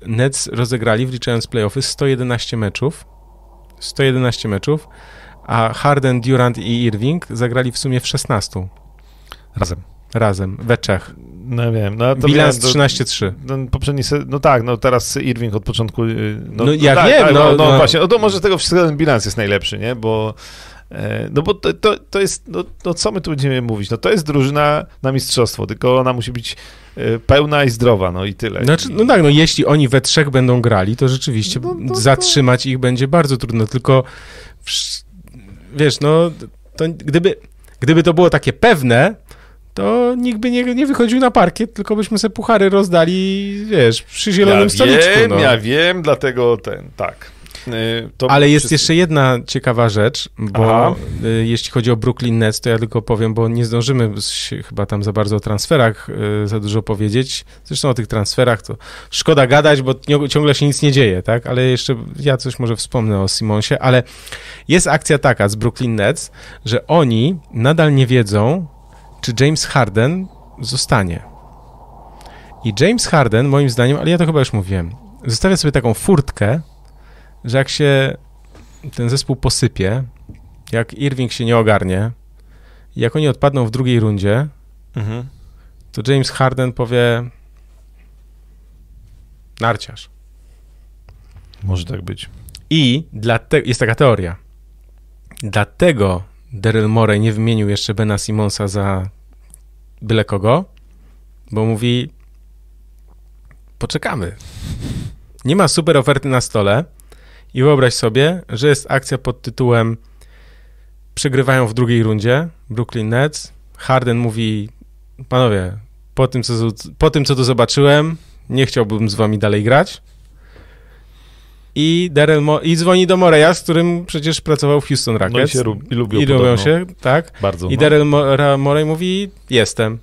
Nets rozegrali, wliczając playoffy, 111 meczów. 111 meczów, a Harden, Durant i Irving zagrali w sumie w 16 Razem. razem, we trzech. No wiem, no to Bilans miałem 13-3. do, no, poprzedni se, no tak, no teraz Irving od początku... y, No, No ja tak, wiem, tak, no- no, no, no. właśnie, no to może z tego wszystkiego ten bilans jest najlepszy, nie, bo... e, No bo to, to, to jest, no, no co my tu będziemy mówić? No to jest drużyna na mistrzostwo, tylko ona musi być e, pełna i zdrowa, no i tyle. Znaczy, no tak, no jeśli oni we trzech będą grali, to rzeczywiście No, no zatrzymać ich będzie bardzo trudno, tylko wiesz, no to gdyby, gdyby to było takie pewne, to nikt by nie, nie wychodził na parkiet, tylko byśmy sobie puchary rozdali, wiesz, przy zielonym ja stoliczku. wiem, no. ja wiem, dlatego ten, tak. E, To Ale jest wszyscy- jeszcze jedna ciekawa rzecz, bo Aha. y, jeśli chodzi o Brooklyn Nets, to ja tylko powiem, bo nie zdążymy się chyba tam za bardzo o transferach y, za dużo powiedzieć. Zresztą o tych transferach to szkoda gadać, bo ciągle się nic nie dzieje, tak? Ale jeszcze ja coś może wspomnę o Simonsie, ale jest akcja taka z Brooklyn Nets, że oni nadal nie wiedzą, czy James Harden zostanie. I James Harden, moim zdaniem, ale ja to chyba już mówiłem, zostawia sobie taką furtkę, że jak się ten zespół posypie, jak Irving się nie ogarnie, jak oni odpadną w drugiej rundzie, Mhm. to James Harden powie narciarz. Może tak być. I dlatego, jest taka teoria, dlatego Daryl Morey nie wymienił jeszcze Bena Simonsa za byle kogo, bo mówi poczekamy. Nie ma super oferty na stole i wyobraź sobie, że jest akcja pod tytułem przegrywają w drugiej rundzie Brooklyn Nets. Harden mówi panowie, po tym co, po tym, co tu zobaczyłem, nie chciałbym z wami dalej grać. I, Daryl Mo- I dzwoni do Moreya, z którym przecież pracował w Houston No i Rockets. się lub, i lubią I lubią się, tak. Bardzo. I no. Daryl Mo- Morey mówi, jestem.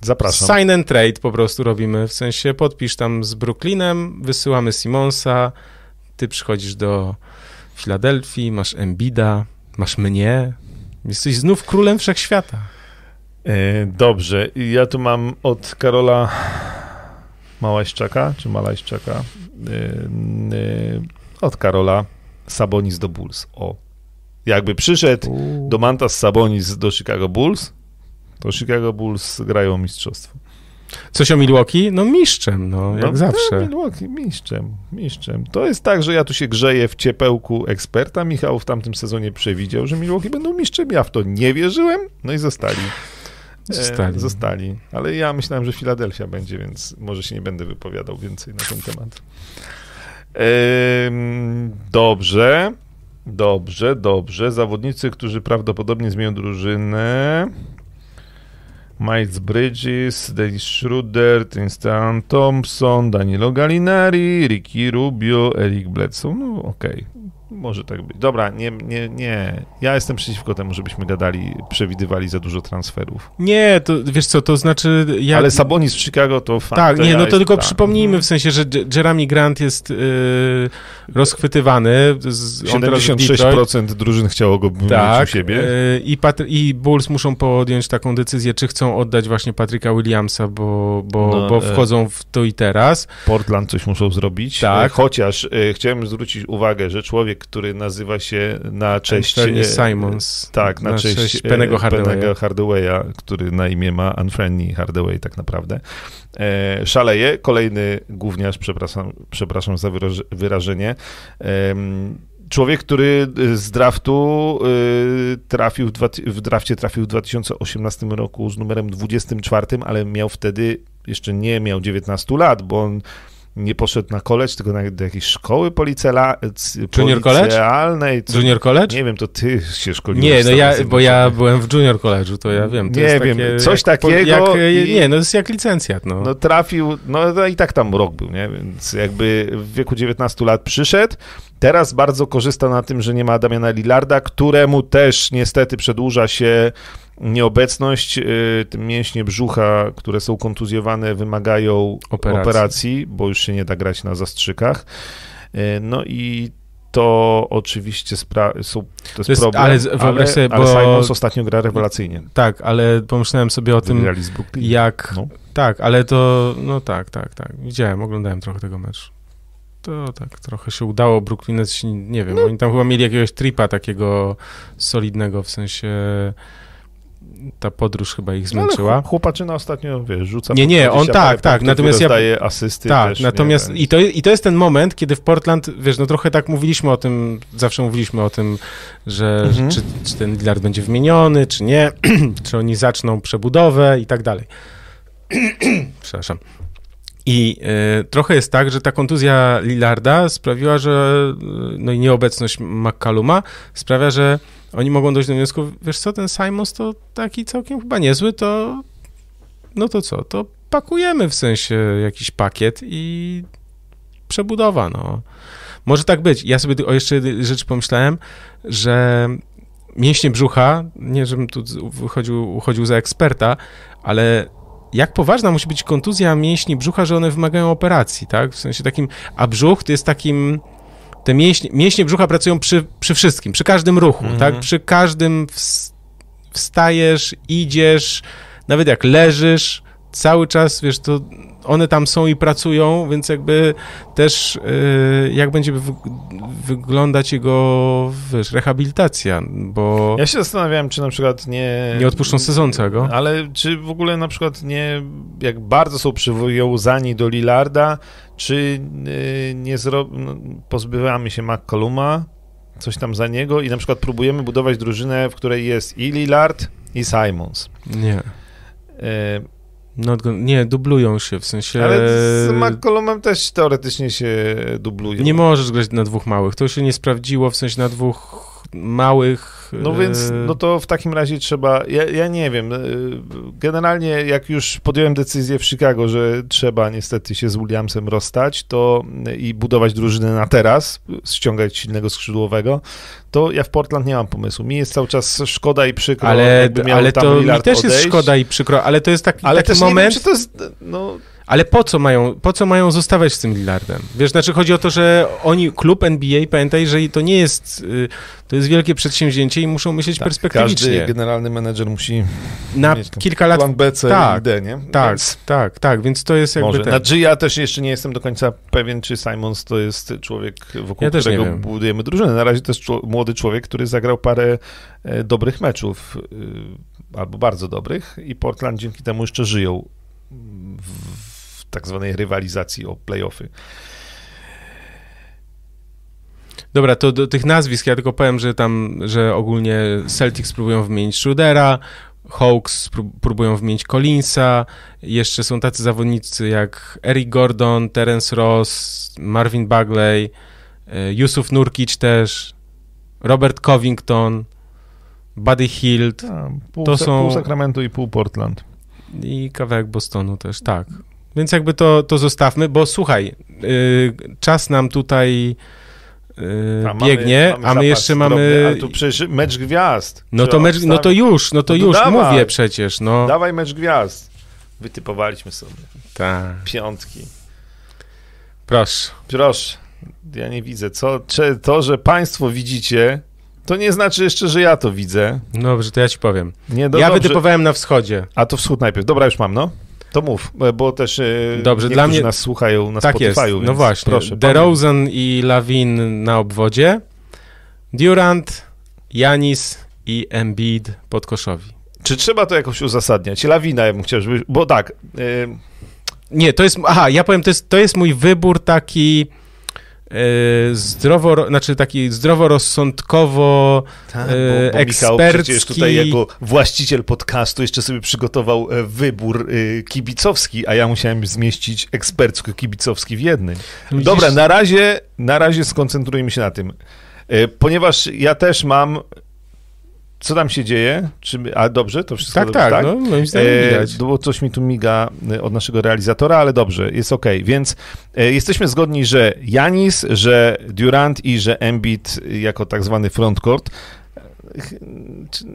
Zapraszam. Sign and trade po prostu robimy, w sensie podpisz tam z Brooklynem, wysyłamy Simonsa, ty przychodzisz do Filadelfii, masz Embida, masz mnie, jesteś znów królem wszechświata. E, Dobrze, I ja tu mam od Karola Małajszczaka, czy Malajszczaka, e, e, od Karola Sabonis do Bulls. O, jakby przyszedł Domantas Sabonis do Chicago Bulls, to Chicago Bulls grają mistrzostwo. Coś o Milwaukee? No mistrzem, no, jak No, zawsze. No, Milwaukee, mistrzem, mistrzem. To jest tak, że ja tu się grzeję w ciepełku eksperta. Michał w tamtym sezonie przewidział, że Milwaukee będą mistrzem. Ja w to nie wierzyłem, no i zostali. E, Zostali. zostali. Ale ja myślałem, że Filadelfia będzie, więc może się nie będę wypowiadał więcej na ten temat. Em, dobrze. Dobrze, dobrze. Zawodnicy, którzy prawdopodobnie zmienią drużynę. Miles Bridges, Dennis Schroeder, Tristan Thompson, Danilo Gallinari, Ricky Rubio, Eric Bledsoe. No okej, może tak być. Dobra, nie, nie, nie. Ja jestem przeciwko temu, żebyśmy gadali, przewidywali za dużo transferów. Nie, to wiesz co, to znaczy... Ja... Ale Sabonis w Chicago to fakt. Tak, nie, no to tylko tak. przypomnijmy w sensie, że Jeremy Grant jest yy, rozchwytywany. Z, on teraz w Detroit. 76% drużyn chciało go mieć u Tak, siebie. yy, i, Patry- i Bulls muszą podjąć taką decyzję, czy chcą oddać właśnie Patryka Williamsa, bo, bo, No, bo e, wchodzą w to i teraz. Portland coś muszą zrobić. Tak. E, Chociaż e, chciałem zwrócić uwagę, że człowiek, który nazywa się na cześć... Anthony e, Simons. Tak, na, cześć, e, Pennego Hardawaya. Pennego Hardawaya, który na imię ma Unfriendly Hardaway tak naprawdę. E, szaleje. Kolejny gówniarz, przepraszam, przepraszam za wyraż- wyrażenie. Em, Człowiek, który z draftu trafił, w, w drafcie trafił w 2018 roku z numerem 24, ale miał wtedy, jeszcze nie miał 19 lat, bo on nie poszedł na college, tylko na, do jakiejś szkoły policela, Junior college? policealnej. co- Junior College? Nie wiem, to ty się szkoliłeś. Nie, no ja, bo ja byłem w Junior College'u, to ja wiem. To Nie wiem, takie, coś jak, takiego Jak, e, i- Nie, no to jest jak licencjat, no. No trafił, no no i tak tam rok był, nie? Więc jakby w wieku 19 lat przyszedł. Teraz bardzo korzysta na tym, że nie ma Damiana Lillarda, któremu też niestety przedłuża się nieobecność, y, mięśnie brzucha, które są kontuzjowane, wymagają Operacji. operacji, bo już się nie da grać na zastrzykach. Y, No i to oczywiście spra- są, to jest, jest- problem, ale ale, sobie, ale bo- Simons ostatnio gra rewelacyjnie. Tak, ale pomyślałem sobie o tym, Wygrali Brooklyn. jak... No. Tak, ale to... No tak, tak, tak. Widziałem, oglądałem trochę tego meczu. To tak trochę się udało. Brooklyn nie wiem, oni tam chyba mieli jakiegoś tripa takiego solidnego, w sensie ta podróż chyba ich No, zmęczyła. chłop- Chłopaczyna ostatnio, wiesz, rzuca Nie, nie, 20 on tak, tak, natomiast ja- daje asysty Tak, też, natomiast nie, i, to, i to jest ten moment, kiedy w Portland, wiesz, no trochę tak mówiliśmy o tym, zawsze mówiliśmy o tym, że Mhm. czy, czy ten Lillard będzie wymieniony, czy nie, czy oni zaczną przebudowę i tak dalej. Przepraszam. I y, trochę jest tak, że ta kontuzja Lillarda sprawiła, że y, no i nieobecność McCalluma sprawia, że oni mogą dojść do wniosku, wiesz co, ten Simons to taki całkiem chyba niezły, to no to co, to pakujemy w sensie jakiś pakiet i przebudowa, no. Może tak być. Ja sobie o jeszcze rzeczy pomyślałem, że mięśnie brzucha, nie żebym tu uchodził za eksperta, ale jak poważna musi być kontuzja mięśni brzucha, że one wymagają operacji, tak? W sensie takim, a brzuch to jest takim, te mięśnie, mięśnie brzucha pracują przy, przy wszystkim, przy każdym ruchu, Mhm. tak? Przy każdym ws- wstajesz, idziesz, nawet jak leżysz, cały czas, wiesz, to one tam są i pracują, więc jakby też yy, jak będzie wy, wyglądać jego, wiesz, rehabilitacja, bo Ja się zastanawiałem, czy na przykład nie... nie odpuszczą sezon całego. Ale czy w ogóle na przykład nie, jak bardzo są przywiązani do Lillarda, czy y, nie zro... no, pozbywamy się McColluma, coś tam za niego i na przykład próbujemy budować drużynę, w której jest i Lillard, i Simons. Nie. Y, No, nie, dublują się, w sensie... Ale z McCollumem też teoretycznie się dublują. Nie możesz grać na dwóch małych. To się nie sprawdziło, w sensie na dwóch małych... No więc, e, no to w takim razie trzeba, ja, ja nie wiem, y, generalnie jak już podjąłem decyzję w Chicago, że trzeba niestety się z Williamsem rozstać, to y, i budować drużynę na teraz, ściągać silnego skrzydłowego, to ja w Portland nie mam pomysłu. Mi jest cały czas szkoda i przykro, Ale, ale to mi też odejść, jest szkoda i przykro, ale to jest taki, ale taki moment... wiem, czy to jest, no, Ale po co mają, po co mają zostawać z tym Lillardem? Wiesz, znaczy chodzi o to, że oni, klub NBA, pamiętaj, że to nie jest, y, to jest wielkie przedsięwzięcie i muszą myśleć tak, perspektywicznie. każdy generalny menedżer musi Na kilka lat. plan B, C tak, i D, nie? Tak, Więc- tak, tak, więc to jest jakby Może. ten, Na Gia też jeszcze nie jestem do końca pewien, czy Simons to jest człowiek, wokół Ja którego budujemy drużynę. Na razie to jest młody człowiek, który zagrał parę e, dobrych meczów, y, albo bardzo dobrych i Portland dzięki temu jeszcze żyją tak zwanej rywalizacji o playoffy. Dobra, to do tych nazwisk ja tylko powiem, że tam, że ogólnie Celtics próbują wymienić Schrudera, Hawks pró- próbują wymienić Collinsa, jeszcze są tacy zawodnicy jak Eric Gordon, Terence Ross, Marvin Bagley, e, Yusuf Nurkic też, Robert Covington, Buddy Hield A, pół, To są- pół Sacramento i pół Portland. i kawałek Bostonu też, tak. Więc jakby to, to zostawmy, bo słuchaj, y, czas nam tutaj y, A mamy- biegnie, mamy a my jeszcze drobny, mamy... Ale tu przecież mecz gwiazd. No to, mecz, no to już, no to No to już, dawaj. mówię przecież, no. Dawaj mecz gwiazd. Wytypowaliśmy sobie Tak, piątki. proszę. Proszę, ja nie widzę. Co, czy to, że państwo widzicie, to nie znaczy jeszcze, że ja to widzę. Dobrze, to ja ci powiem. Nie, no ja dobrze. wytypowałem na wschodzie. A to wschód najpierw. Dobra, już mam, no. To mów, bo też e, Dobrze, dla mnie- nas słuchają na tak jest, no właśnie. proszę. DeRozan i Lawin na obwodzie, Durant, Janis i Embiid pod koszowi. Czy trzeba to jakoś uzasadniać? Lawina, ja bym chciał, żeby... Bo tak, e, Nie, to jest, aha, ja powiem, to jest, to jest mój wybór taki e, zdrowo, znaczy taki zdroworozsądkowo, tak, E, bo, bo Michał ekspercki. tutaj jako właściciel podcastu jeszcze sobie przygotował e, wybór e, kibicowski, a ja musiałem zmieścić ekspercko-kibicowski w jednym. Widzisz? Dobra, na razie, na razie skoncentrujmy się na tym. E, Ponieważ ja też mam. Co tam się dzieje? Czy, a dobrze, to wszystko tak, dobrze, tak, no moim zdaniem E, widać. Bo coś mi tu miga e, od naszego realizatora, ale dobrze, jest ok. Więc e, jesteśmy zgodni, że Janis, że Durant i że Embiid jako tak zwany frontcourt.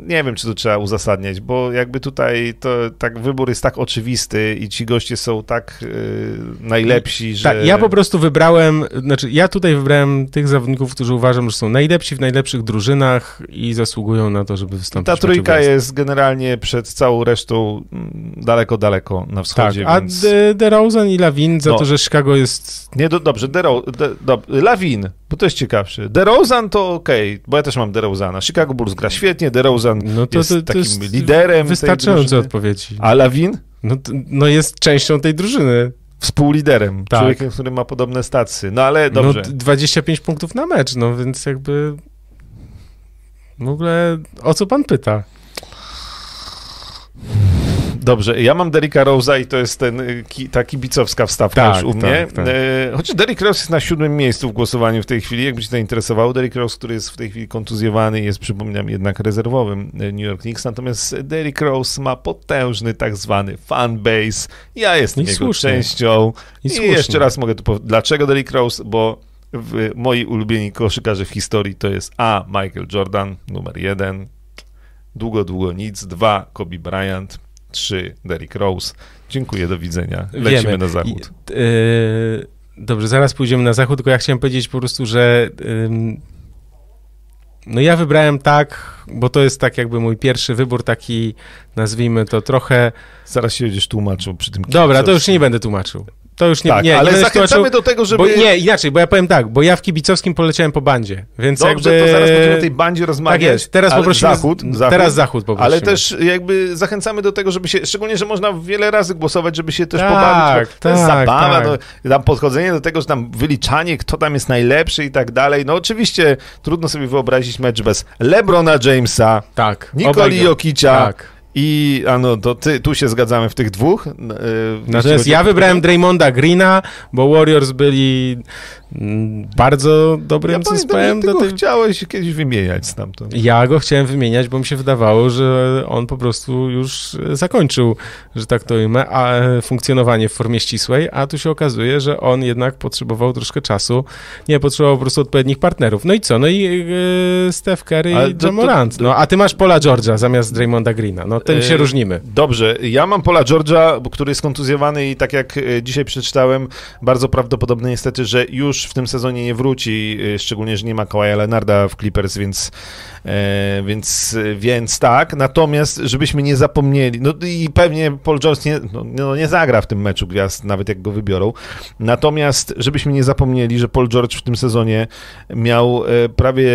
Nie wiem, czy to trzeba uzasadniać, bo jakby tutaj to tak wybór jest tak oczywisty i ci goście są tak y, najlepsi, że... Tak, ja po prostu wybrałem, znaczy ja tutaj wybrałem tych zawodników, którzy uważam, że są najlepsi w najlepszych drużynach i zasługują na to, żeby wystąpić. Ta trójka jest generalnie przed całą resztą mm, daleko, daleko na wschodzie. Tak, więc... a DeRozan i Lawin za no. to, że Chicago jest... Nie, do, dobrze, Dero, de, do, Lawin, bo to jest ciekawsze. DeRozan to okej, okay, bo ja też mam DeRozana. Chicago Bulls gra świetnie, DeRozan no to, jest to, to takim jest liderem Wystarczające odpowiedzi. A Lawin? No, no jest częścią tej drużyny. Współliderem, tak. człowiekiem, który ma podobne stacje. No ale dobrze. No 25 punktów na mecz, no więc jakby w ogóle o co pan pyta? Dobrze, ja mam Derricka Rose'a i to jest ten, y, ta kibicowska wstawka tak, już u mnie. Tak, tak. Chociaż Derrick Rose jest na siódmym miejscu w głosowaniu w tej chwili, jakby się to interesowało. Derrick Rose, który jest w tej chwili kontuzjowany jest, przypominam, jednak rezerwowym e, New York Knicks, natomiast Derrick Rose ma potężny tak zwany fanbase. Ja jestem I jego słusznie. częścią. I, I jeszcze raz mogę tu powiedzieć, dlaczego Derrick Rose, bo w moi ulubieni koszykarze w historii to jest A. Michael Jordan, numer jeden, długo, długo nic, dwa Kobe Bryant, 3 Derrick Rose. Dziękuję, do widzenia. Lecimy Wiemy. na zachód. I, yy, dobrze, zaraz pójdziemy na zachód, tylko ja chciałem powiedzieć po prostu, że yy, no ja wybrałem tak, bo to jest tak jakby mój pierwszy wybór, taki nazwijmy to trochę... Zaraz się będziesz tłumaczył przy tym. Dobra, to już nie będę tłumaczył. To już nie, tak, nie ale nie zachęcamy do tego, żeby... Bo, nie, inaczej, bo ja powiem tak, bo ja w kibicowskim poleciałem po bandzie, więc Dobrze, jakby... to zaraz będziemy o tej bandzie rozmawiać. Tak jest, teraz poprosimy... Zachód, zachód, teraz zachód poprosimy. Ale też jakby zachęcamy do tego, żeby się, szczególnie, że można wiele razy głosować, żeby się też tak, pobawić, to tak, jest zabawa, tak. no, tam podchodzenie do tego, że tam wyliczanie, kto tam jest najlepszy i tak dalej. No oczywiście trudno sobie wyobrazić mecz bez LeBrona Jamesa, tak, Nikoli Jokicia, tak i ano, to ty, tu się zgadzamy w tych dwóch. Yy, Natomiast ja wybrałem Draymonda Greena, bo Warriors byli bardzo dobrym ja zespołem. Ty go tej... chciałeś kiedyś wymieniać stamtąd. Ja go chciałem wymieniać, bo mi się wydawało, że on po prostu już zakończył, że tak to ujmę, a, funkcjonowanie w formie ścisłej, a tu się okazuje, że on jednak potrzebował troszkę czasu. Nie, potrzebował po prostu odpowiednich partnerów. No i co? No i yy, Steph Curry i John Morant. No, a ty masz Pola George'a zamiast Draymonda Greena. No tym się e, różnimy. Dobrze, ja mam Pola George'a, który jest kontuzjowany i tak jak e, dzisiaj przeczytałem, bardzo prawdopodobne niestety, że już w tym sezonie nie wróci, e, szczególnie, że nie ma Kawaja Leonarda w Clippers, więc E, więc, więc tak, natomiast żebyśmy nie zapomnieli, no i pewnie Paul George nie, no, no, nie zagra w tym meczu gwiazd, nawet jak go wybiorą, natomiast żebyśmy nie zapomnieli, że Paul George w tym sezonie miał e, prawie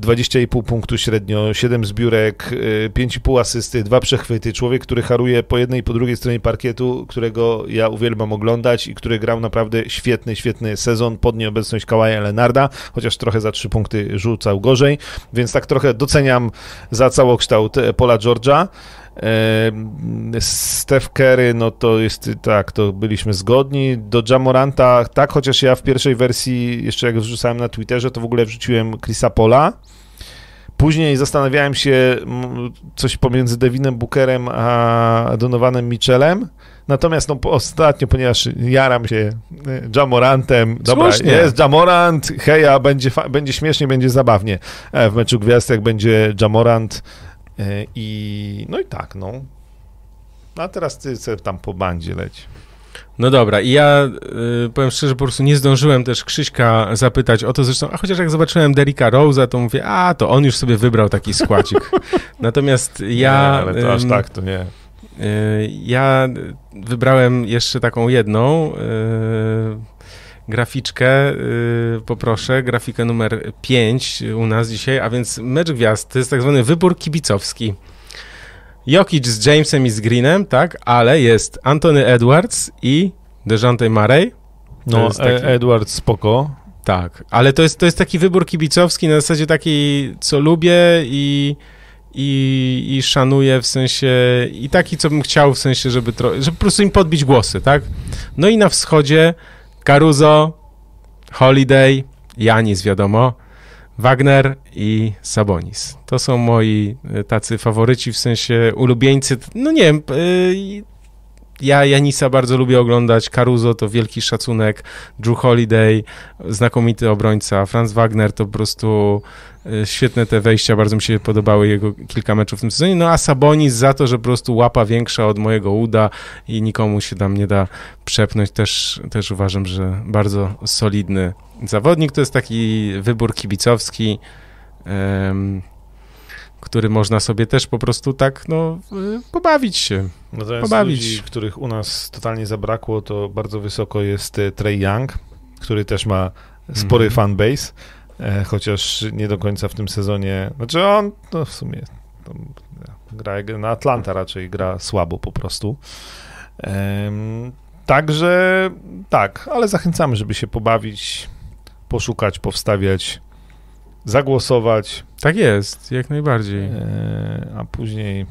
20,5 punktu średnio, 7 zbiórek, 5,5 e, asysty, dwa przechwyty, człowiek, który haruje po jednej i po drugiej stronie parkietu, którego ja uwielbiam oglądać i który grał naprawdę świetny, świetny sezon pod nieobecność Kawaja Lenarda, chociaż trochę za 3 punkty rzucał gorzej, więc tak trochę doceniam za całokształt e, Pola George'a. E, Steph Curry, no to jest tak, to byliśmy zgodni. Do Jamoranta, tak, chociaż ja w pierwszej wersji, jeszcze jak wrzucałem na Twitterze, to w ogóle wrzuciłem Chrisa Pola. Później zastanawiałem się coś pomiędzy Devinem Bookerem a Donovanem Mitchellem. Natomiast no, ostatnio, ponieważ jaram się e, Jamorantem, dobra, Słusznie. jest Jamorant, heja, będzie, będzie śmiesznie, będzie zabawnie e, w meczu gwiazd, jak będzie Jamorant e, i no i tak, no. A teraz ty sobie tam po bandzie leć. No dobra, i ja y, powiem szczerze, po prostu nie zdążyłem też Krzyśka zapytać o to zresztą, a chociaż jak zobaczyłem Derricka Rose'a, to mówię, a to on już sobie wybrał taki składzik. Natomiast ja... Nie, ale to aż tak to nie. Y, ja wybrałem jeszcze taką jedną y, graficzkę, y, poproszę, grafikę numer 5 u nas dzisiaj, a więc mecz gwiazd, to jest tak zwany wybór kibicowski. Jokic z Jamesem i z Greenem, tak, ale jest Anthony Edwards i DeJounte Murray. No, taki... Edwards spoko. Tak, ale to jest, to jest taki wybór kibicowski na zasadzie taki, co lubię i i, i szanuję w sensie, i taki, co bym chciał w sensie, żeby, tro, żeby po prostu im podbić głosy, tak? No i na wschodzie Caruso, Holiday, Janis wiadomo, Wagner i Sabonis. To są moi e, tacy faworyci, w sensie ulubieńcy, no nie wiem, ja Janisa bardzo lubię oglądać, Caruso to wielki szacunek, Drew Holiday, znakomity obrońca, Franz Wagner to po prostu e, świetne te wejścia, bardzo mi się podobały jego kilka meczów w tym sezonie, no a Sabonis za to, że po prostu łapa większa od mojego uda i nikomu się tam nie da przepnąć, też, też uważam, że bardzo solidny zawodnik, to jest taki wybór kibicowski, um, który można sobie też po prostu tak, no, y, pobawić się. Natomiast pobawić. ludzi, których u nas totalnie zabrakło, to bardzo wysoko jest e, Trey Young, który też ma spory Mhm. fanbase, e, chociaż nie do końca w tym sezonie, znaczy on, no w sumie gra na Atlanta raczej gra słabo po prostu. Także tak, ale zachęcamy, żeby się pobawić, poszukać, powstawiać, zagłosować. Tak jest, jak najbardziej. E, a później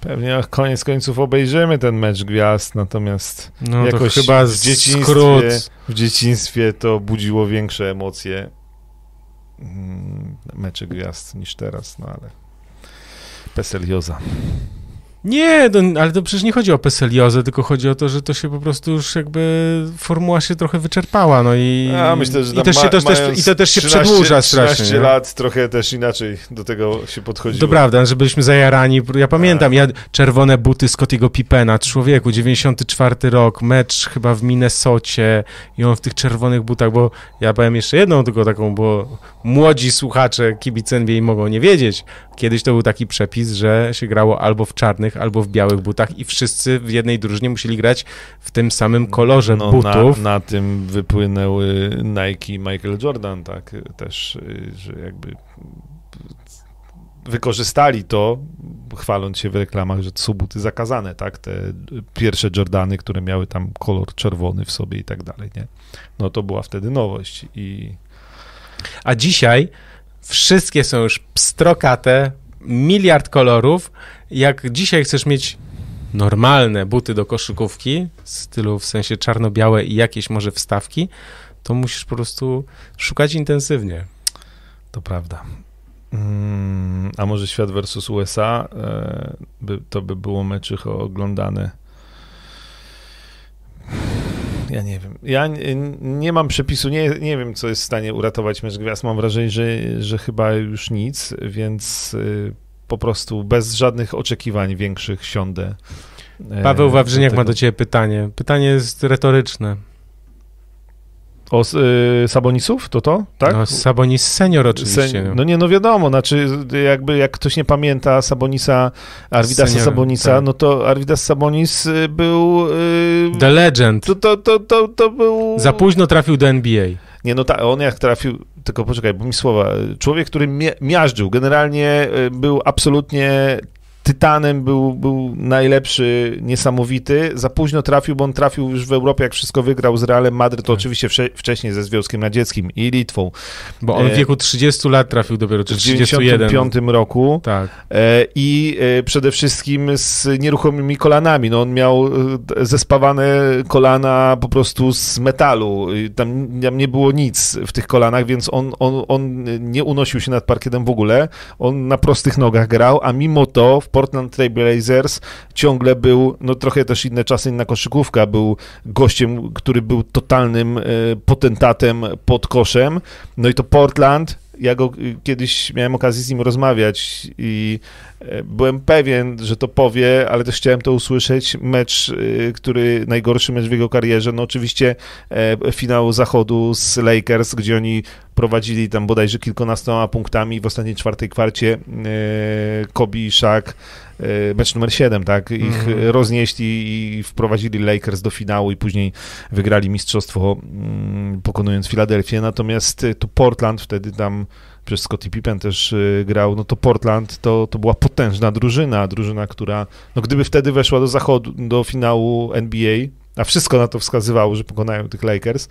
pewnie koniec końców obejrzymy ten mecz gwiazd, natomiast No jakoś chyba w dzieciństwie, skrót. w dzieciństwie to budziło większe emocje mm, mecze gwiazd niż teraz, no ale Peselioza. Nie, to, ale to przecież nie chodzi o peseliozę, tylko chodzi o to, że to się po prostu już jakby formuła się trochę wyczerpała, no i myślę, że i też się, ma- też, i to też się 13 przedłuża strasznie. 13 nie? lat trochę też inaczej do tego się podchodziło. To prawda, że byliśmy zajarani. Ja pamiętam, Tak. ja czerwone buty Scottiego Pippena, człowieku, 94 rok, mecz chyba w Minnesocie i on w tych czerwonych butach, bo ja powiem jeszcze jedną tylko taką, bo młodzi słuchacze kibice NBA mogą nie wiedzieć. Kiedyś to był taki przepis, że się grało albo w czarnych, albo w białych butach i wszyscy w jednej drużynie musieli grać w tym samym kolorze no, butów. Na, na tym wypłynęły Nike i Michael Jordan, tak, też, że jakby wykorzystali to, chwaląc się w reklamach, że są buty zakazane, tak, te pierwsze Jordany, które miały tam kolor czerwony w sobie i tak dalej, nie? No to była wtedy nowość i A dzisiaj wszystkie są już pstrokate, miliard kolorów. Jak dzisiaj chcesz mieć normalne buty do koszykówki, stylu w sensie czarno-białe i jakieś może wstawki, to musisz po prostu szukać intensywnie. To prawda. Mm, a może świat versus USA, e, by, to by było meczycho oglądane. Ja nie wiem. Ja nie, nie mam przepisu, nie, nie wiem, co jest w stanie uratować mecz gwiazd. Mam wrażenie, że, że chyba już nic, więc y, po prostu bez żadnych oczekiwań większych siądę. e, Paweł Wawrzyniak ma do ciebie pytanie. Pytanie jest retoryczne. O y, Sabonisów? To to? Tak? No, Sabonis senior oczywiście. Sen- no. no nie, no wiadomo, znaczy jakby jak ktoś nie pamięta Sabonisa, Arvidasa Seniora, Sabonisa, tak. no to Arvidas Sabonis y, był... y, The Legend. to, to, to, to, to był... Za późno trafił do NBA. Nie, no ta, on jak trafił, tylko poczekaj, bo mi słowa, człowiek, który mia- miażdżył, generalnie y, był absolutnie tytanem, był, był najlepszy, niesamowity, za późno trafił, bo on trafił już w Europie, jak wszystko wygrał z Realem Madryt, to Tak. oczywiście wsze- wcześniej ze Związkiem Radzieckim i Litwą, Bo on w E, wieku 30 lat trafił dopiero, czy w 31. 1995 roku. Tak. E, I e, przede wszystkim z nieruchomymi kolanami. No, on miał zespawane kolana po prostu z metalu. Tam, tam nie było nic w tych kolanach, więc on, on, on nie unosił się nad parkietem w ogóle. On na prostych nogach grał, a mimo to w Portland Trail Blazers ciągle był, no trochę też inne czasy, inna koszykówka, był gościem, który był totalnym e, potentatem pod koszem. No i to Portland, ja go y, kiedyś miałem okazję z nim rozmawiać i e, byłem pewien, że to powie, ale też chciałem to usłyszeć. Mecz, y, który najgorszy mecz w jego karierze, no oczywiście e, finał zachodu z Lakers, gdzie oni prowadzili tam bodajże kilkunastoma punktami w ostatniej czwartej kwarcie e, Kobe i Shaq mecz numer 7, tak? Ich Mhm. roznieśli i wprowadzili Lakers do finału i później wygrali mistrzostwo mm, pokonując Filadelfię, natomiast y, to Portland wtedy tam przez Scottie Pippen też grał, no to Portland to, to była potężna drużyna, drużyna, która, no gdyby wtedy weszła do zachodu, do finału NBA, a wszystko na to wskazywało, że pokonają tych Lakers,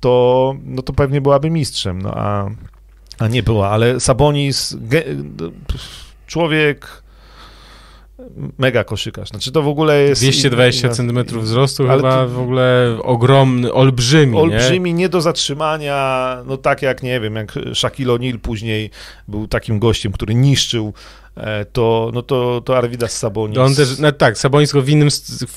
to, no to pewnie byłaby mistrzem, no a, a nie była, ale Sabonis, ge, człowiek mega koszykarz, znaczy to w ogóle jest... 220 i- cm wzrostu ale chyba to- w ogóle ogromny, olbrzymi, Olbrzymi, nie do zatrzymania, no tak jak, nie wiem, jak Shaquille O'Neal później był takim gościem, który niszczył to, no to, to Arvidas Sabonis... On też, no tak, Sabonis go w innym,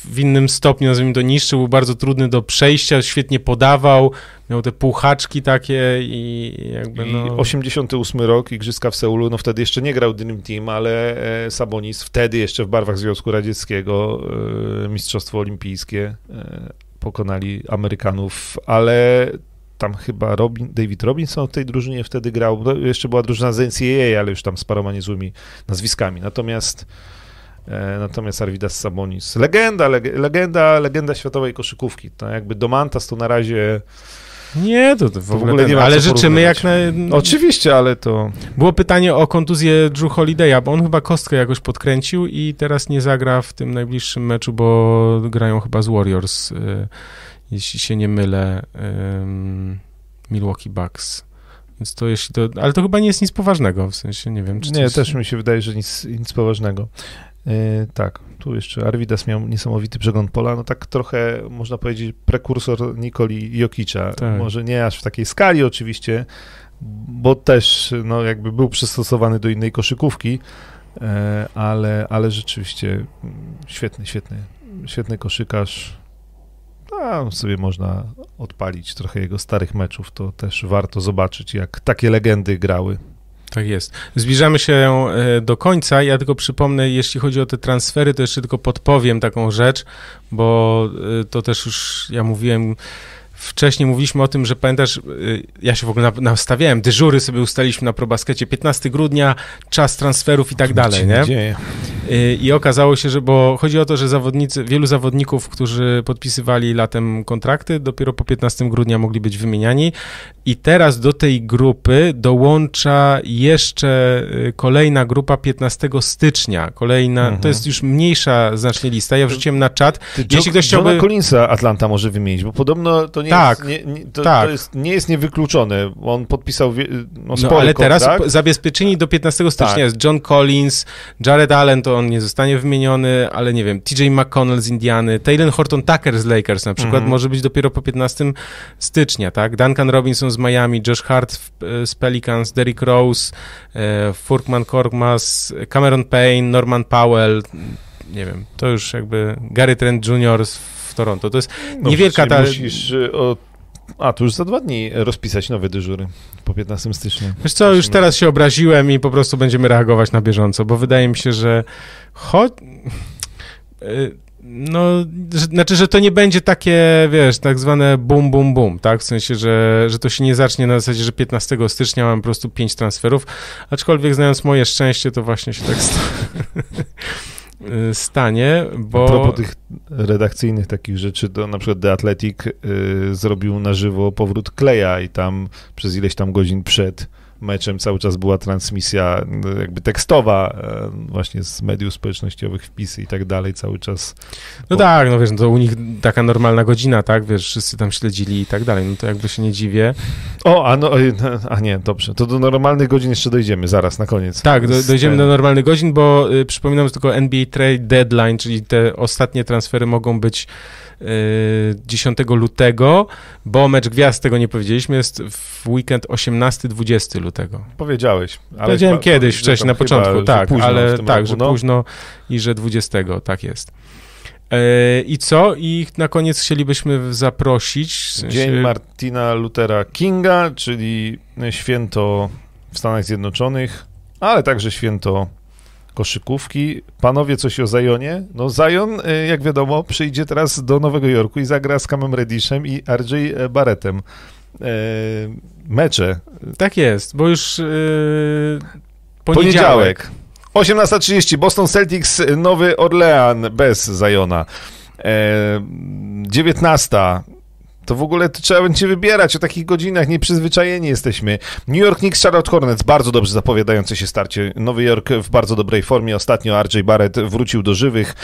w innym stopniu, nazwijmy to, niszczył, był bardzo trudny do przejścia, świetnie podawał, miał te półhaczki takie i jakby no... I 88 rok, Igrzyska w Seulu, no wtedy jeszcze nie grał Dream Team, ale e, Sabonis wtedy jeszcze w barwach Związku Radzieckiego e, Mistrzostwo Olimpijskie e, pokonali Amerykanów, ale tam chyba Robin, David Robinson w tej drużynie wtedy grał, no, jeszcze była drużyna z NCAA, ale już tam z paroma niezłymi nazwiskami, natomiast Natomiast Arvidas Sabonis, legenda, legenda, legenda światowej koszykówki. To jakby Domantas to na razie nie, to, to w, ogóle, ogóle nie ma Ale życzymy jak na... Oczywiście, ale to... Było pytanie o kontuzję Drew Holiday'a, bo on chyba kostkę jakoś podkręcił i teraz nie zagra w tym najbliższym meczu, bo grają chyba z Warriors, y, jeśli się nie mylę, Milwaukee Bucks. Więc to jeśli to, ale to chyba nie jest nic poważnego, w sensie nie wiem, czy Nie, też mi się wydaje, że nic, nic poważnego. Yy, tak, tu jeszcze Arvidas miał niesamowity przegląd pola, no tak trochę można powiedzieć prekursor Nikoli Jokicza. Tak. Może nie aż w takiej skali oczywiście, bo też no, jakby był przystosowany do innej koszykówki, yy, ale, ale rzeczywiście mm, świetny, świetny, świetny koszykarz. A sobie można odpalić trochę jego starych meczów, to też warto zobaczyć, jak takie legendy grały. Tak jest. Zbliżamy się e, do końca. Ja tylko przypomnę, jeśli chodzi o te transfery, to jeszcze tylko podpowiem taką rzecz, bo e, to też już ja mówiłem Wcześniej mówiliśmy o tym, że pamiętasz, y, ja się w ogóle nastawiałem, dyżury sobie ustaliśmy na probaskecie, 15 grudnia, czas transferów i tak dalej, nie? Dzieje. Y, I okazało się, że, bo chodzi o to, że zawodnicy, wielu zawodników, którzy podpisywali latem kontrakty, dopiero po 15 grudnia mogli być wymieniani i teraz do tej grupy dołącza jeszcze y, kolejna grupa 15 stycznia, kolejna, mhm. to jest już mniejsza znacznie lista, ja wrzuciłem na czat. Ty, Jeśli ktoś chciałby... Johna Collinsa Atlanta może wymienić, bo podobno to nie, tak, jest, nie, nie, to, tak. to jest, nie jest niewykluczone. On podpisał no, no ale teraz zabezpieczeni do 15 stycznia tak. jest John Collins, Jared Allen, to on nie zostanie wymieniony, ale nie wiem, TJ McConnell z Indiany, Taylor Horton Tucker z Lakers na przykład mhm. może być dopiero po 15 stycznia, tak? Duncan Robinson z Miami, Josh Hart z Pelicans, Derrick Rose, e, Furkman Korkmaz, Cameron Payne, Norman Powell, nie wiem, to już jakby Gary Trent Jr. w Toronto. To jest no, niewielka ta... Musisz y, o... A, to już za dwa dni rozpisać nowe dyżury po 15 stycznia. Wiesz co, już teraz się obraziłem i po prostu będziemy reagować na bieżąco, bo wydaje mi się, że choć... Y, no, znaczy, że to nie będzie takie, wiesz, tak zwane bum, bum, bum, tak? W sensie, że, że to się nie zacznie na zasadzie, że 15 stycznia mam po prostu 5 transferów, aczkolwiek znając moje szczęście, to właśnie się tak stało. Y, stanie, bo... A propos tych redakcyjnych takich rzeczy, to na przykład The Athletic y, zrobił na żywo powrót Kleja i tam przez ileś tam godzin przed meczem cały czas była transmisja jakby tekstowa e, właśnie z mediów społecznościowych, wpisy i tak dalej, cały czas. No po... tak, no wiesz, no to u nich taka normalna godzina, tak, wiesz, wszyscy tam śledzili i tak dalej, no to jakby się nie dziwię. O, a, no, a nie, dobrze, to do normalnych godzin jeszcze dojdziemy, zaraz, na koniec. Tak, do, dojdziemy do normalnych godzin, bo y, przypominam, że tylko NBA Trade Deadline, czyli te ostatnie transfery mogą być 10 lutego, bo mecz gwiazd, tego nie powiedzieliśmy, jest w weekend 18-20 lutego. Powiedziałeś. Ale Powiedziałem kiedyś, wcześniej, na początku, tak, ale tak, roku, że no. późno i że 20, tak jest. E, I co? I na koniec chcielibyśmy zaprosić. W sensie... Dzień Martina Luthera Kinga, czyli święto w Stanach Zjednoczonych, ale także święto koszykówki. Panowie, coś o Zajonie? No Zajon, y, jak wiadomo, przyjdzie teraz do Nowego Jorku i zagra z Camem Reddishem i RJ Barrettem. E, mecze. Tak jest, bo już yy, poniedziałek. poniedziałek. 18.30 Boston Celtics, Nowy Orlean bez Zajona. E, 19 to w ogóle to trzeba będzie wybierać o takich godzinach, nieprzyzwyczajeni jesteśmy. New York Knicks, Charlotte Hornets, bardzo dobrze zapowiadające się starcie. Nowy Jork w bardzo dobrej formie. Ostatnio RJ Barrett wrócił do żywych.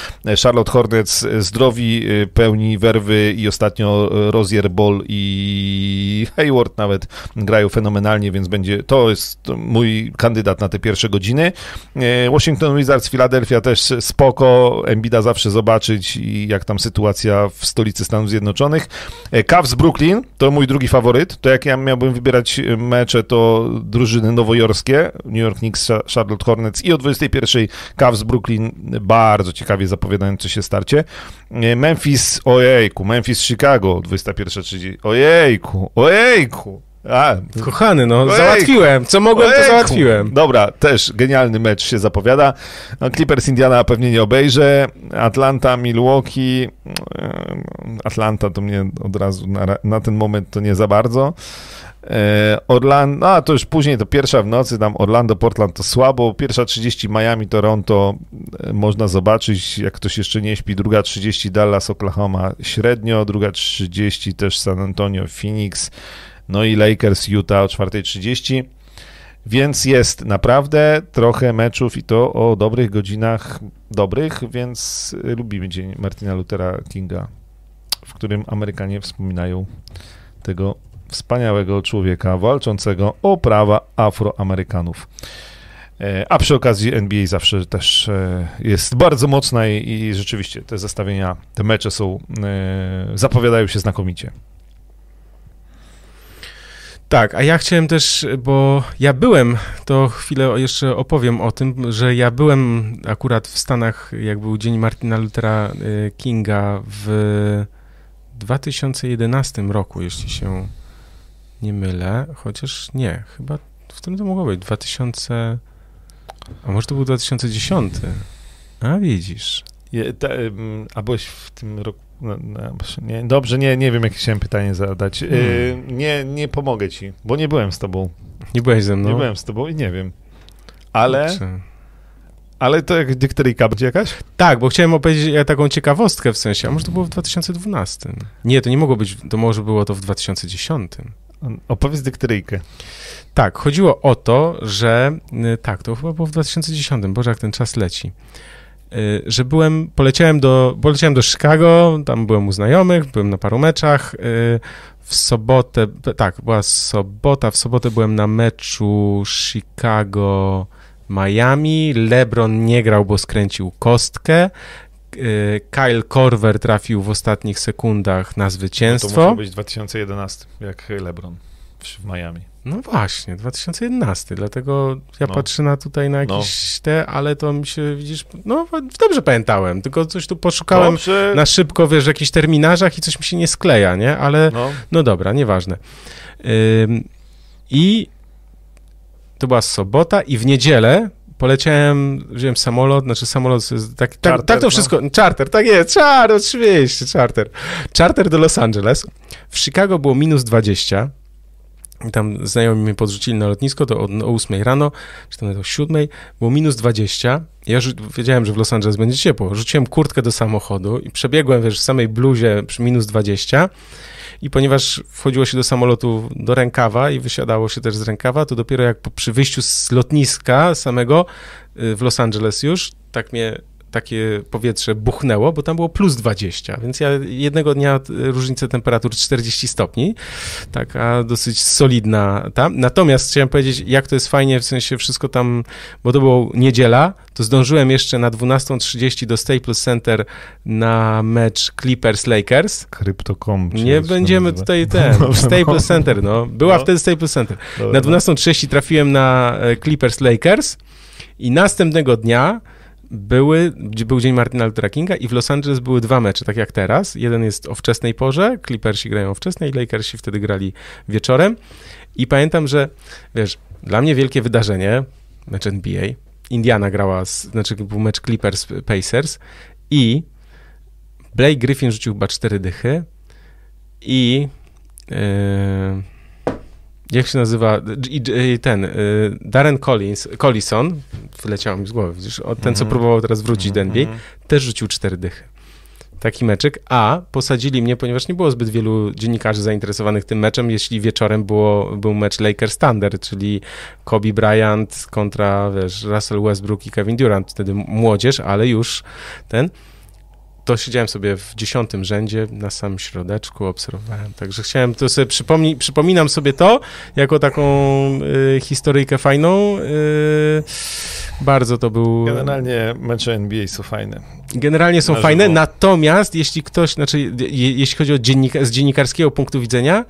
Charlotte Hornets zdrowi, pełni werwy i ostatnio Rozier Ball i Hayward nawet grają fenomenalnie, więc będzie, to jest mój kandydat na te pierwsze godziny. Washington Wizards, Philadelphia też spoko, Embida zawsze zobaczyć jak tam sytuacja w stolicy Stanów Zjednoczonych. Cavs Brooklyn to mój drugi faworyt. To jak ja miałbym wybierać mecze, to drużyny nowojorskie, New York Knicks, Charlotte Hornets i o 21 Cavs Brooklyn, bardzo ciekawie zapowiadające się starcie. Memphis, ojejku, Memphis Chicago, 21.30, ojejku, ojejku. A, Kochany, no ojejku, załatwiłem. Co mogłem, ojejku. to załatwiłem. Dobra, też genialny mecz się zapowiada. No, Clippers Indiana pewnie nie obejrzę. Atlanta, Milwaukee. Atlanta to mnie od razu na, na ten moment to nie za bardzo. E, Orlando, a to już później, to pierwsza w nocy, tam Orlando, Portland to słabo, pierwsza 30 Miami, Toronto e, można zobaczyć, jak ktoś jeszcze nie śpi, druga 30 Dallas, Oklahoma średnio, druga 30 też San Antonio, Phoenix, no i Lakers, Utah o 4.30. Więc jest naprawdę trochę meczów i to o dobrych godzinach dobrych, więc lubimy dzień Martina Luthera Kinga, w którym Amerykanie wspominają tego wspaniałego człowieka walczącego o prawa Afroamerykanów. E, a przy okazji NBA zawsze też e, jest bardzo mocna i, i rzeczywiście te zestawienia, te mecze są, e, zapowiadają się znakomicie. Tak, a ja chciałem też, bo ja byłem, to chwilę jeszcze opowiem o tym, że ja byłem akurat w Stanach, jak był Dzień Martina Luthera Kinga w 2011 roku, jeśli się nie mylę, chociaż nie, chyba w tym to mogło być 2000, a może to był 2010. A widzisz. Je, ta, a byłeś w tym roku, no, no, nie, dobrze, nie, nie wiem, jakie chciałem pytanie zadać. Hmm. Y, nie, nie pomogę ci, bo nie byłem z tobą. Nie byłeś ze mną? Nie byłem z tobą i nie wiem. Ale... Ale to jak dykteryjka będzie jakaś? Tak, bo chciałem opowiedzieć taką ciekawostkę w sensie, a może to było w 2012? Nie, to nie mogło być, to może było to w 2010. Opowiedz dykteryjkę. Tak, chodziło o to, że y, tak, to chyba było w 2010, Boże, jak ten czas leci. Y, że byłem, poleciałem do, poleciałem do Chicago, tam byłem u znajomych, byłem na paru meczach. Y, w sobotę, tak, była sobota, w sobotę byłem na meczu Chicago. Miami, LeBron nie grał, bo skręcił kostkę. Kyle Korver trafił w ostatnich sekundach na zwycięstwo. No to musiał być 2011, jak LeBron w Miami. No właśnie, 2011, dlatego ja no. patrzę na tutaj na jakieś no. te, ale to mi się, widzisz, no dobrze pamiętałem, tylko coś tu poszukałem dobrze. na szybko, wiesz, w jakichś terminarzach i coś mi się nie skleja, nie? Ale no, no dobra, nieważne. Ym, I to była sobota i w niedzielę poleciałem, wziąłem samolot, znaczy samolot, tak, tak, charter, tak to no. wszystko, no. charter, tak jest, charter, oczywiście, charter. Charter do Los Angeles. W Chicago było minus 20, i tam znajomi mnie podrzucili na lotnisko, to o, o 8 rano, czy tam o 7, było minus 20. Ja wiedziałem, że w Los Angeles będzie ciepło. Rzuciłem kurtkę do samochodu i przebiegłem, wiesz, w samej bluzie przy minus 20 i ponieważ wchodziło się do samolotu do rękawa i wysiadało się też z rękawa, to dopiero jak po, przy wyjściu z lotniska samego y, w Los Angeles już, tak mnie takie powietrze buchnęło, bo tam było plus 20, więc ja jednego dnia różnicę temperatur 40 stopni, taka dosyć solidna tam. Natomiast chciałem powiedzieć, jak to jest fajnie, w sensie wszystko tam, bo to było niedziela, to zdążyłem jeszcze na 12.30 do Staples Center na mecz Clippers-Lakers. Crypto.com. Nie będziemy tutaj ten, Staples Center, no. Była no. wtedy Staples Center. Dobra, na 12.30 trafiłem na e, Clippers-Lakers i następnego dnia były, był dzień Martina Luthera Kinga i w Los Angeles były dwa mecze, tak jak teraz. Jeden jest o wczesnej porze, Clippersi grają wczesnej, Lakersi wtedy grali wieczorem. I pamiętam, że wiesz, dla mnie wielkie wydarzenie, mecz NBA, Indiana grała, z, znaczy był mecz Clippers Pacers i Blake Griffin rzucił chyba cztery dychy i yy, jak się nazywa, ten, y, Darren Collins, Collison, wyleciał mi z głowy, widzisz, ten, mm -hmm. co mhm. próbował teraz wrócić mm -hmm. do NBA, też rzucił cztery dychy. Taki meczek, a posadzili mnie, ponieważ nie było zbyt wielu dziennikarzy zainteresowanych tym meczem, jeśli wieczorem było, był mecz Lakers Thunder, czyli Kobe Bryant kontra, wiesz, Russell Westbrook i Kevin Durant, wtedy młodzież, ale już ten to siedziałem sobie w dziesiątym rzędzie, na samym środeczku, obserwowałem. Także chciałem to sobie przypomni, przypominam sobie to jako taką y, historyjkę fajną. Y, bardzo to był. Generalnie mecze NBA są fajne. Generalnie są Na fajne, żywo. natomiast jeśli ktoś, znaczy, je, jeśli chodzi o dziennika, z dziennikarskiego punktu widzenia,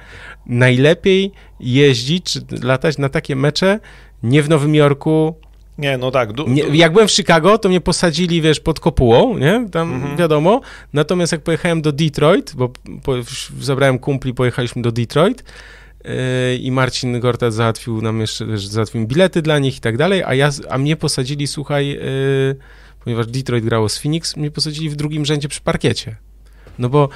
najlepiej jeździć czy latać na takie mecze nie w Nowym Jorku, Nie, no tak. Du, nie, jak byłem w Chicago, to mnie posadzili, wiesz, pod kopułą, nie? Tam Mhm. wiadomo. Natomiast jak pojechałem do Detroit, bo po, zabrałem kumpli, pojechaliśmy do Detroit yy, i Marcin Gortat załatwił nam jeszcze, wiesz, załatwił bilety dla nich i tak dalej, a ja, a mnie posadzili, słuchaj, yy, ponieważ Detroit grało z Phoenix, mnie posadzili w drugim rzędzie przy parkiecie. No bo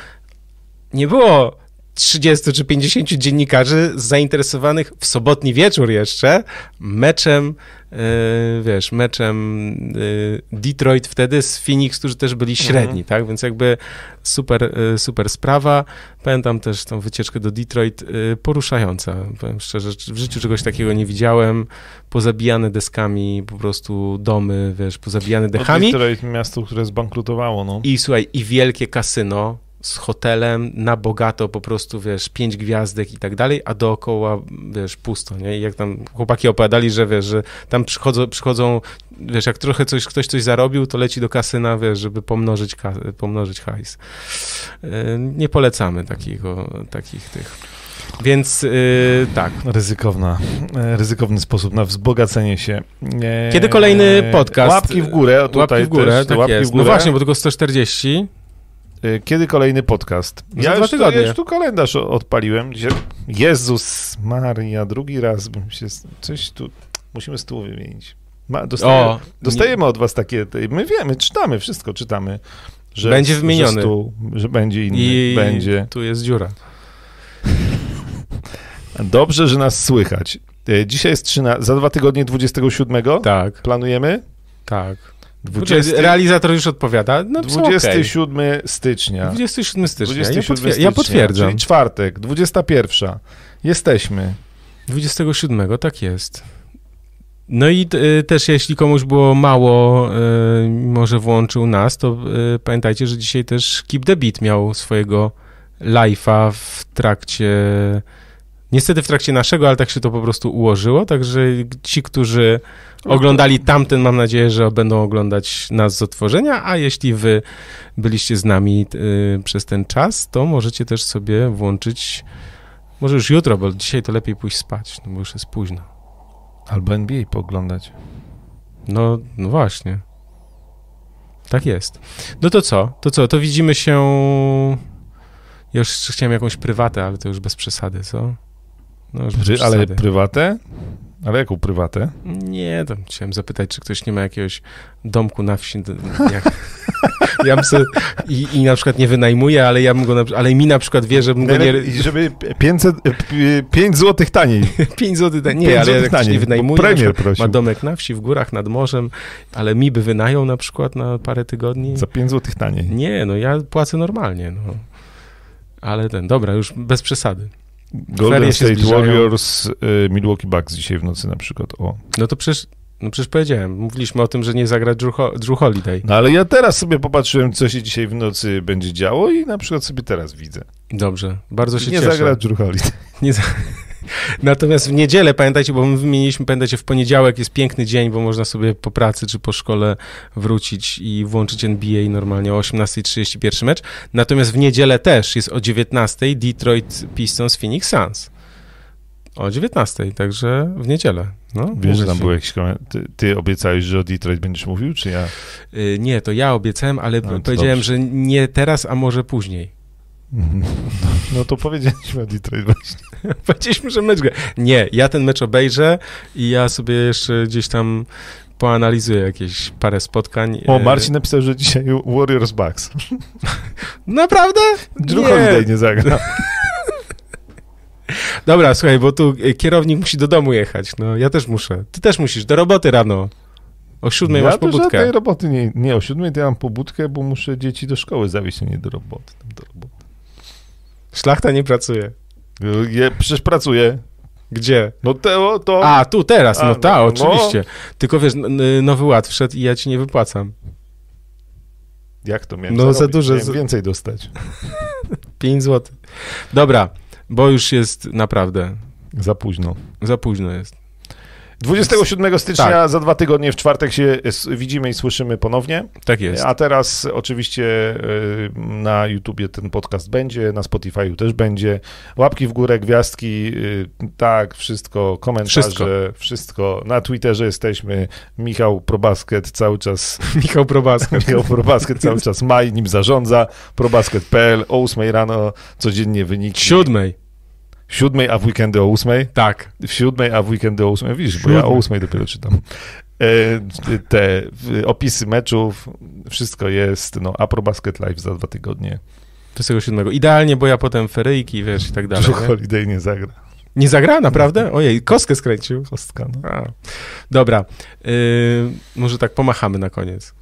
nie było 30 czy 50 dziennikarzy zainteresowanych w sobotni wieczór jeszcze meczem, yy, wiesz, meczem yy, Detroit wtedy z Phoenix, którzy też byli średni, tak? Więc jakby super, yy, super sprawa. Pamiętam też tą wycieczkę do Detroit yy, poruszająca. Powiem szczerze, w życiu czegoś takiego nie widziałem. Pozabijane deskami, po prostu domy, wiesz, pozabijane dechami. Detroit, miasto, które zbankrutowało, no. I słuchaj, i wielkie kasyno z hotelem na bogato, po prostu, wiesz, pięć gwiazdek i tak dalej, a dookoła, wiesz, pusto, nie? I jak tam chłopaki opowiadali, że, wiesz, że tam przychodzą, przychodzą wiesz, jak trochę coś, ktoś coś zarobił, to leci do kasyna, wiesz, żeby pomnożyć, pomnożyć hajs. Yy, Nie polecamy takiego, takich tych. Więc yy, tak. Ryzykowna, e, ryzykowny sposób na wzbogacenie się. E, Kiedy kolejny podcast? Łapki w górę. Tutaj Łapki w górę, też, tak łapki jest. W górę. No właśnie, bo tylko 140. E, Kiedy kolejny podcast? Za Ja dwa już, tu, tygodnie. ja już tu kalendarz odpaliłem. Jezus Maria, drugi raz bym się... Coś tu... Musimy stół wymienić. Ma, dostaje, O, dostajemy od was takie... My wiemy, czytamy, wszystko czytamy. Że, Będzie że wymieniony. Stół, że będzie inny. I Będzie. tu jest dziura. Dobrze, że nas słychać. E, Dzisiaj jest 13, za dwa tygodnie 27. Tak, Planujemy? tak. 20, Realizator już odpowiada. No, 27 stycznia. 27 stycznia. 27 ja, potwier- stycznia, ja potwierdzam. Czyli czwartek, 21. Jesteśmy. 27, tak jest. No i y, też jeśli komuś było mało, y, może włączył nas, to y, pamiętajcie, że dzisiaj też Keep the Beat miał swojego live'a w trakcie, niestety w trakcie naszego, ale tak się to po prostu ułożyło, także ci, którzy oglądali tamten, mam nadzieję, że będą oglądać nas z otworzenia, a jeśli wy byliście z nami y, przez ten czas, to możecie też sobie włączyć może już jutro, bo dzisiaj to lepiej pójść spać, no bo już jest późno. Albo NBA pooglądać. No, no właśnie. Tak jest. No to co? To co? To widzimy się... Ja już chciałem jakąś prywatę, ale to już bez przesady, co? No już Pry, ale prywatę? Ale jaką prywatę? Nie, to chciałem zapytać, czy ktoś nie ma jakiegoś domku na wsi. Jak... Ja bym se, i, I na przykład nie wynajmuję, ale ja bym go na, ale mi na przykład wie, że bym go nie... I żeby 500, 5 złotych taniej. 5 zł, nie, Pięć ale złotych jak taniej, nie wynajmuje, na premier prosił. ma domek na wsi, w górach, nad morzem, ale mi by wynajął na przykład na parę tygodni. Za 5 złotych taniej. Nie, no ja płacę normalnie, no. Ale ten, dobra, już bez przesady. Golden State. Warriors, y, Milwaukee Bucks dzisiaj w nocy na przykład. O. No to przecież, no przecież powiedziałem, mówiliśmy o tym, że nie zagra Drew, Ho- Drew Holiday. No ale ja teraz sobie popatrzyłem, co się dzisiaj w nocy będzie działo i na przykład sobie teraz widzę. Dobrze, bardzo się Nie cieszę. zagra Drew Holiday. Nie za... Natomiast w niedzielę, pamiętajcie, bo my wymieniliśmy, pamiętajcie, w poniedziałek jest piękny dzień, bo można sobie po pracy czy po szkole wrócić i włączyć NBA normalnie o 18.31 mecz. Natomiast w niedzielę też jest o 19.00 Detroit Pistons Phoenix Suns. O 19.00, także w niedzielę. No, Wiesz, że tam był jakiś komentarz. Ty, ty obiecałeś, że o Detroit będziesz mówił, czy ja? Y, Nie, to ja obiecałem, ale No, powiedziałem, że nie teraz, a może później. No to powiedzieliśmy o Detroit właśnie. Powiedzieliśmy, że mecz gra. Nie, ja ten mecz obejrzę i ja sobie jeszcze gdzieś tam poanalizuję jakieś parę spotkań. O, E, Marcin napisał, że dzisiaj Warriors Bucks. Naprawdę? Drew Nie. Holiday nie zagra. Dobra, słuchaj, bo tu e, kierownik musi do domu jechać. No, ja też muszę. Ty też musisz, do roboty rano. O siódmej ja masz to żadnej pobudkę. roboty nie, nie, o siódmej to ja mam pobudkę, bo muszę dzieci do szkoły zawieźć, a nie do roboty. Tam do roboty. Szlachta nie pracuje. Je, przecież pracuję. Gdzie? No to, to A, tu, teraz, A, no no, tak, no. oczywiście. Tylko wiesz, nowy ład wszedł i ja ci nie wypłacam. Jak to miałem No, zarobić? za dużo, Miałem więcej dostać. 5 zł. Dobra, bo już jest naprawdę Za późno. za późno jest. 27 stycznia, Tak. za dwa tygodnie, w czwartek się widzimy i słyszymy ponownie. Tak jest. A teraz oczywiście y, na YouTubie ten podcast będzie, na Spotify'u też będzie. Łapki w górę, gwiazdki, y, tak, wszystko, komentarze, Wszystko. wszystko. Na Twitterze jesteśmy. Michał Probasket cały czas, Michał Probaska. Michał Probasket cały czas ma i nim zarządza. Probasket.pl o 8 rano codziennie wyniki. Siódmej. Siódmej, a w weekendy o 8. Tak. W siódmej, a w weekendy o 8. Widzisz, bo ja o Siódmej. 8 dopiero czytam. E, Te w- opisy meczów, wszystko jest. No, a Pro Basket Live za dwa tygodnie. 27. Idealnie, bo ja potem feryjki, wiesz, i tak dalej. Nie, Holiday nie zagra. nie zagra, naprawdę? Ojej, kostkę skręcił. Kostka, no. A. Dobra, yy, może tak pomachamy na koniec.